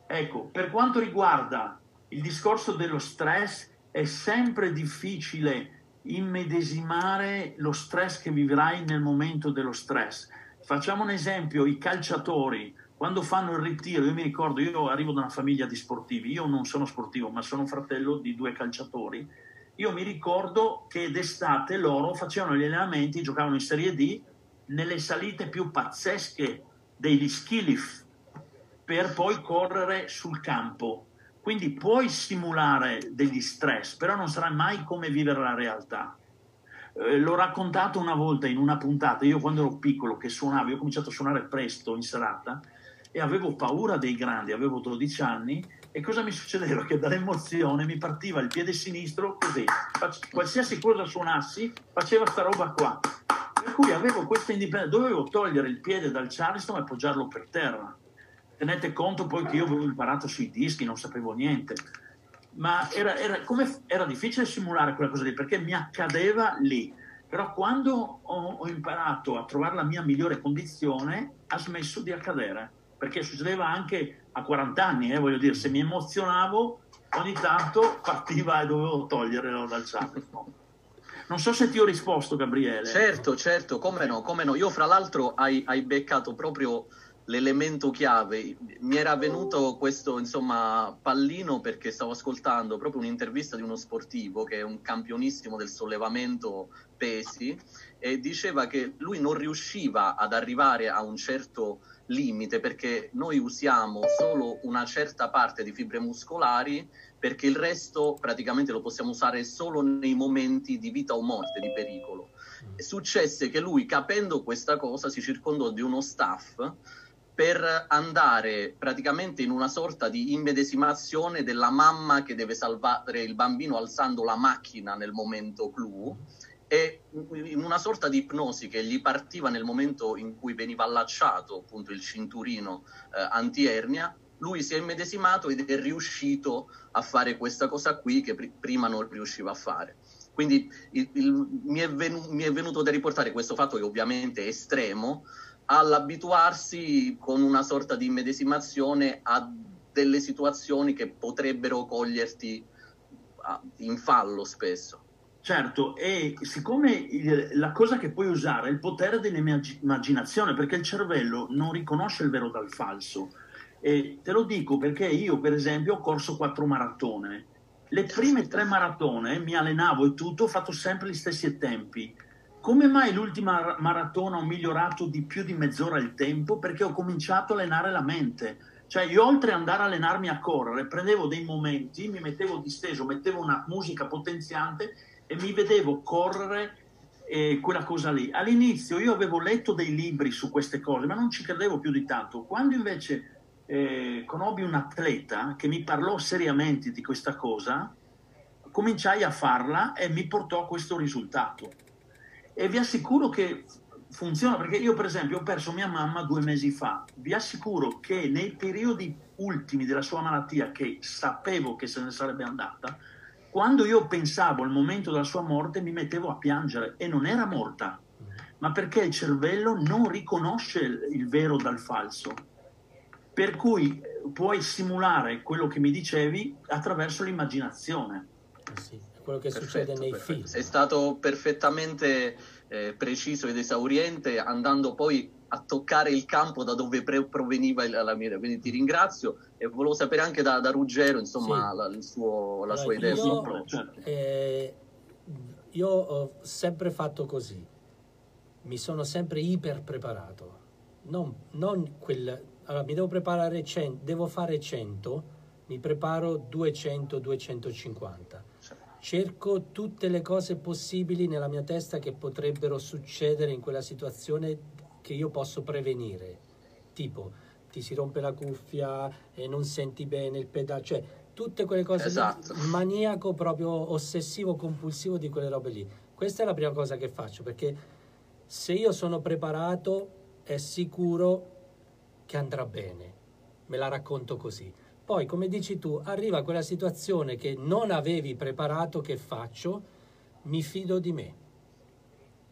Ecco, per quanto riguarda il discorso dello stress, è sempre difficile immedesimare lo stress che vivrai nel momento dello stress. Facciamo un esempio, i calciatori, quando fanno il ritiro, io mi ricordo, io arrivo da una famiglia di sportivi, io non sono sportivo, ma sono fratello di due calciatori, io mi ricordo che d'estate loro facevano gli allenamenti, giocavano in Serie D, nelle salite più pazzesche degli ski lift, per poi correre sul campo. Quindi puoi simulare degli stress, però non sarà mai come vivere la realtà. Eh, l'ho raccontato una volta in una puntata, io quando ero piccolo che suonavo, io ho cominciato a suonare presto in serata e avevo paura dei grandi, avevo 12 anni e cosa mi succedeva? Che dall'emozione mi partiva il piede sinistro così, qualsiasi cosa suonassi faceva sta roba qua. Per cui avevo questa indipendenza, dovevo togliere il piede dal charleston e appoggiarlo per terra. Tenete conto poi che io avevo imparato sui dischi, non sapevo niente. Ma era, era, come, era difficile simulare quella cosa lì perché mi accadeva lì. Però quando ho, ho imparato a trovare la mia migliore condizione, ha smesso di accadere. Perché succedeva anche a 40 anni, eh, voglio dire, se mi emozionavo, ogni tanto partiva e dovevo toglierlo dal charleston. Non so se ti ho risposto, Gabriele. Certo, certo, come no, come no. Io fra l'altro hai, hai beccato proprio l'elemento chiave. Mi era venuto questo insomma pallino perché stavo ascoltando proprio un'intervista di uno sportivo che è un campionissimo del sollevamento pesi e diceva che lui non riusciva ad arrivare a un certo limite perché noi usiamo solo una certa parte di fibre muscolari perché il resto praticamente lo possiamo usare solo nei momenti di vita o morte, di pericolo. E successe che lui, capendo questa cosa, si circondò di uno staff per andare praticamente in una sorta di immedesimazione della mamma che deve salvare il bambino alzando la macchina nel momento clou e in una sorta di ipnosi che gli partiva nel momento in cui veniva allacciato appunto il cinturino eh, antiernia, lui si è immedesimato ed è riuscito a fare questa cosa qui che pr- prima non riusciva a fare. Quindi il, il, mi, è venu- mi, è venuto da riportare questo fatto che ovviamente è estremo all'abituarsi con una sorta di immedesimazione a delle situazioni che potrebbero coglierti in fallo spesso. Certo, e siccome il, la cosa che puoi usare è il potere dell'immaginazione, perché il cervello non riconosce il vero dal falso. E te lo dico perché io, per esempio, ho corso quattro maratone. Le prime tre maratone mi allenavo e tutto, ho fatto sempre gli stessi tempi. Come mai l'ultima maratona ho migliorato di più di mezz'ora il tempo? Perché ho cominciato a allenare la mente. Cioè, io oltre ad andare a allenarmi a correre, prendevo dei momenti, mi mettevo disteso, mettevo una musica potenziante e mi vedevo correre eh, quella cosa lì. All'inizio io avevo letto dei libri su queste cose, ma non ci credevo più di tanto. Quando invece eh, conobbi un atleta che mi parlò seriamente di questa cosa, cominciai a farla e mi portò a questo risultato. E vi assicuro che funziona perché io per esempio ho perso mia mamma due mesi fa. Vi assicuro che nei periodi ultimi della sua malattia, che sapevo che se ne sarebbe andata, quando io pensavo al momento della sua morte mi mettevo a piangere e non era morta, ma perché il cervello non riconosce il vero dal falso. Per cui eh, puoi simulare quello che mi dicevi attraverso l'immaginazione. Eh sì, quello che perfetto, succede nei perfetto. film. Sei stato perfettamente eh, preciso ed esauriente, andando poi a toccare il campo da dove pre- proveniva la mia idea. Quindi ti ringrazio e volevo sapere anche da, da Ruggero insomma, sì. la, il suo, la sua idea. Io, eh, io ho sempre fatto così, mi sono sempre iper preparato. Non, non quel, allora, mi devo preparare 100, devo fare 100, mi preparo 200, 250 cerco tutte le cose possibili nella mia testa che potrebbero succedere in quella situazione che io posso prevenire, tipo ti si rompe la cuffia e non senti bene il pedale, cioè tutte quelle cose esatto. lì, maniaco proprio ossessivo compulsivo di quelle robe lì. Questa è la prima cosa che faccio perché se io sono preparato è sicuro che andrà bene. Me la racconto così. Poi, come dici tu, arriva quella situazione che non avevi preparato, che faccio? Mi fido di me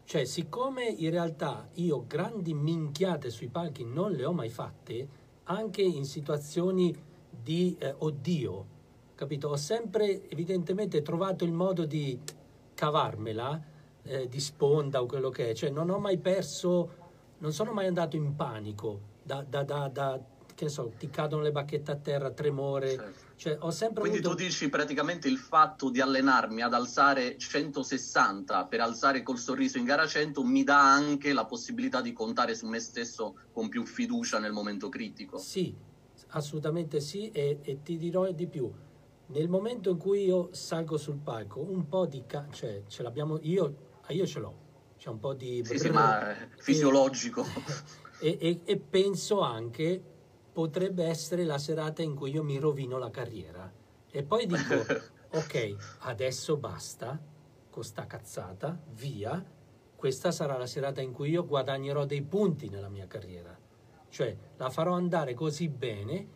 cioè, siccome in realtà io grandi minchiate sui palchi non le ho mai fatte, anche in situazioni di eh, oddio, capito? Ho sempre evidentemente trovato il modo di cavarmela, eh, di sponda o quello che è, cioè non ho mai perso, non sono mai andato in panico da, da, da, da che ne so, ti cadono le bacchette a terra, tremore. Certo. Cioè, ho sempre Quindi avuto... tu dici praticamente il fatto di allenarmi ad alzare 160 per alzare col sorriso in gara 100 mi dà anche la possibilità di contare su me stesso con più fiducia nel momento critico. Sì, assolutamente sì e, e ti dirò di più. Nel momento in cui io salgo sul palco, un po' di... Ca- cioè, ce l'abbiamo... Io, io ce l'ho. C'è un po' di... Sì, sì, ma fisiologico. E, e, e penso anche potrebbe essere la serata in cui io mi rovino la carriera. E poi dico, ok, adesso basta con sta cazzata, via, questa sarà la serata in cui io guadagnerò dei punti nella mia carriera. Cioè, la farò andare così bene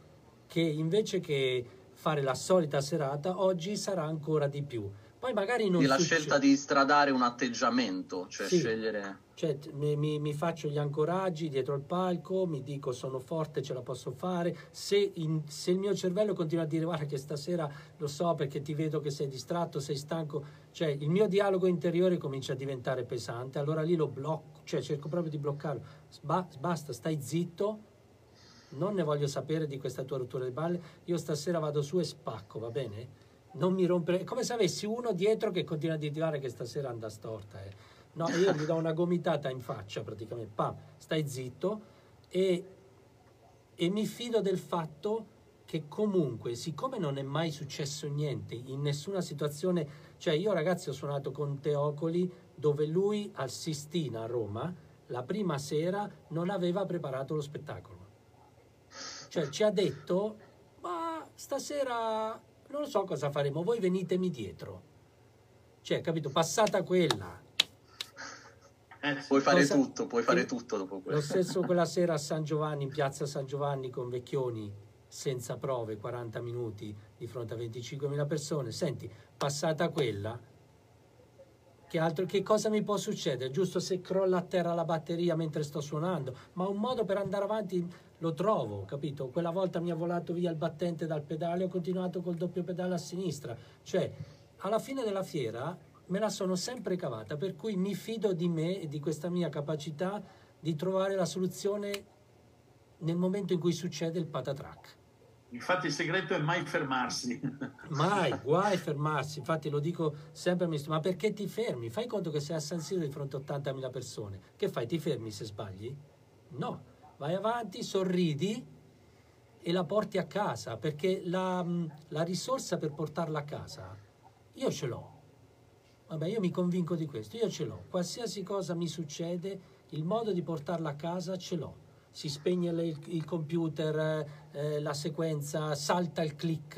che invece che fare la solita serata, oggi sarà ancora di più. Poi magari non... Quindi la succede. scelta di stradare un atteggiamento, cioè sì. scegliere... Cioè, mi, mi, faccio gli ancoraggi dietro il palco, mi dico sono forte, ce la posso fare. Se, in, se, il mio cervello continua a dire guarda che stasera lo so perché ti vedo che sei distratto, sei stanco, cioè il mio dialogo interiore comincia a diventare pesante, allora lì lo blocco, cioè cerco proprio di bloccarlo. Ba- basta, stai zitto, non ne voglio sapere di questa tua rottura di balle, io stasera vado su e spacco, va bene? Non mi rompere, è come se avessi uno dietro che continua a dire che stasera anda storta. Eh. No, io gli do una gomitata in faccia praticamente, pam, stai zitto e, e mi fido del fatto che comunque, siccome non è mai successo niente in nessuna situazione, cioè io ragazzi ho suonato con Teocoli dove lui al Sistina a Roma, la prima sera non aveva preparato lo spettacolo. Cioè ci ha detto, ma stasera non so cosa faremo, voi venitemi dietro. Cioè, capito, passata quella. Eh, puoi fare cosa, tutto, puoi fare tutto dopo questo. Lo stesso quella sera a San Giovanni, in piazza San Giovanni con Vecchioni, senza prove, 40 minuti di fronte a 25.000 persone. Senti, passata quella, che, altro, che cosa mi può succedere? Giusto se crolla a terra la batteria mentre sto suonando, ma un modo per andare avanti lo trovo, capito? Quella volta mi ha volato via il battente dal pedale, ho continuato col doppio pedale a sinistra. Cioè, alla fine della fiera me la sono sempre cavata, per cui mi fido di me e di questa mia capacità di trovare la soluzione nel momento in cui succede il patatrack. Infatti il segreto è mai fermarsi. Mai, guai fermarsi. Infatti lo dico sempre a me, ma perché ti fermi? Fai conto che sei a San Siro di fronte a 80.000 persone. Che fai? Ti fermi se sbagli? No, vai avanti, sorridi e la porti a casa, perché la, la risorsa per portarla a casa io ce l'ho. Vabbè, io mi convinco di questo, io ce l'ho. Qualsiasi cosa mi succede, il modo di portarla a casa ce l'ho si spegne il, il computer, eh, la sequenza, salta il click,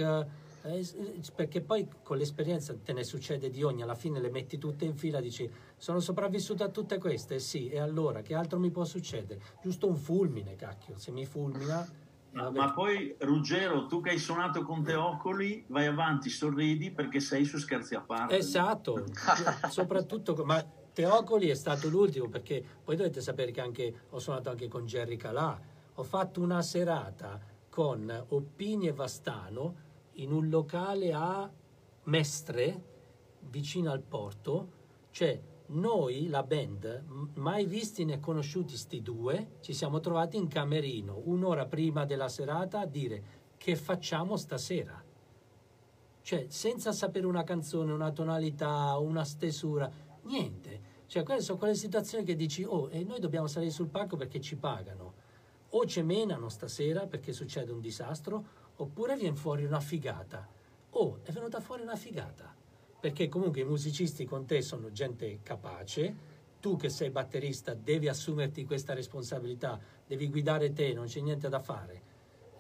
eh, perché poi con l'esperienza te ne succede di ogni, alla fine le metti tutte in fila, dici sono sopravvissuto a tutte queste, sì, e allora che altro mi può succedere? Giusto un fulmine, cacchio, se mi fulmina... Ma, ma poi Ruggero, tu che hai suonato con Teocoli, vai avanti, sorridi perché sei su scherzi a parte. Esatto, soprattutto, ma Teocoli è stato l'ultimo perché poi dovete sapere che anche, ho suonato anche con Jerry Calà, ho fatto una serata con Oppini e Vastano in un locale a Mestre, vicino al porto, cioè noi, la band, mai visti né conosciuti sti due, ci siamo trovati in camerino un'ora prima della serata a dire che facciamo stasera. Cioè, senza sapere una canzone, una tonalità, una stesura, niente. Cioè, quelle sono quelle situazioni che dici, oh, e noi dobbiamo salire sul palco perché ci pagano. O ci menano stasera perché succede un disastro, oppure viene fuori una figata. Oh, è venuta fuori una figata. Perché comunque i musicisti con te sono gente capace, tu che sei batterista devi assumerti questa responsabilità, devi guidare te, non c'è niente da fare.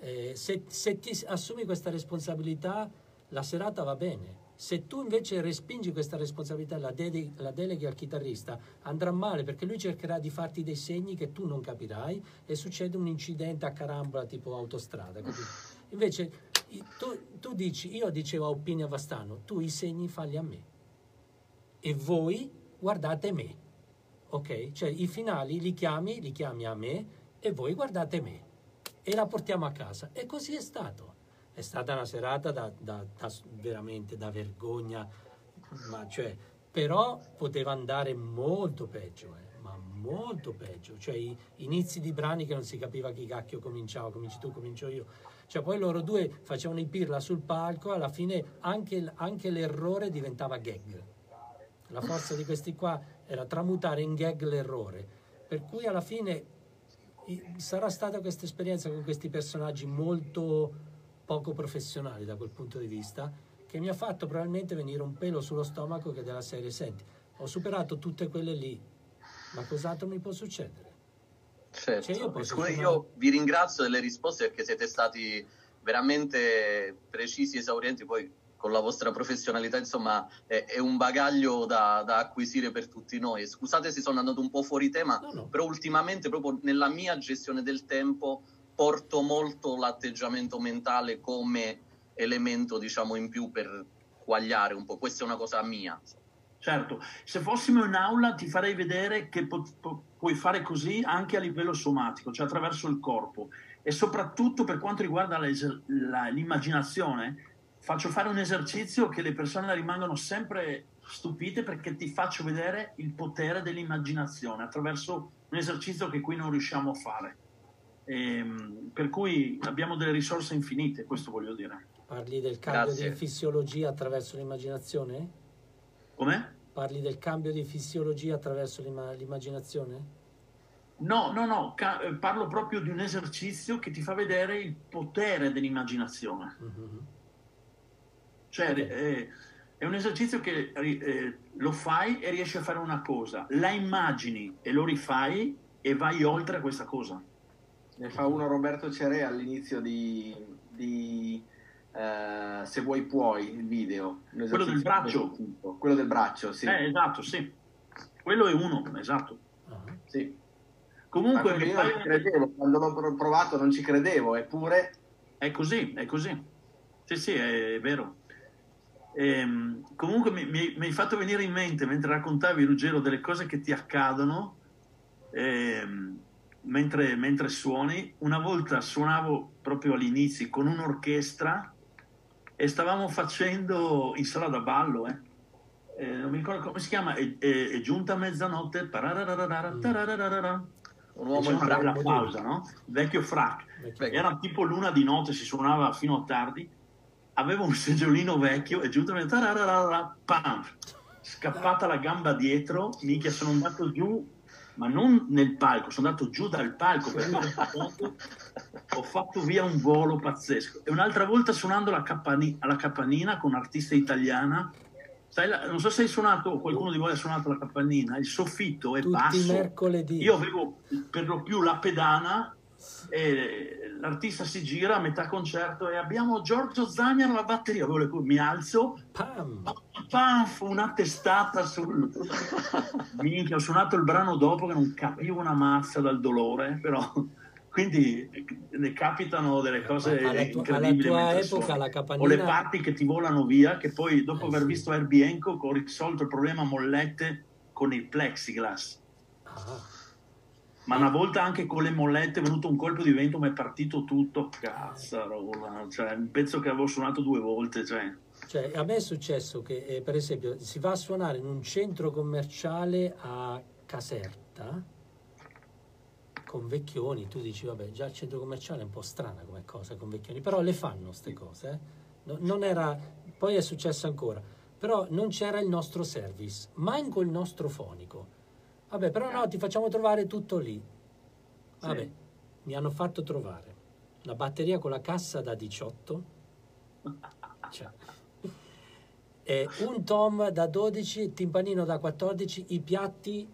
Eh, se, se ti assumi questa responsabilità, la serata va bene se tu invece respingi questa responsabilità e la, de- la deleghi al chitarrista, andrà male perché lui cercherà di farti dei segni che tu non capirai e succede un incidente a carambola tipo autostrada. Capito? Invece tu, tu, dici, io dicevo a Oppini a Vastano, tu i segni falli a me e voi guardate me. Ok? Cioè i finali li chiami, li chiami a me e voi guardate me e la portiamo a casa. E così è stato è stata una serata da, da, da, veramente da vergogna, ma cioè, però poteva andare molto peggio, eh, ma molto peggio. Cioè, inizi di brani che non si capiva chi cacchio cominciava, cominci tu, comincio io. Cioè, poi loro due facevano i pirla sul palco, alla fine anche, anche l'errore diventava gag. La forza di questi qua era tramutare in gag l'errore. Per cui alla fine sarà stata questa esperienza con questi personaggi molto poco professionali da quel punto di vista, che mi ha fatto probabilmente venire un pelo sullo stomaco che della serie, senti, ho superato tutte quelle lì, ma cos'altro mi può succedere? Certo, cioè io, Scusa, io vi ringrazio delle risposte perché siete stati veramente precisi, esaurienti, poi con la vostra professionalità, insomma, è, è un bagaglio da, da, acquisire per tutti noi. Scusate se sono andato un po' fuori tema, no, no. però ultimamente, proprio nella mia gestione del tempo, porto molto l'atteggiamento mentale come elemento, diciamo, in più per quagliare un po'. Questa è una cosa mia. Certo, se fossimo in aula ti farei vedere che pu- pu- puoi fare così anche a livello somatico, cioè attraverso il corpo e soprattutto per quanto riguarda la, l'immaginazione, faccio fare un esercizio che le persone rimangono sempre stupite perché ti faccio vedere il potere dell'immaginazione attraverso un esercizio che qui non riusciamo a fare. Ehm, per cui abbiamo delle risorse infinite, questo voglio dire. Parli del cambio Grazie. di fisiologia attraverso l'immaginazione? Com'è? Parli del cambio di fisiologia attraverso l'immaginazione? No, no, no, ca- eh, parlo proprio di un esercizio che ti fa vedere il potere dell'immaginazione. Cioè, eh, è un esercizio che eh, lo fai e riesci a fare una cosa, la immagini e lo rifai e vai oltre a questa cosa. Ne fa uno Roberto Ceré all'inizio di, di, eh, Se vuoi puoi, il video. Quello del braccio. tipo. Quello del braccio, sì. Eh, esatto, sì. Quello è uno, esatto. Sì. Comunque, io non ci credevo, quando l'ho pro- provato non ci credevo, eppure È così, è così. Sì, sì, è, vero. Ehm, comunque mi, mi- mi hai fatto venire in mente, mentre raccontavi, Ruggero, delle cose che ti accadono ehm, mentre, mentre suoni. Una volta suonavo proprio all'inizio con un'orchestra e stavamo facendo in sala da ballo, eh. Eh, non mi ricordo come si chiama, è, è- è giunta mezzanotte, tarararara. Un uomo in c'era frac. la pausa, no? Vecchio frac. Era tipo l'una di notte, si suonava fino a tardi. Aveva un seggiolino vecchio e giunta mezzanotte, pam! Scappata la gamba dietro, minchia, sono andato giù, ma non nel palco, sono andato giù dal palco perché ho fatto via un volo pazzesco. E un'altra volta suonando la cappani- alla campanina con un'artista italiana. Sai, la- non so se hai suonato, qualcuno di voi ha suonato la campanina, il soffitto è Tutti basso. mercoledì. Io avevo per lo più la pedana e l'artista si gira a metà concerto e abbiamo Giorgio Zagna alla batteria. Mi alzo, pam, pam, una testata sul. Minchia, ho suonato il brano dopo che non capivo una mazza dal dolore, però. Quindi eh, ne capitano delle cose Ma alla tua- incredibili. alla tua epoca la O campanina- le parti che ti volano via, che poi dopo Eh, aver sì. visto Hancock ho risolto il problema mollette con il plexiglass. Ah, Ma una volta anche con le mollette è venuto un colpo di vento, mi è partito tutto, cazzarola, cioè un pezzo che avevo suonato due volte, cioè. Cioè, a me è successo che, eh, per esempio, si va a suonare in un centro commerciale a Caserta con vecchioni, tu dici, vabbè, già il centro commerciale è un po' strana come cosa con vecchioni, però le fanno queste cose. eh. No- non era, poi è successo ancora, però non c'era il nostro service, manco il nostro fonico. Vabbè, però no, ti facciamo trovare tutto lì. Vabbè, mi hanno fatto trovare la batteria con la cassa da 18, cioè, e un tom da 12, il timpanino da 14, i piatti,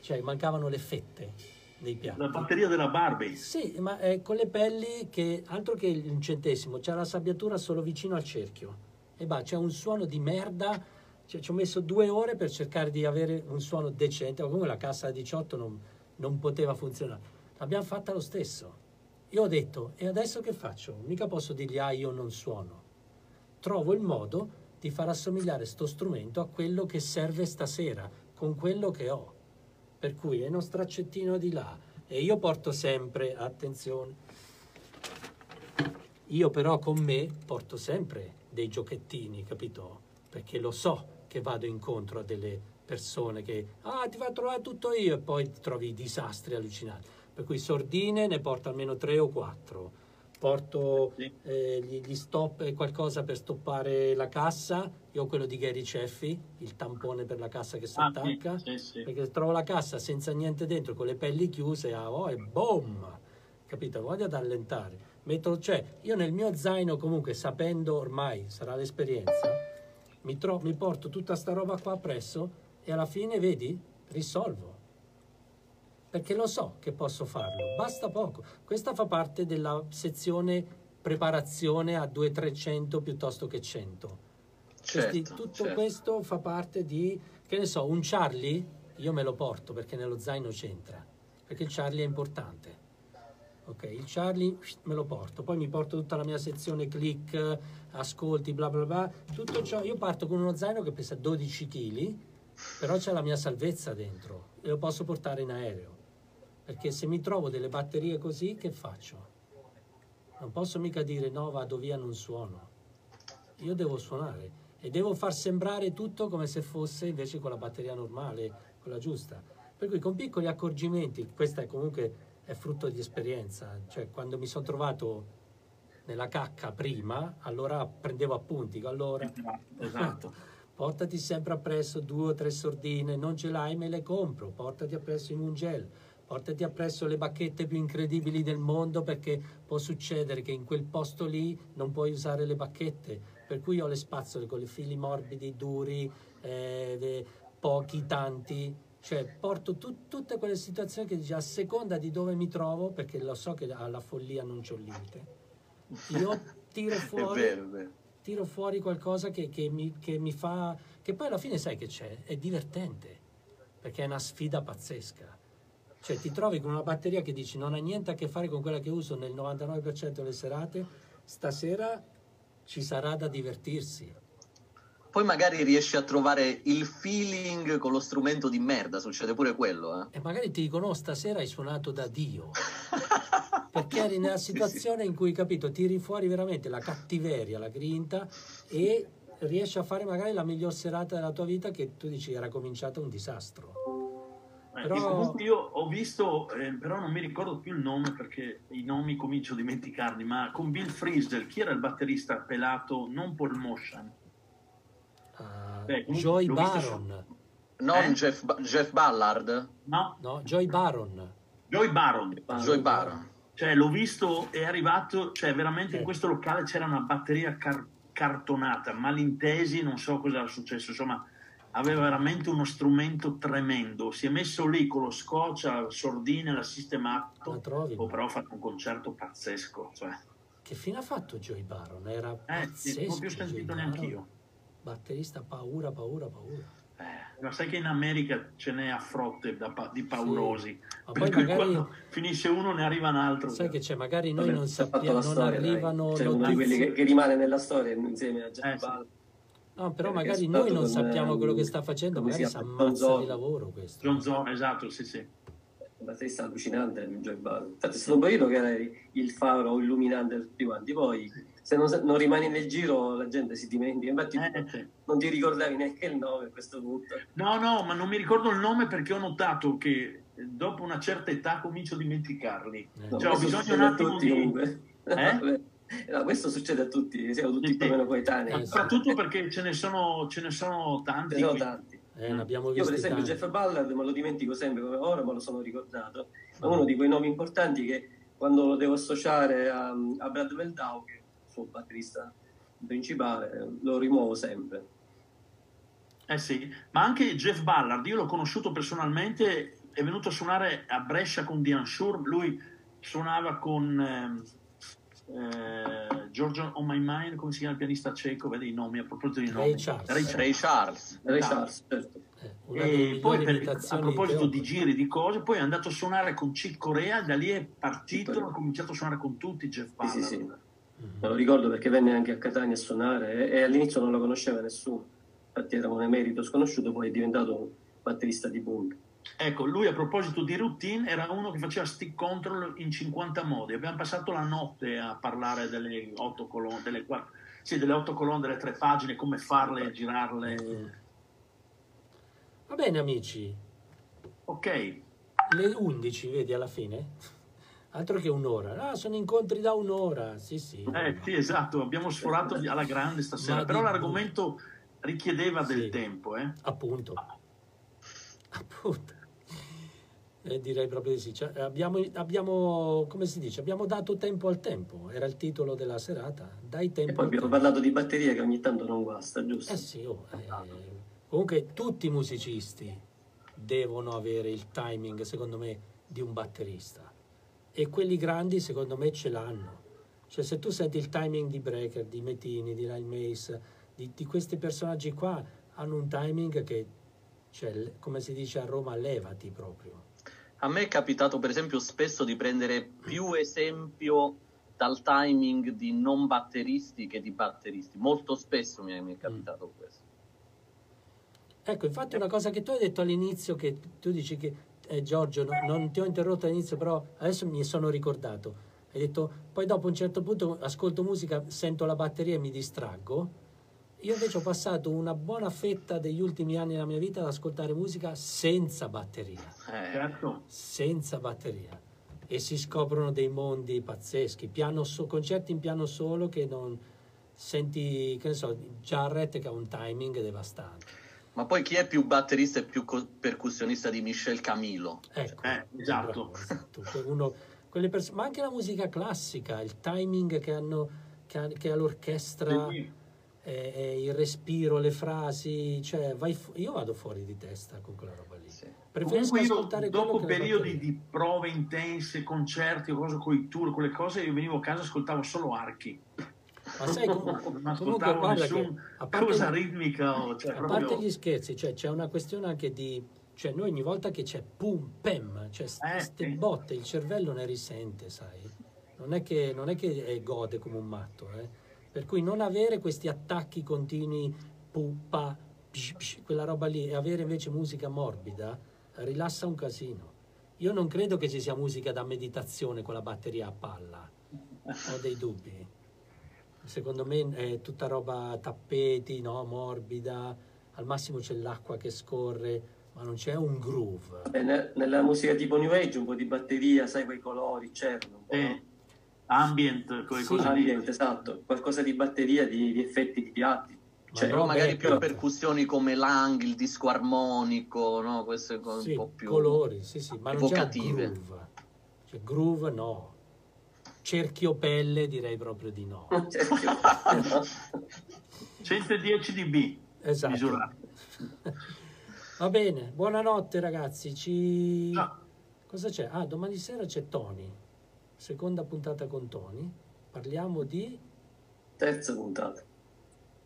cioè mancavano le fette dei piatti. La batteria della Barbie. Sì, ma eh, con le pelli che altro che un centesimo, c'è la sabbiatura solo vicino al cerchio. E bah, c'è un suono di merda. Cioè, ci ho messo due ore per cercare di avere un suono decente. Comunque la cassa da 18 non, non poteva funzionare. L'abbiamo fatta lo stesso. Io ho detto, e adesso che faccio? Mica posso dirgli, ah, io non suono. Trovo il modo di far assomigliare sto strumento a quello che serve stasera, con quello che ho. Per cui è uno straccettino di là. E io porto sempre, attenzione, io però con me porto sempre dei giochettini, capito? Perché lo so che vado incontro a delle persone che, ah, ti fa trovare tutto io, e poi trovi disastri allucinanti. Per cui sordine ne porto almeno tre o quattro. Porto eh, gli, gli stop e qualcosa per stoppare la cassa. Io ho quello di Gary Ceffi, il tampone per la cassa che si Ah, sì, attacca. sì, sì. Perché trovo la cassa senza niente dentro, con le pelli chiuse, ah, oh, e boom! Capito? Voglio ad allentare. Metto, cioè, io nel mio zaino, comunque, sapendo ormai, sarà l'esperienza, mi, tro- mi porto tutta sta roba qua appresso e alla fine, vedi, risolvo. Perché lo so che posso farlo, basta poco. Questa fa parte della sezione preparazione a 200-300 piuttosto che 100. Questi- Certo, tutto certo. questo fa parte di, che ne so, un Charlie, io me lo porto perché nello zaino c'entra, perché il Charlie è importante. Ok, il Charlie me lo porto, poi mi porto tutta la mia sezione click, ascolti, bla bla bla, tutto ciò, io parto con uno zaino che pesa 12 kg, però c'è la mia salvezza dentro e lo posso portare in aereo, perché se mi trovo delle batterie così, che faccio? Non posso mica dire no, vado via, non suono. Io devo suonare e devo far sembrare tutto come se fosse invece con la batteria normale, quella giusta. Per cui con piccoli accorgimenti, questa è comunque è frutto di esperienza. Cioè, quando mi sono trovato nella cacca prima, allora prendevo appunti. Allora, Esatto. portati sempre appresso due o tre sordine, non ce l'hai, me le compro. Portati appresso in un gel. Portati appresso le bacchette più incredibili del mondo perché può succedere che in quel posto lì non puoi usare le bacchette. Per cui ho le spazzole con i fili morbidi, duri, eh, pochi, tanti. Cioè, porto tu- tutte quelle situazioni che dici, a seconda di dove mi trovo, perché lo so che alla follia non c'è un limite, io tiro È fuori, vero, è vero. tiro fuori qualcosa che, che mi, che mi fa... che poi alla fine sai che c'è, è divertente, perché è una sfida pazzesca. Cioè ti trovi con una batteria che dici non ha niente a che fare con quella che uso nel 99% delle serate, stasera ci sarà da divertirsi. Poi magari riesci a trovare il feeling con lo strumento di merda, succede pure quello, eh. E magari ti dicono "Oh, stasera hai suonato da Dio. Perché eri nella situazione in cui, capito, tiri fuori veramente la cattiveria, la grinta e riesci a fare magari la miglior serata della tua vita che tu dici era cominciata un disastro. Eh, Però- comunque io ho visto, eh, però non mi ricordo più il nome perché i nomi comincio a dimenticarli, ma con Bill Frisell, chi era il batterista pelato, non Paul Motion? Ah, Beh, Joy Baron. Non Eh? Jeff, Ba- Jeff Ballard? No, No, Joy Baron. Joy Baron. Joy Baron. Cioè, l'ho visto, è arrivato, cioè veramente in Eh. questo locale c'era una batteria car- cartonata, malintesi, non so cosa era successo, insomma, aveva veramente uno strumento tremendo. Si è messo lì con lo scotch, la sordina, l'ha La sistemato, trovi? oh, però ha fatto un concerto pazzesco. Cioè. Che fine ha fatto Joy Baron? Era Eh, sì, non pazzesco. ho più sentito neanche io. Batterista paura, paura, paura. Eh, ma sai che in America ce n'è a frotte da pa- di paurosi. Ma Per poi cui magari quando finisce uno ne arriva un altro. sai che c'è, magari noi Vabbè, non sappiamo, la non storia, arrivano Cioè, uno di quelli che, che rimane nella storia insieme a Jeff Eh, sì. No, però Perché magari noi non sappiamo quello che sta facendo, come magari si ammazza di lavoro questo. John Zorn, esatto, sì, sì. Un batterista allucinante il Joy Ball. Infatti è stato un periodo che era il faro illuminante per tutti quanti. Poi se non, non rimani nel giro la gente si dimentica. Infatti Eh, sì. non ti ricordavi neanche il nome a questo punto. No, no, ma non mi ricordo il nome perché ho notato che eh, dopo una certa età comincio a dimenticarli. Eh. No, Cioè, ho bisogno un attimo tutti di- comunque. Eh? No, questo succede a tutti, siamo tutti più o meno coetanei. Soprattutto perché ce ne sono, ce ne sono tanti. Ce ne sono tanti. Eh, Io per esempio tanti. Jeff Ballard me lo dimentico sempre come ora me lo sono ricordato, ma uno di quei nomi importanti che quando lo devo associare a, a Brad Meldau, che suo batterista principale, lo rimuovo sempre. Eh sì, ma anche Jeff Ballard, io l'ho conosciuto personalmente, è venuto a suonare a Brescia con Diane Shure, lui suonava con ehm, eh, Giorgio On My Mind, come si chiama il pianista cieco, vedi i nomi a proposito di Ray nomi. Charles. Ray Charles. Ray Charles. Ray. Charles, certo. Eh, E poi per- a proposito di ho. giri, di cose, poi è andato a suonare con Chick Corea, da lì è partito, Sì, ha cominciato a suonare con tutti Jeff Sì, Ballard. sì, sì. Mhm. Me lo ricordo perché venne anche a Catania a suonare e, e all'inizio non lo conosceva nessuno, infatti era un emerito sconosciuto, poi è diventato un batterista di punk. Ecco, lui a proposito di routine era uno che faceva stick control in 50 modi. Abbiamo passato la notte a parlare delle otto colonne, delle, quattro- sì, delle otto colonne, delle tre pagine, come farle, girarle. Va bene amici, Ok, le 11 vedi alla fine? Altro che un'ora. Ah, sono incontri da un'ora. Sì, sì. eh, sì, esatto, abbiamo sforato alla grande stasera, però l'argomento richiedeva del Sì. tempo. Eh? Appunto. Appunto. Eh, direi proprio di sì. Cioè, abbiamo, abbiamo, come si dice, abbiamo dato tempo al tempo. Era il titolo della serata. Dai tempo E poi abbiamo tempo. parlato di batteria che ogni tanto non guasta, giusto? Eh sì, oh, eh, comunque tutti i musicisti devono avere il timing, secondo me, di un batterista. E quelli grandi, secondo me, ce l'hanno. Cioè, se tu senti il timing di Breaker, di Metini, di Lyle Mace, di, di questi personaggi qua, hanno un timing che, cioè, come si dice a Roma, levati proprio. A me è capitato per esempio spesso di prendere più esempio dal timing di non batteristi che di batteristi. Molto spesso mi è, mi è capitato questo. Ecco, infatti una cosa che tu hai detto all'inizio, che tu dici che, eh, Giorgio, no- non ti ho interrotto all'inizio, però adesso mi sono ricordato. Hai detto, poi dopo a un certo punto ascolto musica, sento la batteria e mi distraggo. Io invece ho passato una buona fetta degli ultimi anni della mia vita ad ascoltare musica senza batteria, Eh, Certo. senza batteria. e si scoprono dei mondi pazzeschi, piano so- concerti in piano solo che non senti, che ne so, Jarrett che ha un timing devastante. Ma poi chi è più batterista e più co- percussionista di Michel Camilo? Ecco, Eh, esatto. bravo, esatto. Que- uno- quelle perso- ma anche la musica classica, il timing che hanno che ha, che ha l'orchestra, Sì. eh, eh, il respiro, le frasi, cioè vai fu- io vado fuori di testa con quella roba lì. Sì. Preferisco Comunque io, ascoltare quello dopo periodi di prove intense, concerti cose con i tour, quelle cose, io venivo a casa e ascoltavo solo archi. Ma sai, com- non comunque guarda che a parte, cosa ritmica. o- Cioè, a proprio... parte gli scherzi, cioè, c'è una questione anche di... Cioè noi ogni volta che c'è pum, pem, cioè Eh, queste sì. botte, il cervello ne risente, sai? Non è che, non è che eh, gode come un matto, eh? Per cui non avere questi attacchi continui, puppa, psh, psh, quella roba lì, e avere invece musica morbida, rilassa un casino. Io non credo che ci sia musica da meditazione con la batteria a palla, ho dei dubbi. Secondo me è tutta roba tappeti, no? morbida, al massimo c'è l'acqua che scorre, ma non c'è un groove. Ne- nella musica tipo New Age un po' di batteria, sai, quei colori, c'erano. Eh, ambient, quelle Sì, cose lì. Ambiente, esatto, qualcosa di batteria, di, di effetti di piatti. Ma Cioè, Però magari beh, più però- percussioni come l'ang, il disco armonico, no? Queste cose Sì, un po' più colori, sì, sì, ma non c'è evocative. groove. Cioè, groove no. Cerchio pelle direi proprio di no. 110 dB Esatto. misurato. Va bene, buonanotte ragazzi. Ci... Ciao. Cosa c'è? Ah, domani sera c'è Tony. Seconda puntata con Tony. Parliamo di Terza puntata.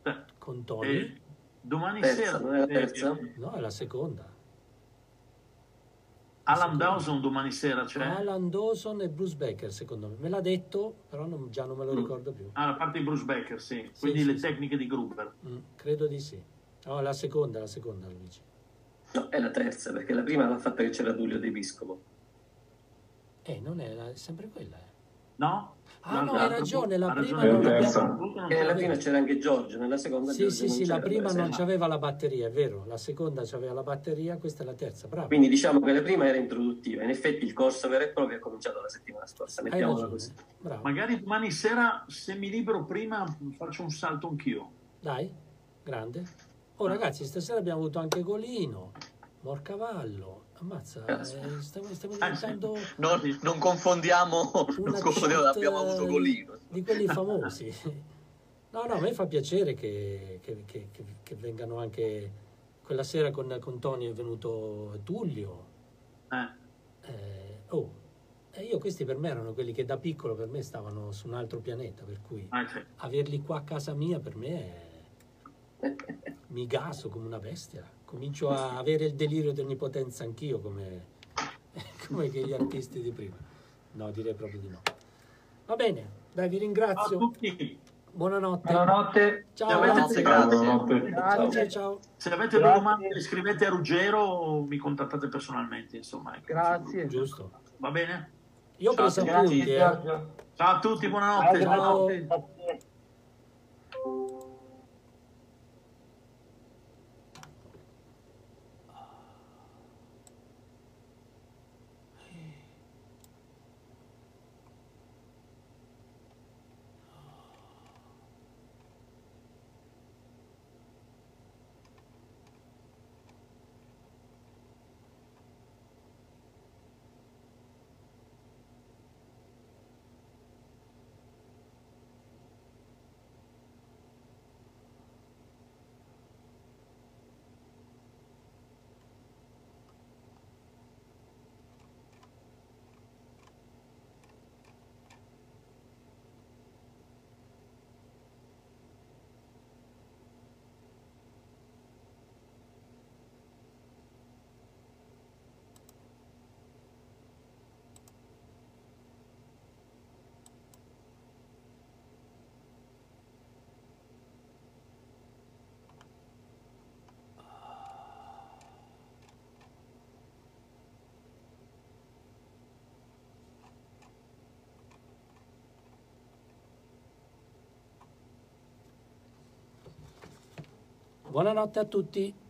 Eh, con Tony. eh, domani Terza, sera non è la eh, terza? eh, No, è la seconda. Alan Dawson domani sera c'è. Alan Dawson e Bruce Becker, secondo me. Me l'ha detto, però non- già non me lo ricordo più. Ah, la parte di Bruce Becker, sì. Quindi sì, le sì. tecniche di Gruber. Mm, credo di sì. No, la seconda, la seconda, Luigi. No, è la terza, perché la prima l'ha fatta che c'era Tullio De Piscopo. Eh, non è, la- è sempre quella. eh. No? Ah, no, hai ragione, la prima ragione. non terza. abbiamo... E nella prima c'era anche Giorgio, nella seconda Sì, Giorgio sì, sì, la prima non c'aveva la batteria, è vero. La seconda c'aveva la batteria, questa è la terza, bravo. Quindi diciamo che la prima era introduttiva, in effetti il corso vero e proprio è cominciato la settimana scorsa, mettiamola così. bravo. Magari domani sera, se mi libero prima, faccio un salto anch'io. Dai, grande. Oh ragazzi, stasera abbiamo avuto anche Golino, Morcavallo. Ammazza, eh, stiamo, stiamo diventando Non, non confondiamo, non confondiamo, abbiamo avuto Golino. di quelli famosi. No, no, a me fa piacere che, che- che- che- vengano anche... Quella sera con, con Tony è venuto Tullio. Eh, Eh, oh, e io questi per me erano quelli che da piccolo per me stavano su un altro pianeta, per cui ah, averli qua a casa mia per me è... mi gaso come una bestia. Comincio a avere il delirio dell'onnipotenza anch'io come, come che gli artisti di prima. No, direi proprio di no. Va bene, dai, vi Ciao a ringrazio. tutti. Buonanotte. Buonanotte. Ciao, Ciao, ragazzi. grazie. Buonanotte. Ciao, ciao, ciao. Se avete Grazie. domande scrivete a Ruggero o mi contattate personalmente, insomma. ecco. Grazie. Giusto. Va bene? Io Ciao, preso grazie, appunti, eh. Ciao a tutti, buonanotte. Ciao. Grazie. Buonanotte a tutti.